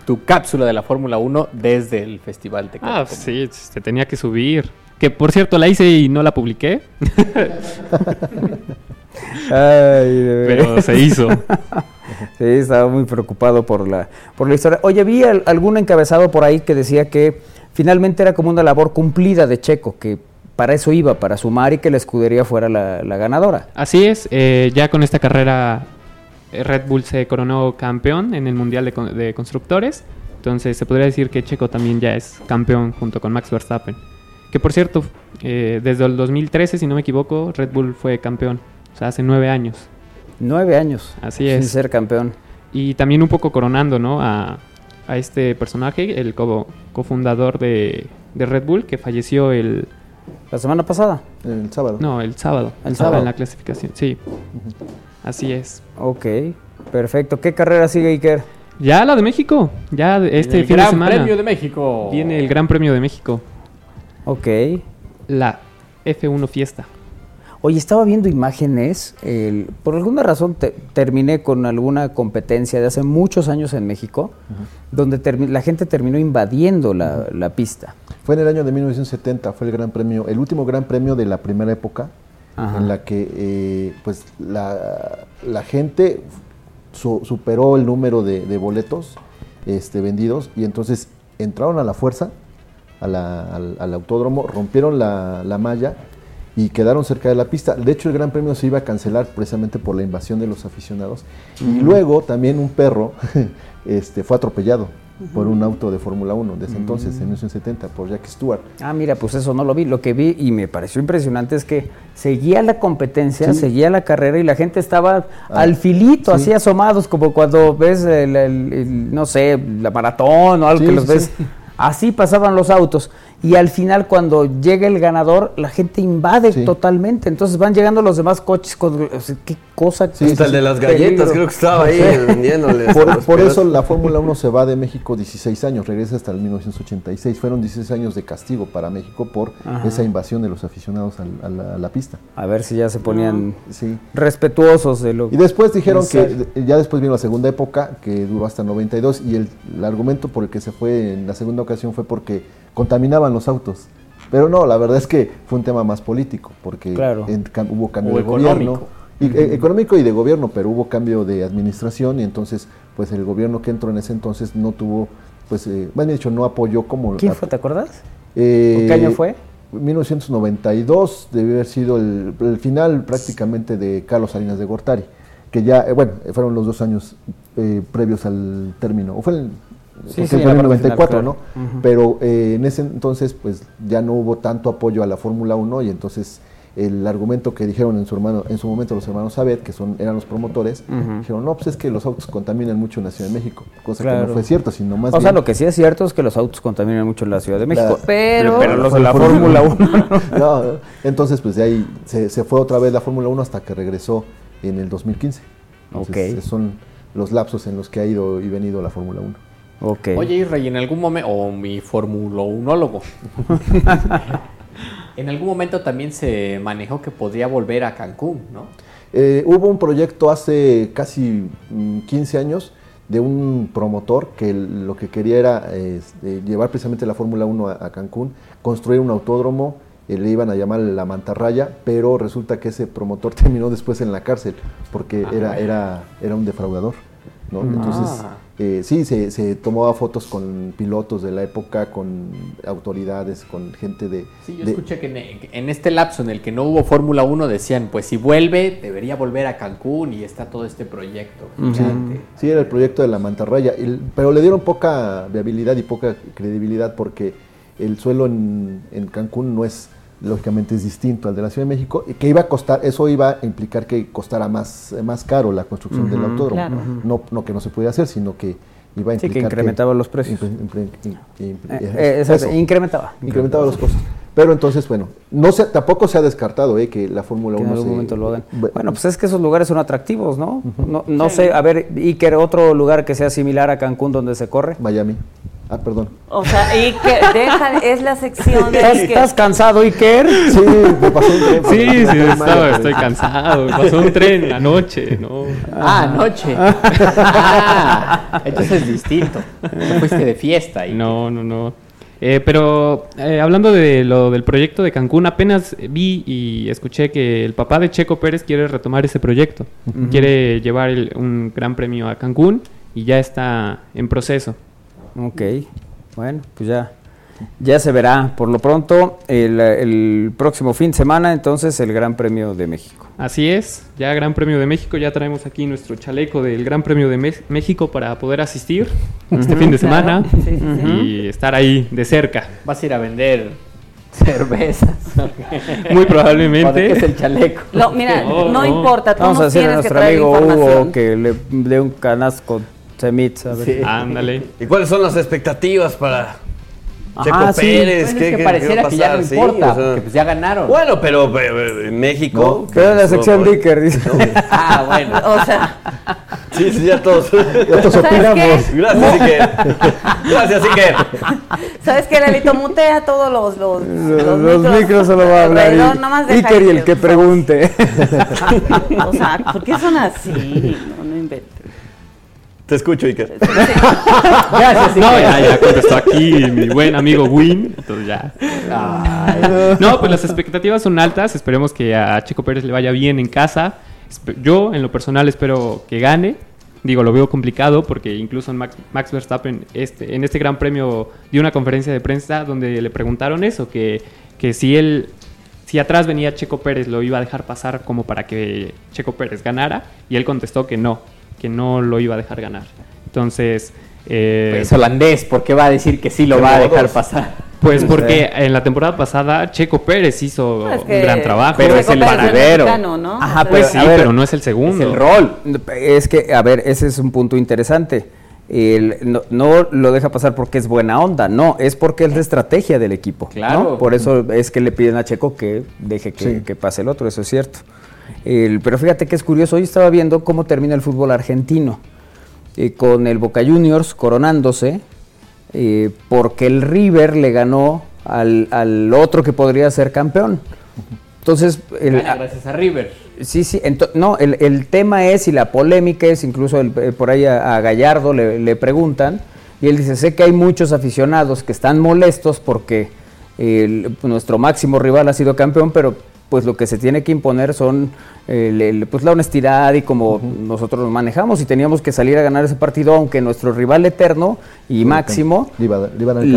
N: tu cápsula de la Fórmula 1 desde el Festival Tecate.
B: Ah, sí, se tenía que subir. Que por cierto la hice y no la publiqué. (laughs)
A: Ay, de
B: Pero se hizo. (laughs)
A: sí, estaba muy preocupado por la, por la historia. Oye, vi al- algún encabezado por ahí que decía que finalmente era como una labor cumplida de Checo, que para eso iba, para sumar y que la escudería fuera la, la ganadora.
B: Así es, eh, ya con esta carrera eh, Red Bull se coronó campeón en el Mundial de, Con- de Constructores. Entonces se podría decir que Checo también ya es campeón junto con Max Verstappen. Que por cierto, eh, desde el 2013, si no me equivoco, Red Bull fue campeón. O sea, hace nueve años.
A: Nueve años.
B: Así
A: sin
B: es.
A: ser campeón.
B: Y también un poco coronando, ¿no? A, a este personaje, el co- cofundador de, de Red Bull, que falleció el...
A: ¿La semana pasada?
G: El sábado.
B: No, el sábado.
A: El sábado.
B: En la clasificación, sí. Así es.
A: Ok, perfecto. ¿Qué carrera sigue Iker?
B: Ya la de México. Ya de- este
N: El
B: fin
N: Gran
B: de semana.
N: Premio de México.
B: Viene el Gran Premio de México.
A: Ok.
B: La F1 Fiesta.
A: Oye, estaba viendo imágenes. el- por alguna razón te- terminé con alguna competencia de hace muchos años en México, donde termi- la gente terminó invadiendo la, la pista.
G: Fue en el año de 1970, fue el gran premio, el último gran premio de la primera época,
A: Ajá.
G: en la que eh, pues la, la gente su- superó el número de, de boletos este, vendidos y entonces entraron a la fuerza a la- al, al autódromo, rompieron la malla y quedaron cerca de la pista. De hecho, el Gran Premio se iba a cancelar precisamente por la invasión de los aficionados. Y luego también un perro (laughs) este, fue atropellado por un auto de Fórmula 1 desde entonces, en 1970, por Jack Stewart.
A: Ah, mira, pues eso no lo vi. Lo que vi y me pareció impresionante es que seguía la competencia,
G: Sí.
A: seguía la carrera y la gente estaba
G: Ah,
A: al filito,
G: sí.
A: así asomados, como cuando ves, el, el- el, no sé, la maratón o algo
G: Sí,
A: que los ves.
G: sí.
A: Así pasaban los autos. Y al final, cuando llega el ganador, la gente invade totalmente. Entonces van llegando los demás coches con. o sea, qué cosa.
F: Hasta el de las galletas, creo que estaba ahí vendiéndoles
G: Por, eso la Fórmula 1 se va de México 16 años, regresa hasta el 1986. Fueron 16 años de castigo para México por
A: Ajá.
G: esa invasión de los aficionados a, la, a la pista.
A: A ver si ya se ponían
G: Sí.
A: respetuosos de lo
G: Y después dijeron que ya después vino la segunda época que duró hasta 92 y el, el argumento por el que se fue en la segunda ocasión fue porque contaminaban los autos. Pero no, la verdad es que fue un tema más político porque
A: Claro.
G: en- hubo cambio
N: O
G: de gobierno.
N: económico.
G: Y, eh, económico y de gobierno, pero hubo cambio de administración y entonces pues el gobierno que entró en ese entonces no tuvo, pues, eh, más bien dicho, no apoyó como...
A: ¿Quién fue? ¿Te acuerdas?
G: Eh,
A: ¿Qué año fue?
G: 1992 debió haber sido el, el final prácticamente de Carlos Salinas de Gortari. que ya, eh, bueno, fueron los dos años eh, previos al término, o fue el,
A: Sí, sí,
G: el
A: en la
G: premio
A: parte final,
G: 94,
A: claro.
G: ¿no? Pero eh, en ese entonces, pues ya no hubo tanto apoyo a la Fórmula 1 y entonces el argumento que dijeron en su hermano, en su momento los hermanos Sabet, que son, eran los promotores, dijeron, no, pues es que los autos contaminan mucho en la Ciudad de México, cosa que no fue cierto, sino más
A: o sea, lo que sí es cierto es que los autos contaminan mucho en la Ciudad de México.
G: La-
A: pero,
G: pero
A: los de la Fórmula 1 (laughs)
G: No, entonces, pues de ahí se, se fue otra vez la Fórmula 1 hasta que regresó en el 2015. Entonces,
A: Ok.
G: esos son los lapsos en los que ha ido y venido la Fórmula 1.
A: Ok.
N: Oye, Israel, en algún momento, o mi formulounólogo, (laughs) en algún momento también se manejó que podría volver a Cancún, ¿no?
G: Eh, hubo un proyecto hace casi mm, 15 años de un promotor que lo que quería era eh, eh, llevar precisamente la Fórmula 1 a, a Cancún, construir un autódromo, eh, le iban a llamar la mantarraya, pero resulta que ese promotor (laughs) terminó después en la cárcel porque era, era, era un defraudador. ¿no? Entonces,
N: Ah.
G: Eh, sí, se, se tomaba fotos con pilotos de la época, con autoridades, con gente de...
N: Sí, yo
G: de-
N: escuché que en, en este lapso en el que no hubo Fórmula 1 decían, pues si vuelve, debería volver a Cancún y está todo este proyecto. gigante.
G: Sí, era el proyecto de la mantarraya, el- pero le dieron poca viabilidad y poca credibilidad porque el suelo en, en Cancún no es, lógicamente es distinto al de la Ciudad de México, y que iba a costar, eso iba a implicar que costara más, eh, más caro la construcción del autódromo.
A: claro.
G: No, no que no se podía hacer, sino que iba a
A: Sí, que
G: implicar
A: incrementaba los precios.
G: impre- impre- in- impre-
A: Eh, eh, exacto,
G: eso.
A: incrementaba.
G: Incrementaba los costos. Pero entonces, bueno, no se, tampoco se ha descartado eh, que la Fórmula
A: Que en
G: 1
A: algún
G: se-
A: momento lo hagan. Bueno, pues es que esos lugares son atractivos, ¿no? No, no sé, a ver, Iker, otro lugar que sea similar a Cancún donde se corre.
G: Miami. Ah, perdón.
C: O sea, y que deja, es la sección de
A: ¿Estás,
C: Iker.
A: estás cansado, Iker?
G: Sí, me pasó un tren.
B: Sí, sí, estaba- estoy cansado. Me pasó un tren anoche, ¿no?
N: Ah, anoche. Ah, entonces es distinto. No fuiste de fiesta. Y
B: No, no, no. Eh, pero eh, hablando de lo del proyecto de Cancún, apenas vi y escuché que el papá de Checo Pérez quiere retomar ese proyecto. Quiere llevar el- un gran premio a Cancún y ya está en proceso.
A: Ok, bueno, pues ya, ya se verá. Por lo pronto, el, el próximo fin de semana, entonces, el Gran Premio de México.
B: Así es, ya Gran Premio de México, ya traemos aquí nuestro chaleco del Gran Premio de México para poder asistir este fin de
N: claro.
B: semana
N: Sí, sí, sí.
B: y estar ahí de cerca.
N: Vas a ir a vender cervezas. (laughs)
B: Muy probablemente.
N: ¿O de qué es el chaleco?
C: No, mira,
B: Oh,
C: no importa, tú
A: Vamos a decirle a
C: tienes que
A: nuestro
C: traer
A: amigo. Hugo que le dé un canasco semits. A ver.
N: Sí.
B: Ándale.
F: ¿Y cuáles son las expectativas para
A: Ajá,
F: Checo
A: sí.
F: Pérez? ¿Qué-
N: es que
F: qué-
N: pareciera
F: qué
N: que ya no?
F: Sí,
N: importa,
F: o sea,
N: porque pues ya ganaron.
F: Bueno, pero, pero en México.
A: No, pero es la sección de Iker, dice. (laughs)
N: Ah, bueno.
C: O sea,
F: Sí, sí, ya todos. (laughs)
G: Ya todos
C: ¿Sabes
G: opinamos.
C: qué?
F: Gracias, Iker. Gracias, Iker. (laughs)
C: ¿sabes qué, Lalito? Mutea todos los, los,
A: Los, los micros solo va a hablar Iker y el que pregunte.
C: O sea, ¿por qué son así? No, no inventes.
F: Te escucho, Iker.
N: Gracias,
B: No, ya, ya contestó aquí mi buen amigo Win. Entonces ya. No, pues las expectativas son altas. Esperemos que a Checo Pérez le vaya bien en casa. Yo, en lo personal, espero que gane. Digo, lo veo complicado porque incluso en Max, Max Verstappen este, en este gran premio dio una conferencia de prensa donde le preguntaron eso, que, que si él, si atrás venía Checo Pérez, lo iba a dejar pasar como para que Checo Pérez ganara, y él contestó que no, que no lo iba a dejar ganar. Entonces, eh,
N: Es holandés, ¿por qué va a decir que sí lo va a dejar pasar?
B: pues (laughs) porque en la temporada pasada Checo Pérez hizo
C: No, es
B: un gran trabajo.
N: Pero
C: Checo
N: es el paradero.
C: ¿no?
A: Ajá,
B: Pues
A: Pero,
B: sí,
A: a ver,
B: pero no es el segundo.
N: Es el rol.
A: Es que, a ver, ese es un punto interesante. El- no, no lo deja pasar porque es buena onda, no, es porque es de estrategia del equipo. ¿no?
N: Claro.
A: Por eso es que le piden a Checo que deje que,
G: Sí.
A: que pase el otro, eso es cierto. El- pero fíjate que es curioso, hoy estaba viendo cómo termina el fútbol argentino, eh, con el Boca Juniors coronándose, eh, porque el River le ganó al, al otro que podría ser campeón. Entonces, el,
N: Gana gracias a River.
A: Sí, sí, no, el, el tema es y la polémica es, incluso el- eh, por ahí a, a Gallardo le, le preguntan, y él dice, sé que hay muchos aficionados que están molestos porque nuestro máximo rival ha sido campeón, pero pues lo que se tiene que imponer son el- el, pues la honestidad y como nosotros nos manejamos y teníamos que salir a ganar ese partido aunque nuestro rival eterno y máximo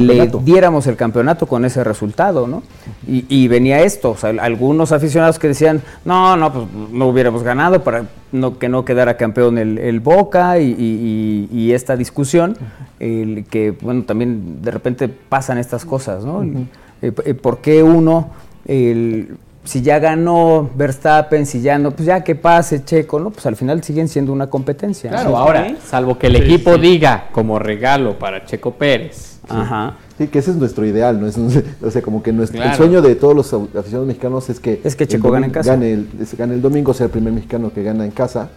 G: Le
A: diéramos el campeonato con ese resultado, ¿no? Y, y venía esto, o sea, algunos aficionados que decían, no, no, pues no hubiéramos ganado para no, que no quedara campeón el, el Boca y, y- y- y esta discusión, el que, bueno, también de repente pasan estas cosas, ¿no? Eh, eh, ¿Por qué uno, el- si ya ganó Verstappen, si ya no, pues ya que pase Checo, ¿no? Pues al final siguen siendo una competencia.
N: Claro, ahora, salvo que el
A: Sí,
N: equipo
A: sí.
N: diga como regalo para Checo Pérez.
A: Ajá.
G: Sí, que ese es nuestro ideal, ¿no? Es, o sea, como que nuestro, el
N: Claro.
G: sueño de todos los aficionados mexicanos es que...
A: Es que
G: el
A: Checo gane en casa.
G: Gane el, es- gane el domingo, sea el primer mexicano que gana en casa,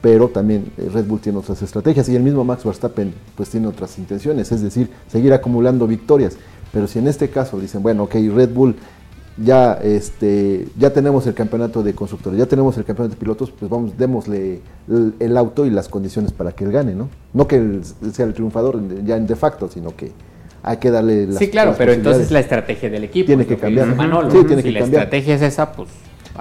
G: pero también eh, Red Bull tiene otras estrategias y el mismo Max Verstappen pues tiene otras intenciones, es decir, seguir acumulando victorias. Pero si en este caso dicen, bueno, ok, Red Bull ya, este, ya tenemos el campeonato de constructores, ya tenemos el campeonato de pilotos, pues vamos, démosle el, el auto y las condiciones para que él gane, ¿no? No que él sea el triunfador ya en de facto, sino que hay que darle las
N: Sí, claro,
G: las
N: pero entonces la estrategia del equipo.
G: Tiene que cambiar.
N: Manolo.
G: Sí, tiene
N: si
G: que
N: la
G: cambiar.
N: estrategia es esa, pues.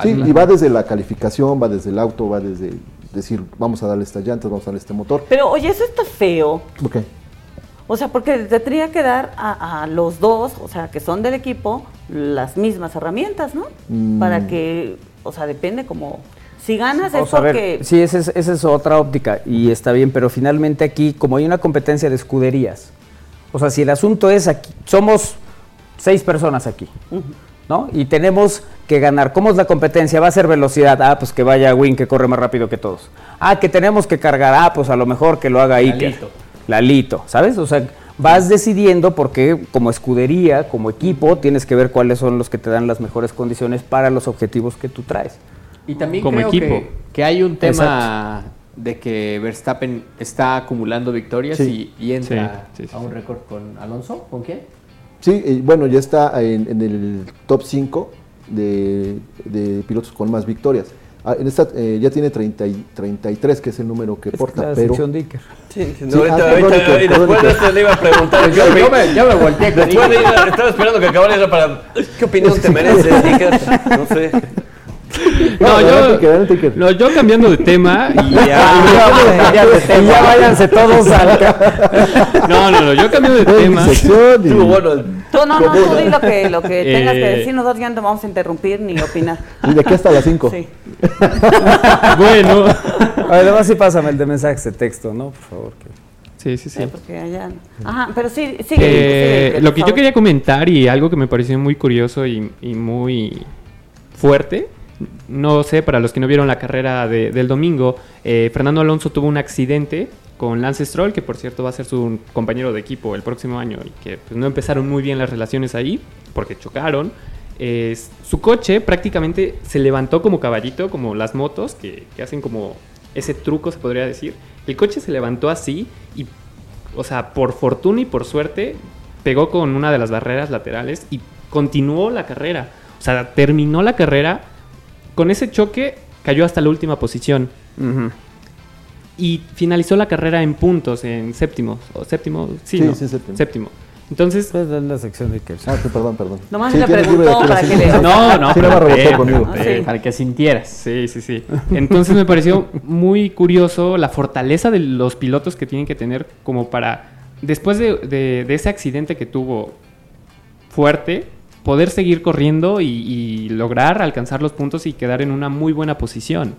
G: Sí,
N: hazla.
G: y va desde la calificación, va desde el auto, va desde decir, vamos a darle estas llantas, vamos a darle este motor.
C: Pero oye, eso está feo.
G: Ok.
C: O sea, porque te tendría que dar a, a los dos, o sea, que son del equipo, las mismas herramientas, ¿no?
A: Mm.
C: Para que, o sea, depende como... Si ganas es
A: Vamos a ver,
C: porque...
A: sí, esa es, esa es otra óptica y está bien, pero finalmente aquí, como hay una competencia de escuderías, o sea, si el asunto es aquí, somos seis personas aquí, ¿no? Y tenemos que ganar. ¿Cómo es la competencia? Va a ser velocidad. Ah, pues que vaya Win, que corre más rápido que todos. Ah, que tenemos que cargar. Ah, pues a lo mejor que lo haga Iker.
N: Lalito.
A: Lalito, ¿sabes? O sea, vas decidiendo porque como escudería, como equipo, tienes que ver cuáles son los que te dan las mejores condiciones para los objetivos que tú traes.
N: Y también
A: Como
N: creo
A: equipo.
N: Que, que hay un tema de que Verstappen está acumulando victorias
G: Sí.
N: y, y entra
G: Sí, sí, sí,
N: a un récord con Alonso. ¿Con quién?
G: Sí, y bueno, ya está en, en el top 5 de, de pilotos con más victorias. Ah, en esta eh, ya tiene 30 y 33, que es el número que porta,
A: la
G: pero...
A: sección de Iker.
F: Sí,
G: Sí,
F: no, ahorita,
G: ah,
F: ahorita,
G: perdón, Iker,
F: y después
G: perdón,
F: de
G: Iker.
F: esto le iba a preguntar.
N: Yo- yo me- volteé
F: Después de estaba esperando que acabara para. ¿Qué opinión te mereces, Iker? (laughs) No sé. (laughs)
B: No,
G: adelante,
B: yo, no, yo cambiando de tema y (laughs) ya,
A: Y ya (laughs) váyanse todos al
B: No, no, no, yo cambiando de tema.
F: Estuvo bueno.
C: Tú no, no, tú di lo que, lo que tengas que
B: Eh,
C: decir, nosotros ya no te vamos a interrumpir ni opinar.
G: Y de aquí hasta las 5.
C: Sí.
B: Bueno.
A: Además sí pásame el de mensajes de texto, ¿no? Por favor. que-
B: Sí, sí, sí.
C: Sí, porque allá... Ajá, pero sí, sigue.
B: Eh,
C: sigue,
B: lo que yo quería comentar y algo que me pareció muy curioso y, y muy fuerte, no sé, para los que no vieron la carrera de- del domingo, eh, Fernando Alonso tuvo un accidente con Lance Stroll, que por cierto va a ser su compañero de equipo el próximo año y que pues, no empezaron muy bien las relaciones ahí porque chocaron. Su coche prácticamente se levantó como caballito, como las motos, que, que hacen como ese truco, se podría decir. El coche se levantó así y o sea, por fortuna y por suerte, pegó con una de las barreras laterales y continuó la carrera. O sea, terminó la carrera. Con ese choque cayó hasta la última posición. Y finalizó la carrera en puntos, en séptimo. ¿O séptimo? Sí,
G: Sí,
B: ¿no?
G: sí, séptimo.
B: Séptimo. Entonces...
A: Pues es la sección de Iker.
G: Ah, sí, perdón, perdón.
C: Nomás
G: Sí,
C: le preguntó para que le...
B: No, no,
G: Sí, no me
B: pregunté,
G: rebotó conmigo.
B: pregunté,
C: Sí.
B: para que sintieras. Sí, sí, sí. Entonces me pareció muy curioso la fortaleza de los pilotos que tienen que tener como para, después de, de- de ese accidente que tuvo fuerte, poder seguir corriendo y, y lograr alcanzar los puntos y quedar en una muy buena posición.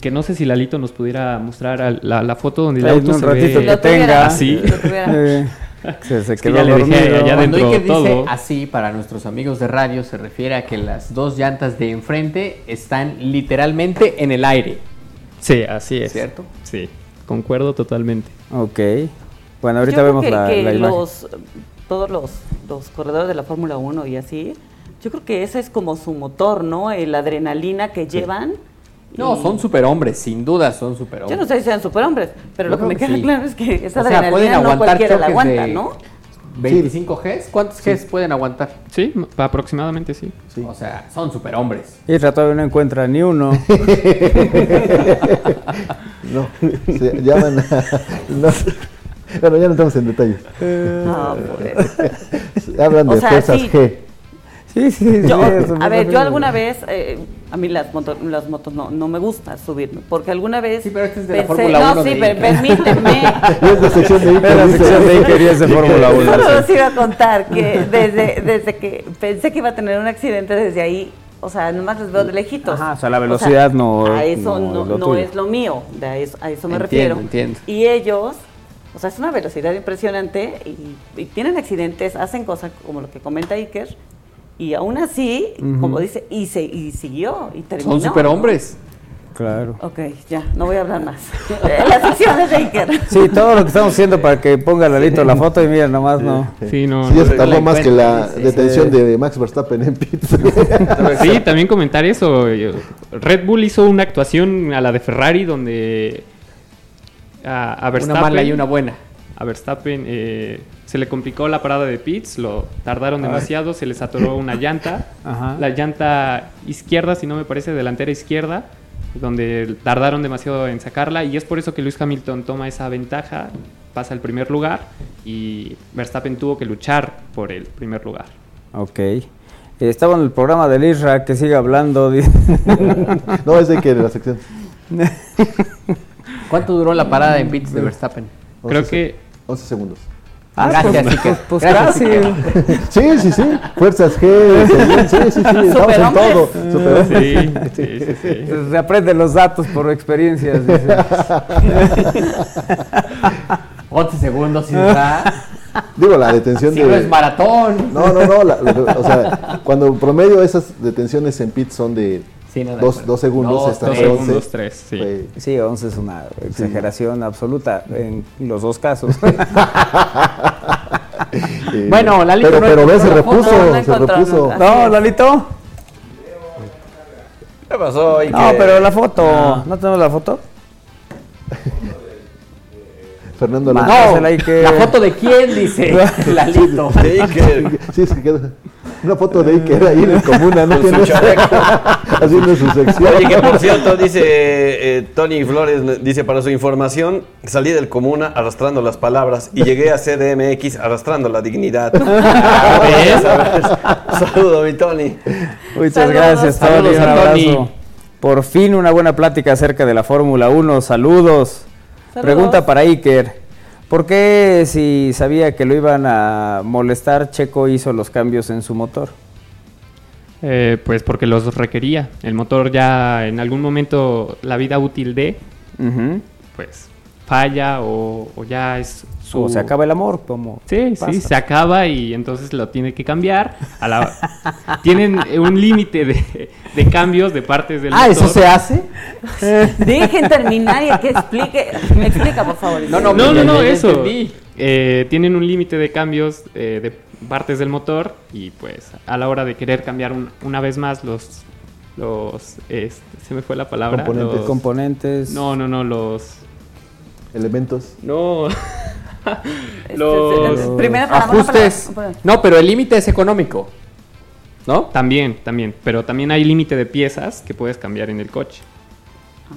B: Que no sé si Lalito nos pudiera mostrar la, la foto donde el auto
A: un
B: se
A: ratito
B: ve
A: que tenga.
B: así.
A: Eh, (laughs) se, se
B: Es que
A: quedó
B: ya le dejé
A: dormido.
B: allá dentro
N: dice
B: todo.
N: así, para nuestros amigos de radio, se refiere a que las dos llantas de enfrente están literalmente en el aire.
B: Sí, así es.
N: ¿Cierto?
B: Sí, concuerdo totalmente.
A: Ok. Bueno, ahorita
C: Yo creo
A: vemos
C: que,
A: la,
C: que
A: la imagen.
C: los, todos los, los corredores de la Fórmula 1 y así, yo creo que ese es como su motor, ¿no? El adrenalina que llevan.
N: No,
C: Y-
N: son superhombres, sin duda son superhombres.
C: Yo no sé si sean superhombres, pero
N: Yo
C: lo que me
N: que
C: queda
N: sí.
C: claro es que esa
N: O sea, pueden
C: adrenalina no
N: aguantar
C: cualquiera la aguanta,
N: de
C: ¿no?
N: 25 Gs, ¿cuántos Gs pueden aguantar?
B: Sí, aproximadamente sí.
N: O sea, son superhombres.
A: Isra todavía no encuentra ni uno. (laughs) (laughs)
G: No, se llaman a- no. Bueno, ya no estamos en detalles.
C: No, por eso. (laughs)
G: Hablan
C: O
G: de
C: sea,
G: fuerzas
C: sí.
G: G.
A: Sí, sí,
C: Yo-
A: sí, me
C: a ver, yo alguna vez, eh, a mí las, moto- las motos no, no me gusta subirme, porque alguna vez sí, pero
N: este es
D: de la
C: pensé,
D: Fórmula
C: no,
D: 1
C: sí,
D: de
C: pero permíteme.
G: Es de sección de Iker,
A: Es la sección de Iker y es de Fórmula 1.
C: Solo
A: sí.
C: les iba a contar que desde, desde que pensé que iba a tener un accidente desde ahí, o sea, nomás les veo de lejitos.
A: Ajá, o sea, la velocidad no-
C: A eso
A: no
C: no,
A: es lo
C: no es lo mío, de a eso, a eso me
N: Entiendo,
C: refiero.
N: entiendo.
C: Y ellos, o sea, es una velocidad impresionante y, y tienen accidentes, hacen cosas como lo que comenta Iker, y aún así, como dice, y, se, y siguió y terminó.
N: Son superhombres.
A: Claro.
C: Ok, ya, no voy a hablar más. Eh, Las secciones de Iker.
A: Sí, todo lo que estamos haciendo para que ponga Lalito la foto y mira, nomás no.
B: Sí, no.
G: Sí,
B: no.
G: se tardó más que la
B: Sí.
G: detención de Max Verstappen en pits.
B: Sí, también comentar eso. Red Bull hizo una actuación a la de Ferrari donde a, a Verstappen,
N: mala y una buena.
B: A Verstappen eh, se le complicó la parada de pits, lo tardaron
A: Ay.
B: demasiado, se les atoró una llanta, (laughs)
A: Ajá.
B: la llanta izquierda, si no me parece, delantera izquierda, donde tardaron demasiado en sacarla y es por eso que Luis Hamilton toma esa ventaja, pasa al primer lugar y Verstappen tuvo que luchar por el primer lugar.
A: Ok. Estaba en el programa del Isra que sigue hablando. (laughs)
G: no, es de que de la sección. (laughs)
N: ¿Cuánto duró la parada en pits de Verstappen?
B: Creo
G: 11
B: que
G: 11 segundos.
A: Ah,
N: Gracias,
A: pues,
N: Iker.
A: pues
N: Gracias. Iker.
G: Sí, sí, sí. Fuerzas G, sí, sí, sí. Estamos en todo. (laughs)
B: Sí, sí, sí, sí.
A: Se aprenden los datos por experiencias. dice. (laughs)
N: 11 segundos sin dar.
G: Digo, la detención
N: Si
G: de.
N: no es maratón.
G: No, no, no. la- la- o sea, cuando promedio esas detenciones en pits son de
N: Sí, no,
G: dos, segundos,
N: Dos,
G: esta
B: Dos
G: fue 11.
B: segundos, tres, sí.
G: Fue-
A: Sí, 11 es una exageración absoluta en los dos casos.
G: eh,
N: Bueno, Lalito
G: Pero,
N: no
G: pero ve, se repuso,
C: no
G: se repuso.
C: no.
A: Lalito.
D: ¿Qué pasó? Iker?
A: No, pero la foto. ¿No tenemos la foto?
G: Fernando Alonso.
A: No.
N: ¿La foto de quién? Dice Lalito.
G: Sí, queda una foto de Iker ahí en el comuna, ¿no?
D: Con su.
G: Haciendo su sección.
D: Oye, que por cierto, dice eh, Tony Flores, dice para su información, salí del comuna arrastrando las palabras y llegué a CDMX arrastrando la dignidad. (laughs) Un Saludo, mi Tony.
A: Muchas
C: Saludos.
A: gracias, Tony.
B: Saludos
A: Un abrazo. Por fin una buena plática acerca de la Fórmula 1. Saludos.
C: Saludos.
A: Pregunta para Iker. ¿Por qué si sabía que lo iban a molestar, Checo hizo los cambios en su motor?
B: Eh, pues porque los requería. El motor ya en algún momento, la vida útil de, pues falla o, o ya es su...
A: O se acaba el amor, como
B: Sí,
A: pasa.
B: sí, se acaba y entonces lo tiene que cambiar. A la... (laughs) Tienen un límite de, de cambios de partes del
N: Ah, ¿eso se hace? (laughs)
C: Dejen terminar y que explique. Me explica, por favor.
N: No, no,
B: No, no, no, eso.
N: entendí.
B: Eh, tienen un límite de cambios eh, de partes del motor y pues a la hora de querer cambiar un- una vez más los... los este, se me fue la palabra.
G: Componentes.
B: los-
A: componentes.
B: No, no, no, los...
G: Elementos.
B: No. (laughs) (laughs)
C: Este,
B: los...
C: este, una
N: Ajustes. No, pero el límite es económico. ¿No?
B: También, también. Pero también hay límite de piezas que puedes cambiar en el coche.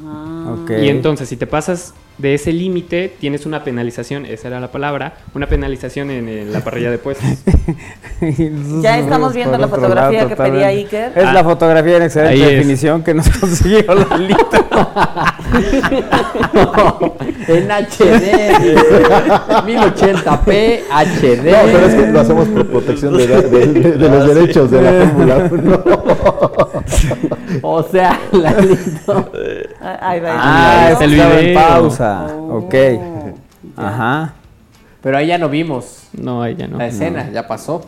C: Ah.
A: Ok.
B: Y entonces, si te pasas de ese límite, tienes una penalización, esa era la palabra, una penalización en, en la parrilla de puestos. (laughs)
C: Ya estamos viendo la fotografía
A: lado,
C: que pedía. Iker.
A: Es
B: Ah,
A: la fotografía en excelente
B: es.
A: definición que nos (laughs) consiguió Lalito.
N: En HD. 1080p HD.
G: No, pero es que lo hacemos por protección de, la- de- de- de los (laughs) derechos de la Fórmula 1. (laughs)
N: O sea.
C: Ah, Ahí va.
A: Ah,
B: ahí
A: es
B: el
A: estaba en
B: video.
A: pausa.
C: Oh.
A: Ok. Ajá.
N: Pero ahí ya no vimos
B: No, ella no.
N: la escena, ya pasó.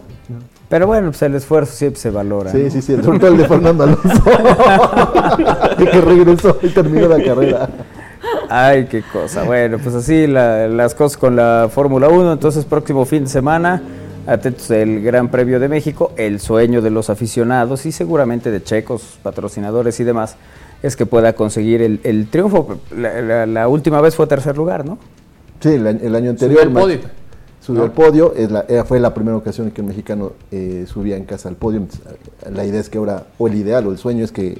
A: Pero bueno, pues el esfuerzo siempre se valora.
G: Sí,
A: ¿no?
G: sí, sí, el de Fernando Alonso. (laughs) y que regresó y terminó la carrera.
A: Ay, qué cosa. Bueno, pues así la- las cosas con la Fórmula 1. Entonces, próximo fin de semana, atentos el Gran Premio de México, el sueño de los aficionados y seguramente de checos, patrocinadores y demás, es que pueda conseguir el, el triunfo. La, la- la última vez fue tercer lugar, ¿no?
G: Sí, el, año- el año anterior.
N: Subió al podio.
G: Subió
N: ¿No?
G: al podio. Es la, fue la primera ocasión en que un mexicano eh, subía en casa al podio. La idea es que ahora, o el ideal, o el sueño es que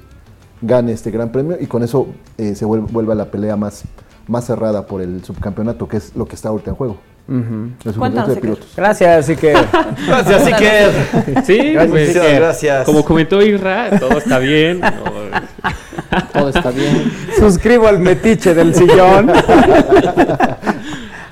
G: gane este gran premio y con eso eh, se vuel- vuelva la pelea más, más cerrada por el subcampeonato, que es lo que está ahorita en juego.
C: Cuéntanos,
G: de
C: Iker.
G: pilotos.
A: Gracias.
D: Gracias, Iker.
B: Sí,
D: Gracias,
B: pues,
D: Iker. Gracias.
B: Como comentó Isra, todo está bien. (laughs) no,
N: Todo está bien.
A: Suscribo al metiche del sillón. (laughs)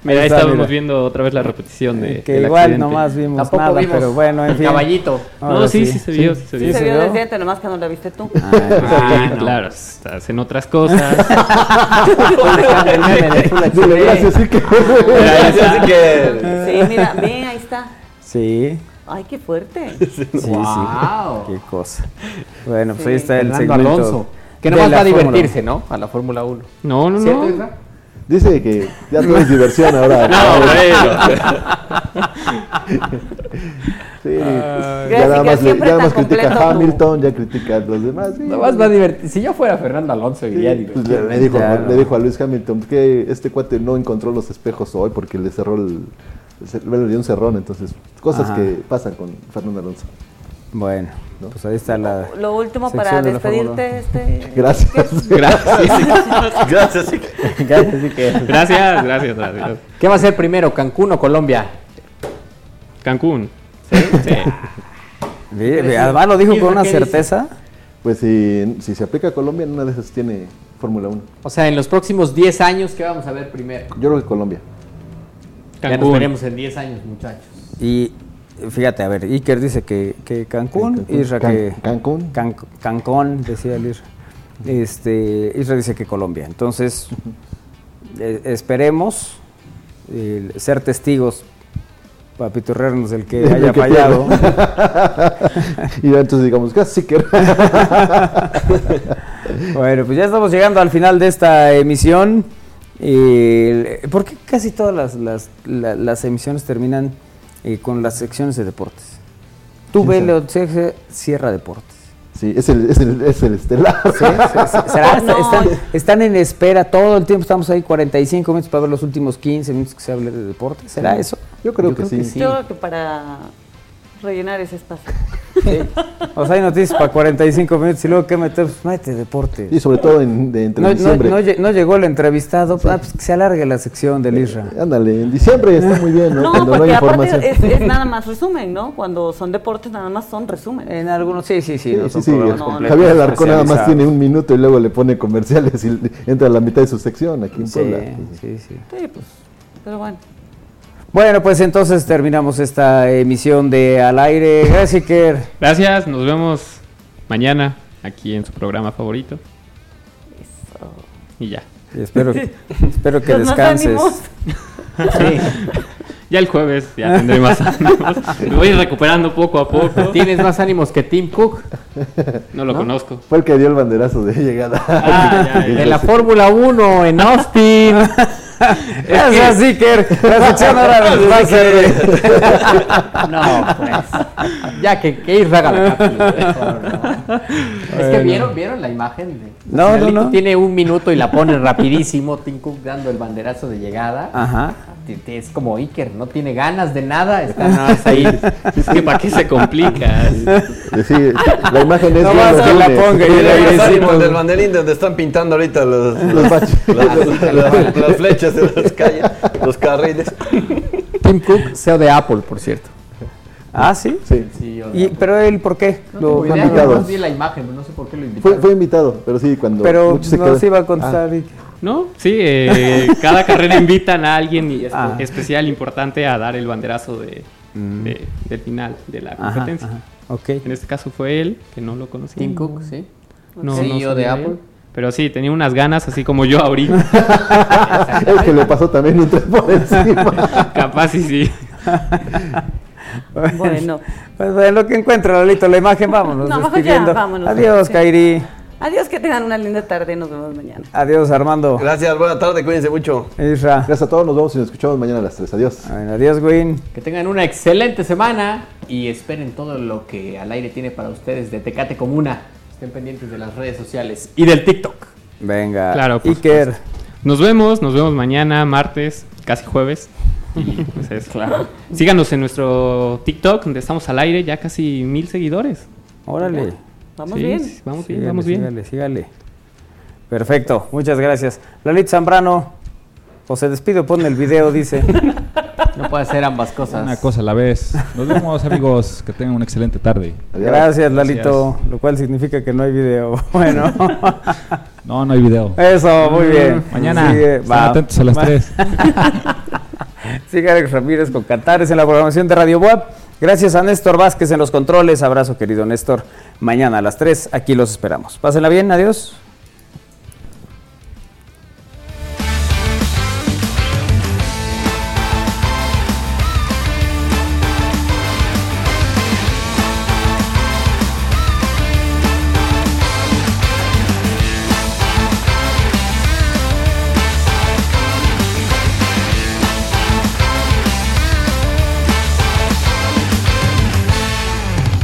B: Mira, ahí
A: está,
B: estábamos
A: mira.
B: viendo otra vez la repetición de.
A: Que
B: del
A: igual
B: accidente.
A: nomás vimos
N: Tampoco
A: nada,
N: vimos
A: pero bueno, en fin.
N: caballito.
A: Ahora
B: No, sí, sí se vio, sí se
C: Sí
B: vio.
C: se vio
A: vio?
C: desde antes, nomás que no la viste tú.
B: Ah, claro, estás en otras cosas. (laughs)
G: Gracias, sí que.
D: Gracias, Iker.
C: Sí, mira, ve, ahí está.
A: Sí,
C: Ay, qué fuerte.
A: sí,
N: Wow.
A: sí. Qué cosa. Bueno, pues
C: Sí.
A: ahí está el
N: Fernando
A: segmento.
N: Alonso. Que
A: la
N: va a divertirse, ¿no? A la Fórmula 1.
B: No, no,
N: ¿Cierto,
B: no.
G: Dice que ya todo es diversión ahora. (laughs) (laughs) Sí,
C: Gracias,
G: ya nada más, le- ya nada más critica a
C: tú.
G: Hamilton, ya critica a los demás. sí.
N: Nomás va a divertir. Si yo fuera Fernando Alonso, iría a
G: Pues
N: divertir.
G: le, le dijo,
A: Ya,
G: le
A: no.
G: dijo a Luis Hamilton que este cuate no encontró los espejos hoy porque le cerró el, le dio un cerrón, entonces cosas
A: Ajá.
G: que pasan con Fernando Alonso.
A: Bueno, pues ahí está la.
C: Lo último para
A: de
C: despedirte, este.
G: Gracias.
B: Gracias.
D: Gracias.
N: Gracias.
B: Gracias, gracias, gracias.
N: ¿Qué va a ser primero, Cancún o Colombia?
B: Cancún.
A: Ve- ve, Además lo dijo con una certeza.
G: Pues si, si se aplica a Colombia, en una de esas tiene Fórmula 1.
N: O sea, en los próximos 10 años, ¿qué vamos a ver primero?
G: Yo creo que Colombia.
N: Ya nos
B: Cancún.
N: veremos en 10 años, muchachos.
A: Y fíjate, a ver, Iker dice que, que Cancún,
G: Cancún.
A: Isra
G: Can-
A: que.
G: Cancún.
A: Can- Cancún, decía el Isra. Este, Isra dice que Colombia. Entonces, eh, esperemos eh, ser testigos, para pitorrearnos del que (laughs) haya
G: Que
A: fallado. (laughs)
G: y entonces digamos, casi que. (laughs)
A: Bueno, pues ya estamos llegando al final de esta emisión. Eh, ¿Por qué casi todas las, las, la- las emisiones terminan eh, con las secciones de deportes? Tú
G: ¿Quién
A: ve,
G: sabe?
A: Leo, cierra deportes.
G: Sí, es el, es el, es el estelar.
A: ¿Sí? ¿Se- se- (laughs) será?
C: No.
A: están, están en espera todo el tiempo, estamos ahí 45 minutos para ver los últimos 15 minutos que se hable de deportes. ¿Será
G: Sí.
A: eso?
G: Yo creo que sí.
C: Yo creo que para rellenar ese espacio.
A: O sea, hay noticias para 45 minutos y luego, ¿qué meter? Pues mete deporte.
G: Y sobre todo en, de, entre
A: No,
G: diciembre.
A: no lle- no llegó el entrevistado, ah, pues que se alargue la sección del Isra.
G: Ándale, en diciembre está muy bien, ¿no?
C: No,
G: Cuando no
C: porque
G: hay
C: aparte
G: información.
C: es, es nada más resumen, ¿no? Cuando son deportes, nada más son resumen.
A: En algunos, sí, sí, sí.
G: Sí,
A: no
G: sí, sí. Javier Alarcón nada más tiene un minuto y luego le pone comerciales y entra a la mitad de su sección aquí en
A: Sí,
G: Puebla.
A: sí, sí.
C: Sí, pues, pero bueno.
A: Bueno, pues entonces terminamos esta emisión de Al Aire. Gracias, Iker.
B: Gracias, nos vemos mañana aquí en su programa favorito. Y ya.
A: Y espero, espero que (laughs) descanses.
B: Sí. (laughs) Ya el jueves ya tendré más (laughs) ánimos. Me voy recuperando poco a poco.
N: ¿Tienes más ánimos que Tim Cook?
B: No lo
N: ¿No?
B: conozco.
G: Fue el que dio el banderazo de llegada.
B: Ah, ya, ya. (laughs)
N: De la Fórmula 1 en Austin. (laughs)
A: Gracias, Iker. La sección ahora nos va a ser-
N: No, pues. Ya que, que haga la cápsula, no. Es que vieron, vieron la imagen. De,
A: No, no, no.
N: Tiene un minuto y la pone rapidísimo. Tim Cook dando el banderazo de llegada.
A: Ajá.
N: Es como Iker, no tiene ganas de nada. Está (laughs) nada más ahí.
B: Es que para qué se complica.
G: Sí, la imagen es
A: No más que la ponga y
D: Y
A: el
D: ánimos del banderín donde están pintando ahorita los,
G: Los
D: las, las- las flechas de las calles, los carriles.
N: Tim Cook, CEO de Apple, por cierto.
A: Ah, sí.
G: Sí.
A: Y, pero él, ¿por qué?
N: No
A: Lo
N: vi la imagen, pero no sé por qué lo invitaron.
G: Fue, fue invitado, pero sí, cuando.
A: Pero
G: muchos se
A: no
G: quedan-
A: se iba a contestar. Iker.
B: ¿No? Sí, eh, cada carrera invitan a alguien y-
A: Ah.
B: especial importante a dar el banderazo de, de- del final de la competencia.
A: ajá. Ok.
B: En este caso fue él, que no lo conocía.
N: Tim Cook, sí.
B: No, no
N: CEO de Apple.
B: él. Pero sí, tenía unas ganas, así como yo ahorita. (laughs)
G: El que le pasó también un por encima.
B: Capaz y sí.
C: Bueno.
A: Pues en lo que encuentra, Lolito, la imagen, vámonos.
C: No, mejor ya, vámonos.
A: Adiós,
C: Sí.
A: Kairi.
C: Adiós, que tengan una linda tarde. Nos vemos mañana.
A: Adiós, Armando.
D: Gracias, buena tarde, cuídense mucho.
A: Isra.
G: Gracias a todos, nos vemos y nos escuchamos mañana a las 3. Adiós.
A: Bueno, adiós, Win.
N: Que tengan una excelente semana y esperen todo lo que al aire tiene para ustedes de Tecate Comuna. Estén pendientes de las redes sociales y del TikTok.
A: Venga.
B: Claro,
A: Iker.
B: Nos vemos, nos vemos mañana, martes, casi jueves. Y pues eso.
N: Claro.
B: Síganos en nuestro TikTok, donde estamos al aire, ya casi mil seguidores.
A: Órale.
C: Vamos
B: Sí,
C: bien.
B: sí, vamos bien, vamos bien.
A: Sígale, sígale. Perfecto, muchas gracias. Lalit Zambrano, o se despide o pone el video, dice. (laughs)
N: No puede ser ambas cosas.
E: Una cosa a la vez. Nos vemos, amigos. Que tengan una excelente tarde.
A: Gracias, Lalito. Lo cual significa que no hay video. (laughs) Bueno.
E: No, no hay video.
A: Eso, muy bien.
E: Mañana.
A: Sigue,
E: Estén atentos a las
A: Va. (laughs)
E: 3.
A: Sigue Alex Ramírez con Cantares en la programación de Radio Web. Gracias a Néstor Vázquez en los controles. Abrazo, querido Néstor. Mañana a las 3, aquí los esperamos. Pásenla bien, adiós.